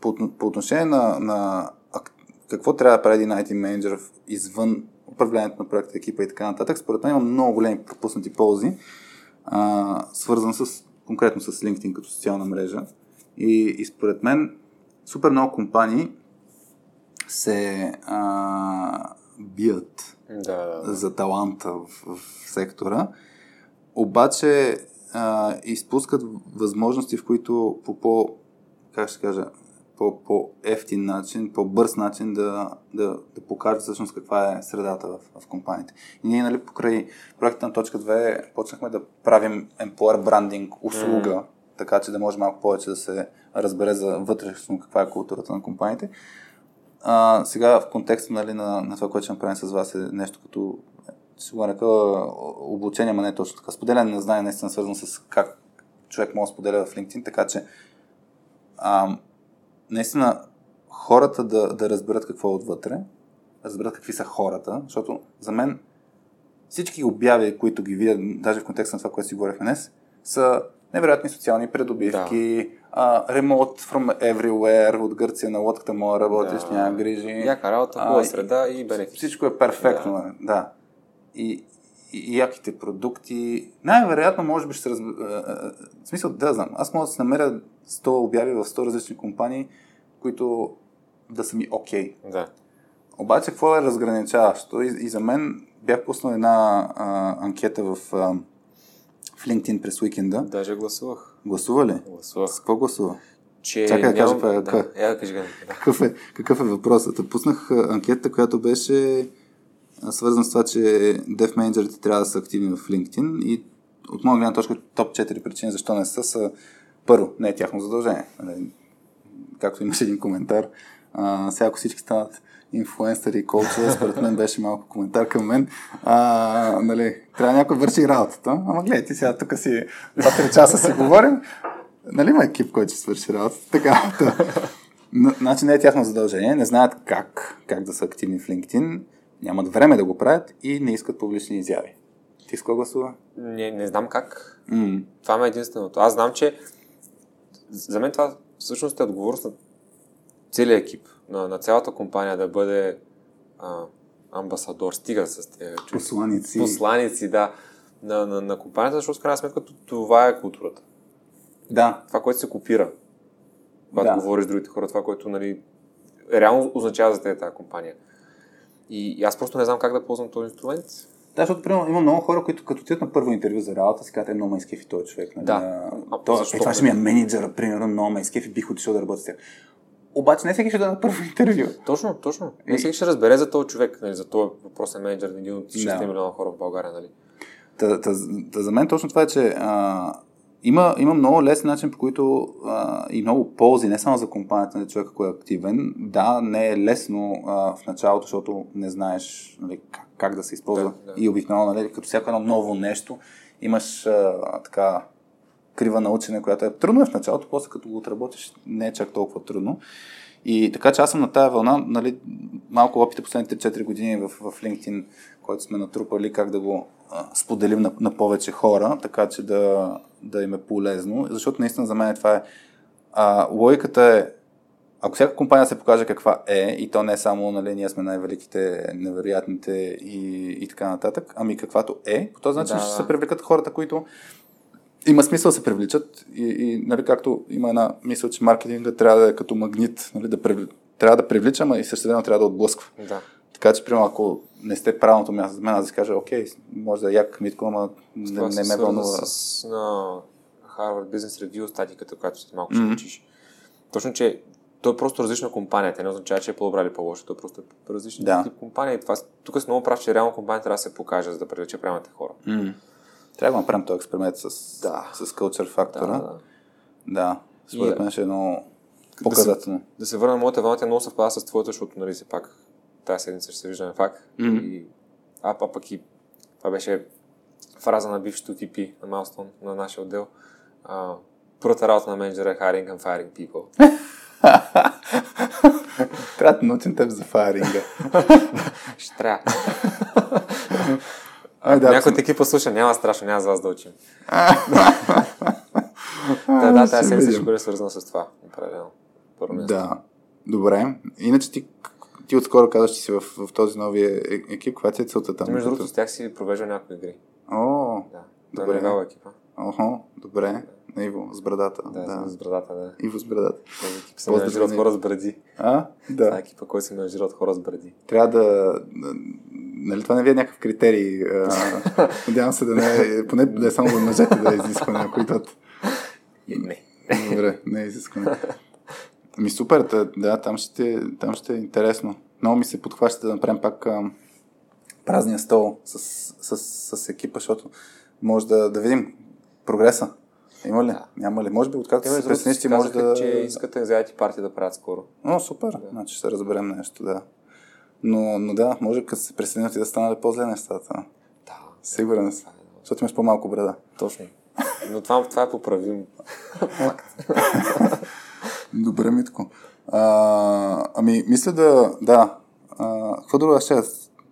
По, по отношение на, на ак- какво трябва да прави един IT менеджер извън управлението на проекта, екипа и така нататък, според мен има много големи пропуснати ползи, а, свързан с, конкретно с LinkedIn като социална мрежа. И, и според мен супер много компании се а, бият Да, за таланта в, в сектора, обаче а, изпускат възможности, в които по по, как ще кажа, по, по ефтин начин, по бърз начин да, да, да покажат всъщност каква е средата в, в компаниите. И ние, нали, покрай проекта на точка 2 почнахме да правим employer branding услуга, mm. Така че да може малко повече да се разбере за вътрешно каква е културата на компаниите. А, сега в контекста нали, на, на това, което ще направим с вас е нещо като ще го нарека обучение, ама не е точно така. Споделяне на знания наистина свързано с как човек може да споделя в LinkedIn, така че а, наистина хората да, да разберат какво е отвътре, разберат какви са хората, защото за мен всички обяви, които ги видят, даже в контекста на това, което си говорихме днес, са невероятни социални придобивки, да. remote from everywhere, от Гърция на лодката мога работиш, Да. няма грижи. Яка работа, А, хубава среда и бенефит. Всичко е перфектно, да. да. И, и, яките продукти. Най-вероятно, може би ще се раз... а, а, В смисъл, да знам. Аз мога да се намеря 100 обяви в 100 различни компании, които да са ми окей. Okay. Да. Обаче, какво е разграничаващо? И, и за мен бях пуснал една а, анкета в, а, в LinkedIn през уикенда. Даже гласувах. Гласува ли? Гласувах. С какво гласува? Че Чакай да кажа нямам... това, да, ка. я Гани, да. Какъв е, какъв е въпросът? Пуснах анкета, която беше свързана с това, че dev менеджерите трябва да са активни в LinkedIn и от моя гледна точка топ 4 причини защо не са са първо, не е тяхно задължение. Нали, Както имаше един коментар, а, сега ако всички станат инфлуенсъри и коучове, според мен беше малко коментар към мен. А, нали, трябва някой върши работата. Ама гледай, ти сега тук си 2-3 часа си говорим. Нали има екип, който ще свърши работата? Така. Та. Н- Значи не е тяхно задължение, не знаят как, как да са активни в LinkedIn, нямат време да го правят и не искат публични изяви. Ти с кого гласува? Не, не знам как. М, Това ме е единственото. Аз знам, че за мен това всъщност е отговорност на целият екип, на, на цялата компания да бъде а, амбасадор, стига с тези. Посланици. посланици, да, на, на, на компанията, защото в крайна сметка това е културата. Да, Това, което се копира, когато Да. говориш с другите хора, това, което нали, реално означава за тези тази компания. И, и аз просто не знам как да ползвам този инструмент. Да, защото примерно, има много хора, които като отидат на първо интервю за работа, си казват, е, много ме изкефи този човек. Нали? Да. А, А, то, защо? е, това ще ми е менеджера, примерно, много ме изкефи, бих отишъл да работя с тях. Обаче не всеки ще да на първо интервю. Точно, точно. Не всеки ще разбере за този човек, нали, за този въпросен менеджер, един от 6 Да. милиона хора в България. Нали. Та, та, та, за мен точно това е, че а, има, има много лесен начин, по който а, и много ползи, не само за компанията на човека, който е активен. Да, не е лесно а, в началото, защото не знаеш нали, как, как да се използва. Да, да. И обикновено, нали, като всяко едно ново нещо, имаш а, така крива на учене, която е трудно е в началото, после като го отработиш, не е чак толкова трудно. И така че аз съм на тая вълна, нали, малко опита последните 4 години в, в LinkedIn, който сме натрупали, как да го а, споделим на, на повече хора, така че да, да им е полезно. Защото наистина за мен това е. А, логиката е, ако всяка компания се покаже каква е, и то не е само, нали, ние сме най-великите, невероятните и, и така нататък, ами каквато е, по този начин Да, ще да. се привлекат хората, които има смисъл да се привличат и, и нали, както има една мисъл, че маркетинга трябва да е като магнит, нали, да привли... трябва да привлича, ама и същевременно трябва да отблъсква. Да. Така че, примерно, ако не сте правилното място за мен, аз да кажа, окей, може да е як Митко, ама не, не ме вълнува. с на Harvard Business Review статиката, която след малко ще Мгм. учиш. Точно, че той е просто различна компания. Те не означава, че е по-добра или по-лоша. Той е просто е различен Да. тип компания. И това, тук си много прав, че реално компания трябва да се покаже, за да привлече правилните хора. М. Трябва да направим този експеримент с, Да. с culture фактора. Да, Да, да. Според мен ще е много Да се, показателно. да се върна на моята вълна, тя много съвпада с твоята, защото, нали, все пак тази седмица ще се виждаме пак. Мгм. И, а, а пък и това беше фраза на бившето TP на Milestone, на нашия отдел. А, първата работа на менеджера е hiring and firing people. (laughs) Трябва да научим теб за файринга. (laughs) Ще трябва. (laughs) Ай, Да, да, Някой от екипа слуша, няма страшно, няма за вас да учим. (laughs) да, да, тази седмица ще бъде свързана с това. Място. Да. Добре. Иначе ти, ти отскоро казваш, че си в, в този новия е- екип. Каква ти е целта там? Между другото, с тях си провеждал някои игри. О, Да. Добре. е левел екипа. охо, добре. На Иво, с брадата. Да, Да. с брадата, да. Иво с брадата. Този екип се менажира от хора с бради. А? Това е Да. екипа, който се менажира от хора с бради. Трябва да... да- Нали това не ви е някакъв критерий? а, (laughs) Надявам се да не е... Поне да е само за мъжете да е изискване, които... Е, Не. Добре, не е изискване. Ми супер, да, да там, ще, там ще е интересно. Много ми се подхваща да направим пак а, празния стол с, с, с, с екипа, защото може да, да видим прогреса. Има ли? Да. Няма ли? Може би откакто се си ти може да... че искат anxiety парти да правят скоро. О, супер. Да. Значи ще разберем нещо, да. Но, но да, може като се присъединят и да станат по-зле нещата. Да. Сигурен съм. Защото имаш по-малко брада. Точно. Но това, това е поправим. (laughs) Добре, Митко. А, ами, мисля да... Да. А, какво друго ще...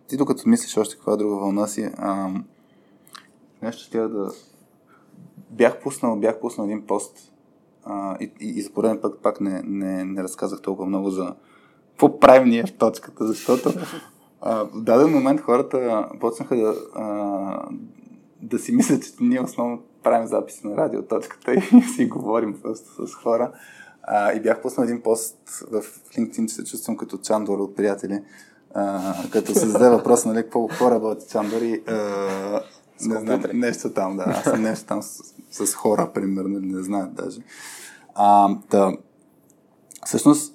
Ти докато мислиш още каква друга вълна си, а, нещо ще да... Бях пуснал, бях пуснал един пост а, и, и, и за пореден път пак не, не, не разказах толкова много за какво правим ние в точката, защото а, в даден момент хората почнаха да, а, да си мислят, че ние основно правим записи на радиоточката и (laughs) си говорим просто с хора. А, и бях пуснал един пост в LinkedIn, че се чувствам като Чандор от приятели. А, като се зададе въпрос, нали, какво, какво работи Чандор и а, не знам, нещо там, да. Аз съм нещо там с, с хора, примерно, не знаят даже. А, да, всъщност,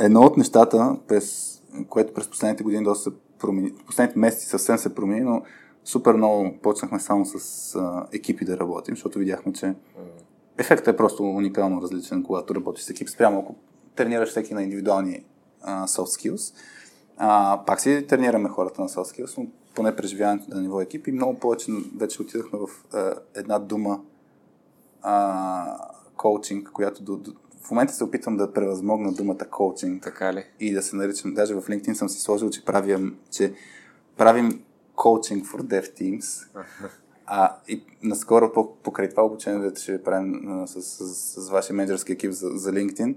едно от нещата, през, което през последните години доста се промени, последните месеци съвсем се промени, но супер много почнахме само с а, екипи да работим, защото видяхме, че ефектът е просто уникално различен, когато работиш с екип, спрямо ако тренираш всеки на индивидуални а, soft skills. А, пак си тренираме хората на soft skills, но поне преживяването на ниво екип и много повече вече отидахме в а, една дума а, коучинг, която до, до, в момента се опитвам да превъзмогна думата коучинг Така ли? и да се наричам, даже в LinkedIn съм си сложил, че правим, че правим coaching for dev teams. А, и наскоро по- покрай това обучение, да ще правим а, с, с, с, вашия менеджерски екип за, за LinkedIn,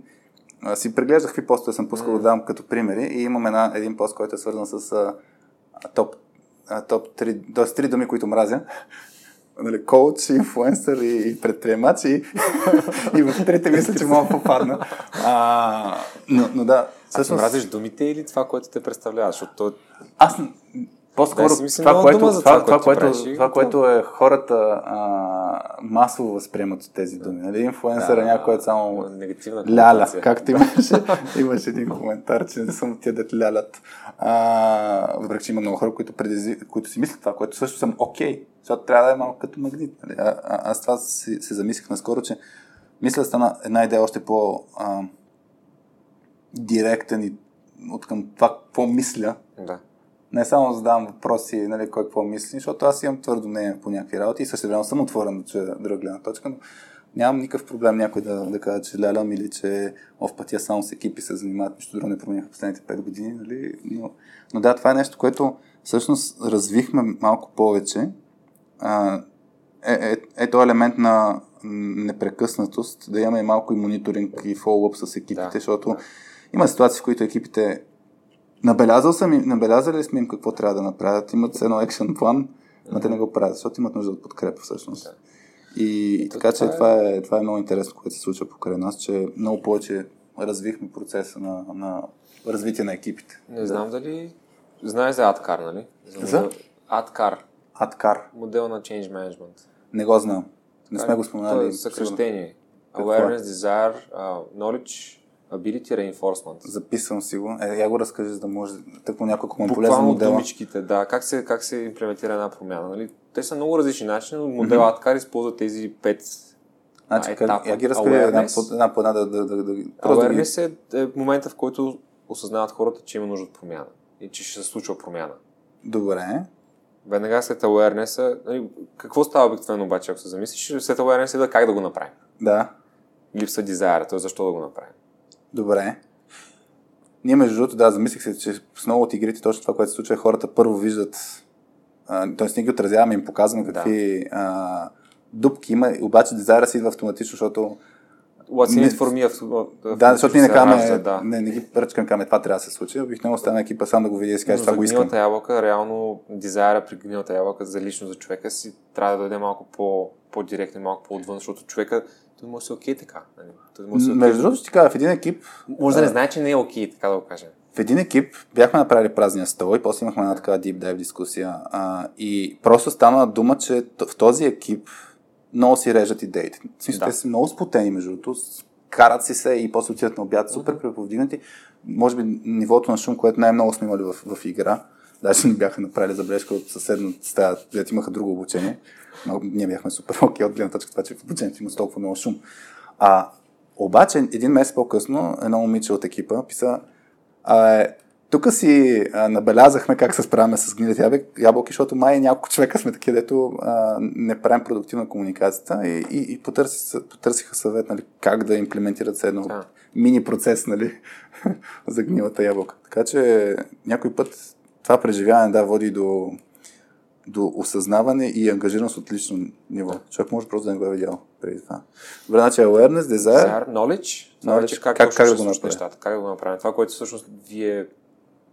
а, си преглеждах какви постове съм пускал да дам като примери и имам една, един пост, който е свързан с а, а, топ, а, топ 3, т.е. три думи, които мразя. Нали, коуч, инфлуенсър и, и предприемач и, и в трите мисля, че мога попадна. А, но, но да, А ти всъщност... мразиш думите или това, което те представлява? Защото то... Аз по-скоро Да, това, което, това, това, това, което това, което е хората а, масово възприемат от тези думи. Нали? Инфлуенсър е някой, който само негативна ляля, както имаше, (laughs) имаше един коментар, че не съм тия дет лялят. А, въпреки, че има много хора, които, предизи, които си мислят това, което също съм окей, okay, защото трябва да е малко като магнит. Нали? А, а, аз това си, се замислих наскоро, че мисля да стана една идея още по а, директен и от към това, какво мисля, Да. Не само да задавам въпроси, нали, кой какво мисли, защото аз имам твърдо мнение по някакви работи и също време съм отворен да чуя друга гледна точка, но нямам никакъв проблем някой да, да каже, че лялям или че в пътя само с екипи се занимават, нищо друго не промениха последните 5 години, нали? но, но да, това е нещо, което всъщност развихме малко повече. А, е, е, е то елемент на непрекъснатост, да имаме малко и мониторинг и фоллоуп с екипите, Да, защото да. има ситуации, в които екипите Набелязал съм им, набелязали сме им какво трябва да направят. Имат едно екшен план, но те не го правят, защото имат нужда от подкрепа всъщност. И То така че това това е, това е много интересно, което се случва покрай нас, че много повече развихме процеса на, на развитие на екипите. Не знам дали... Знаеш за Адкар, нали? За? Адкар. Аткар. Модел на Change Management. Не го знам. Не сме го споменали. То е съкръщение. Е? Awareness, Desire, uh, Knowledge, Ability, Reinforcement. Записвам си го. Е, я го разкажи, за да може тъкмо някой, ако му е Буквално модела. думичките, да. Как се, как се имплементира една промяна, нали? Те са много различни начини, но модел Адкар използва тези пет Значи, етапа. я ги разкажи една Awareness. по една, по една да, да, да, да, просто да. Awareness е, е момента, в който осъзнават хората, че има нужда от промяна и че ще се случва промяна. Добре. Веднага след awareness, нали, какво става обикновено обаче, ако се замислиш, след awareness е да как да го направим. Да. Липсва дизайра, т.е. защо да го направим. Добре. Ние, между другото, да, замислих се, че с много от игрите точно това, което се случва, хората първо виждат, т.е. ние ги отразяваме и им показваме какви да. а, дупки има, обаче дизайра си идва автоматично, защото What's in it for me? В, да, защото ние не каме, да. не, не ги пръчкам каме, това трябва да се случи. Обикновено остана екипа сам да го види и си каже, това го искам. гнилата ябълка, реално дизайра при гнилата ябълка за лично за човека си трябва да даде малко по, по-директно, малко по-отвън, защото човека той може да се окей така. Нали? Той може okay. Между другото, ти кажа, в един екип... Може да не знае, че не е окей, така да го кажем. В един екип бяхме направили празния стол и после имахме една такава deep dive дискусия. А, и просто стана дума, че в този екип много си режат идеите. В смисъл, да. те са много спотени, между другото, карат си се и после отиват на обяд, супер преповдигнати. Може би нивото на шум, което най-много сме имали в, в игра, даже ни бяха направили забележка от съседната стая, където имаха друго обучение. Ние бяхме супер окей от гледна точка това, че в обучението има толкова много шум. А, обаче, един месец по-късно, едно момиче от екипа писа, а, тук си а, набелязахме как се справяме с гнилите ябълки, защото май няколко човека сме такива, дето а, не правим продуктивна комуникацията и, и, и потърси, потърсиха съвет нали, как да имплементират се едно мини процес нали, (laughs) за гнилата ябълка. Така че някой път това преживяване да води до, до осъзнаване и ангажираност от лично ниво. Да. Човек може просто да не го е видял преди това. Добре, значи awareness, desire. Knowledge. knowledge. Как, как, как, да го направим? Нещата, как да го направим? Това, което всъщност вие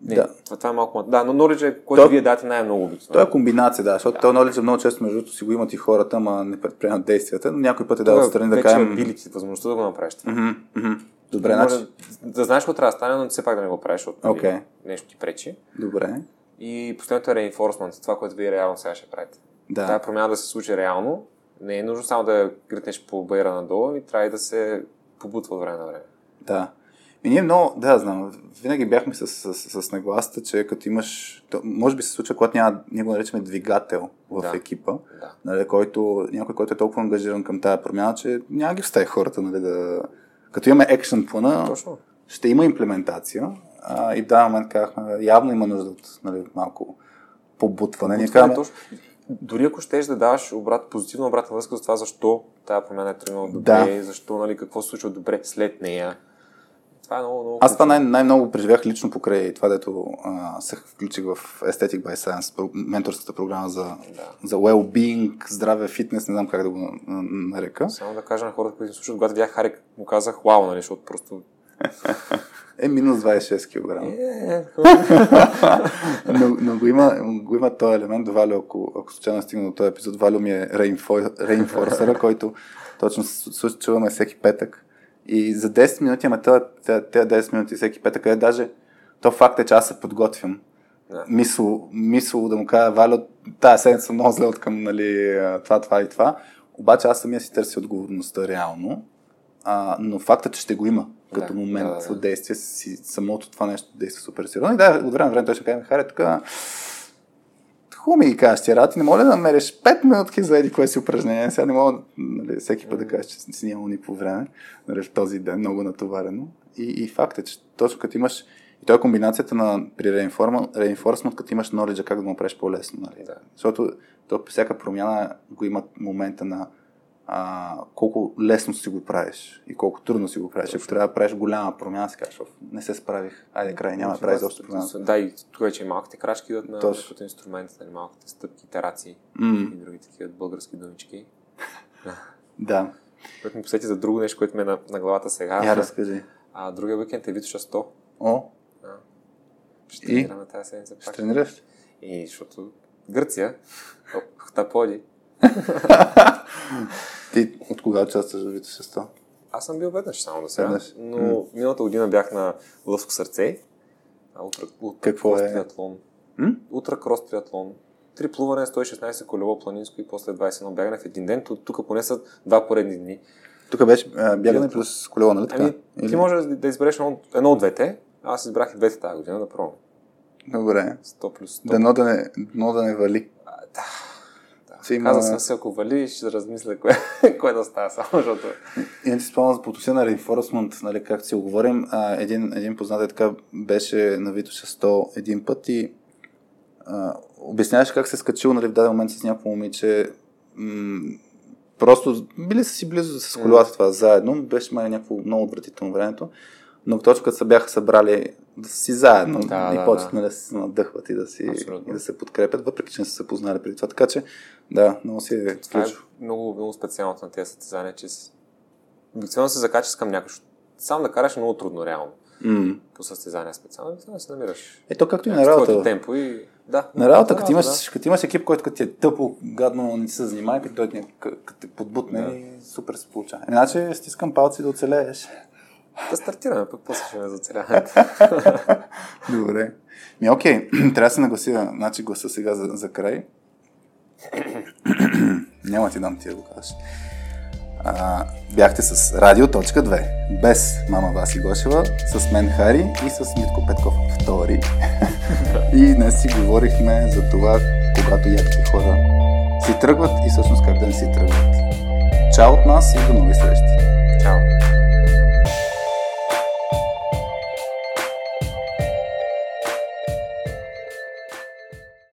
не, да. Това, това е малко. Да, но knowledge, който вие дате най-много обикновено. Това е комбинация, да, защото да. този knowledge много често между другото си го имат и хората, ама не предприемат действията, но някой път е да отстрани да кажем. Вече възможността да го направиш. Mm-hmm, mm-hmm. Добре, значи... Да знаеш какво трябва да стане, но все пак да не го правиш, защото okay. нещо ти пречи. Добре. И последното е reinforcement, това, което вие реално сега ще правите. Да. Тая промяна да се случи реално, не е нужно само да грътнеш по байра надолу, и трябва и да се побутва от време на време. Да. И ние много, да, знам, винаги бяхме с, с, с, с нагласата, че като имаш, то, може би се случва, когато няма, ние го наричаме двигател в да. екипа, да. Нали, който, някой, който е толкова ангажиран към тази промяна, че няма ги встае хората, нали, да... Като имаме екшен плана, Точно. ще има имплементация а, и в даден момент казахме, явно има нужда от нали, малко побутване. Ние казваме, дори ако щеш да даваш обрат, позитивна обратна връзка за това, защо тази промяна е тръгнала добре, да. защо, нали, какво се случва добре след нея това е много, много Аз това най- най-много преживях лично покрай това, дето а, се включих в Aesthetic by Science, менторската програма за, да. за well-being, здраве, фитнес, не знам как да го нарека. Само да кажа на хората, които слушат, когато видях Харик, му казах, вау, нали, защото просто (laughs) е минус 26 кг. Е, (laughs) но, но го, има, го има този елемент Валю, ако, ако случайно стигна до този епизод. Валю ми е рейнфорсера, (laughs) който точно чуваме всеки петък и за 10 минути, ама тези 10 минути всеки петък е даже то факт е, че аз се подготвям. Да. Мисло, мисло да му кажа, Валю, тази седмица съм много зле от към нали, това, това и това. Обаче аз самия си търся отговорността реално. А, но факта, че ще го има като да, момент да, да, да. действие, си, самото това нещо действа супер сериозно. И да, от време на време той ще каже, Харе, тук хубаво ми ги кажеш тия работи, не моля да намериш 5 минутки за еди кое си упражнение. Сега не мога нали, всеки път да кажеш, че си нямал никакво време нали, в този ден, много натоварено. И, и факт е, че точно като имаш и то е комбинацията на при reinforcement, като имаш knowledge как да го направиш по-лесно. Нали? Да. Защото то, всяка промяна го има момента на а, колко лесно си го правиш и колко трудно си го правиш. Ако трябва да правиш голяма промяна, си кажеш, не се справих, айде край, няма да правиш защо промяна. Да, и тук вече и малките крачки идват на като инструмент, нали, малките стъпки, итерации mm. и други такива български думички. (laughs) да. Което ми посети за друго нещо, което ме е на, на главата сега. Я разкажи. А, другия уикенд е Витоша 100. О. А. Ще тренираме тази седмица пак. Ще тренираш? И защото Гърция, Хтаподи. (laughs) Ти от кога участваш в 100? Аз съм бил веднъж само да сега, веднъж. но м миналата година бях на Лъвско сърце. Утра, утра Какво е? Триатлон. Утра крос триатлон. Три плуване, 116 колело планинско и после 21 бягане в един ден. Тук поне са два поредни дни. Тук беше бягане плюс колело, нали така? Ами, Или? Ти може да избереш едно, едно от двете. Аз избрах и двете тази година да пробвам. Добре. 100 плюс 100. Дано да не, дано да не вали. А, да. Че има... Каза съм се, ако вали, ще размисля кое, (laughs) кое да става само, защото... И ти спомням по отношение на reinforcement, нали, както си оговорим, а, един, един познат така беше на Витоша 100 един път и а, обясняваше как се е скачил нали, в даден момент с някакво момиче. М- просто били са си близо с колелата това заедно, беше май някакво много отвратително времето, но точно като се бяха събрали да са си заедно да, и да, почват да. Нали, да се надъхват и да, си, и да се подкрепят, въпреки че не са се познали преди това. Така че, да, много си е Това е много, много специалното на тези състезания, че обикновено се закачаш към някой. Сам да караш е много трудно, реално. Mm. По състезания специално, да се намираш. Ето както и на работа. темпо и да. На работа, като имаш, да. като имаш екип, който като ти е тъпо, гадно, не се занимава, като той като те подбутне, да. супер се получава. Иначе стискам палци да оцелееш. Да стартираме, пък после ще ме зацеляването. (laughs) Добре. Ми, окей, (clears throat) трябва да се наглася, значи гласа сега за, за край. Няма ти дам ти да го кажеш. А, бяхте с Радио.2, без мама Васи Гошева, с мен Хари и с Митко Петков втори. (laughs) и днес си говорихме за това, когато яките хора си тръгват и всъщност как да не си тръгват. Чао от нас и до нови срещи!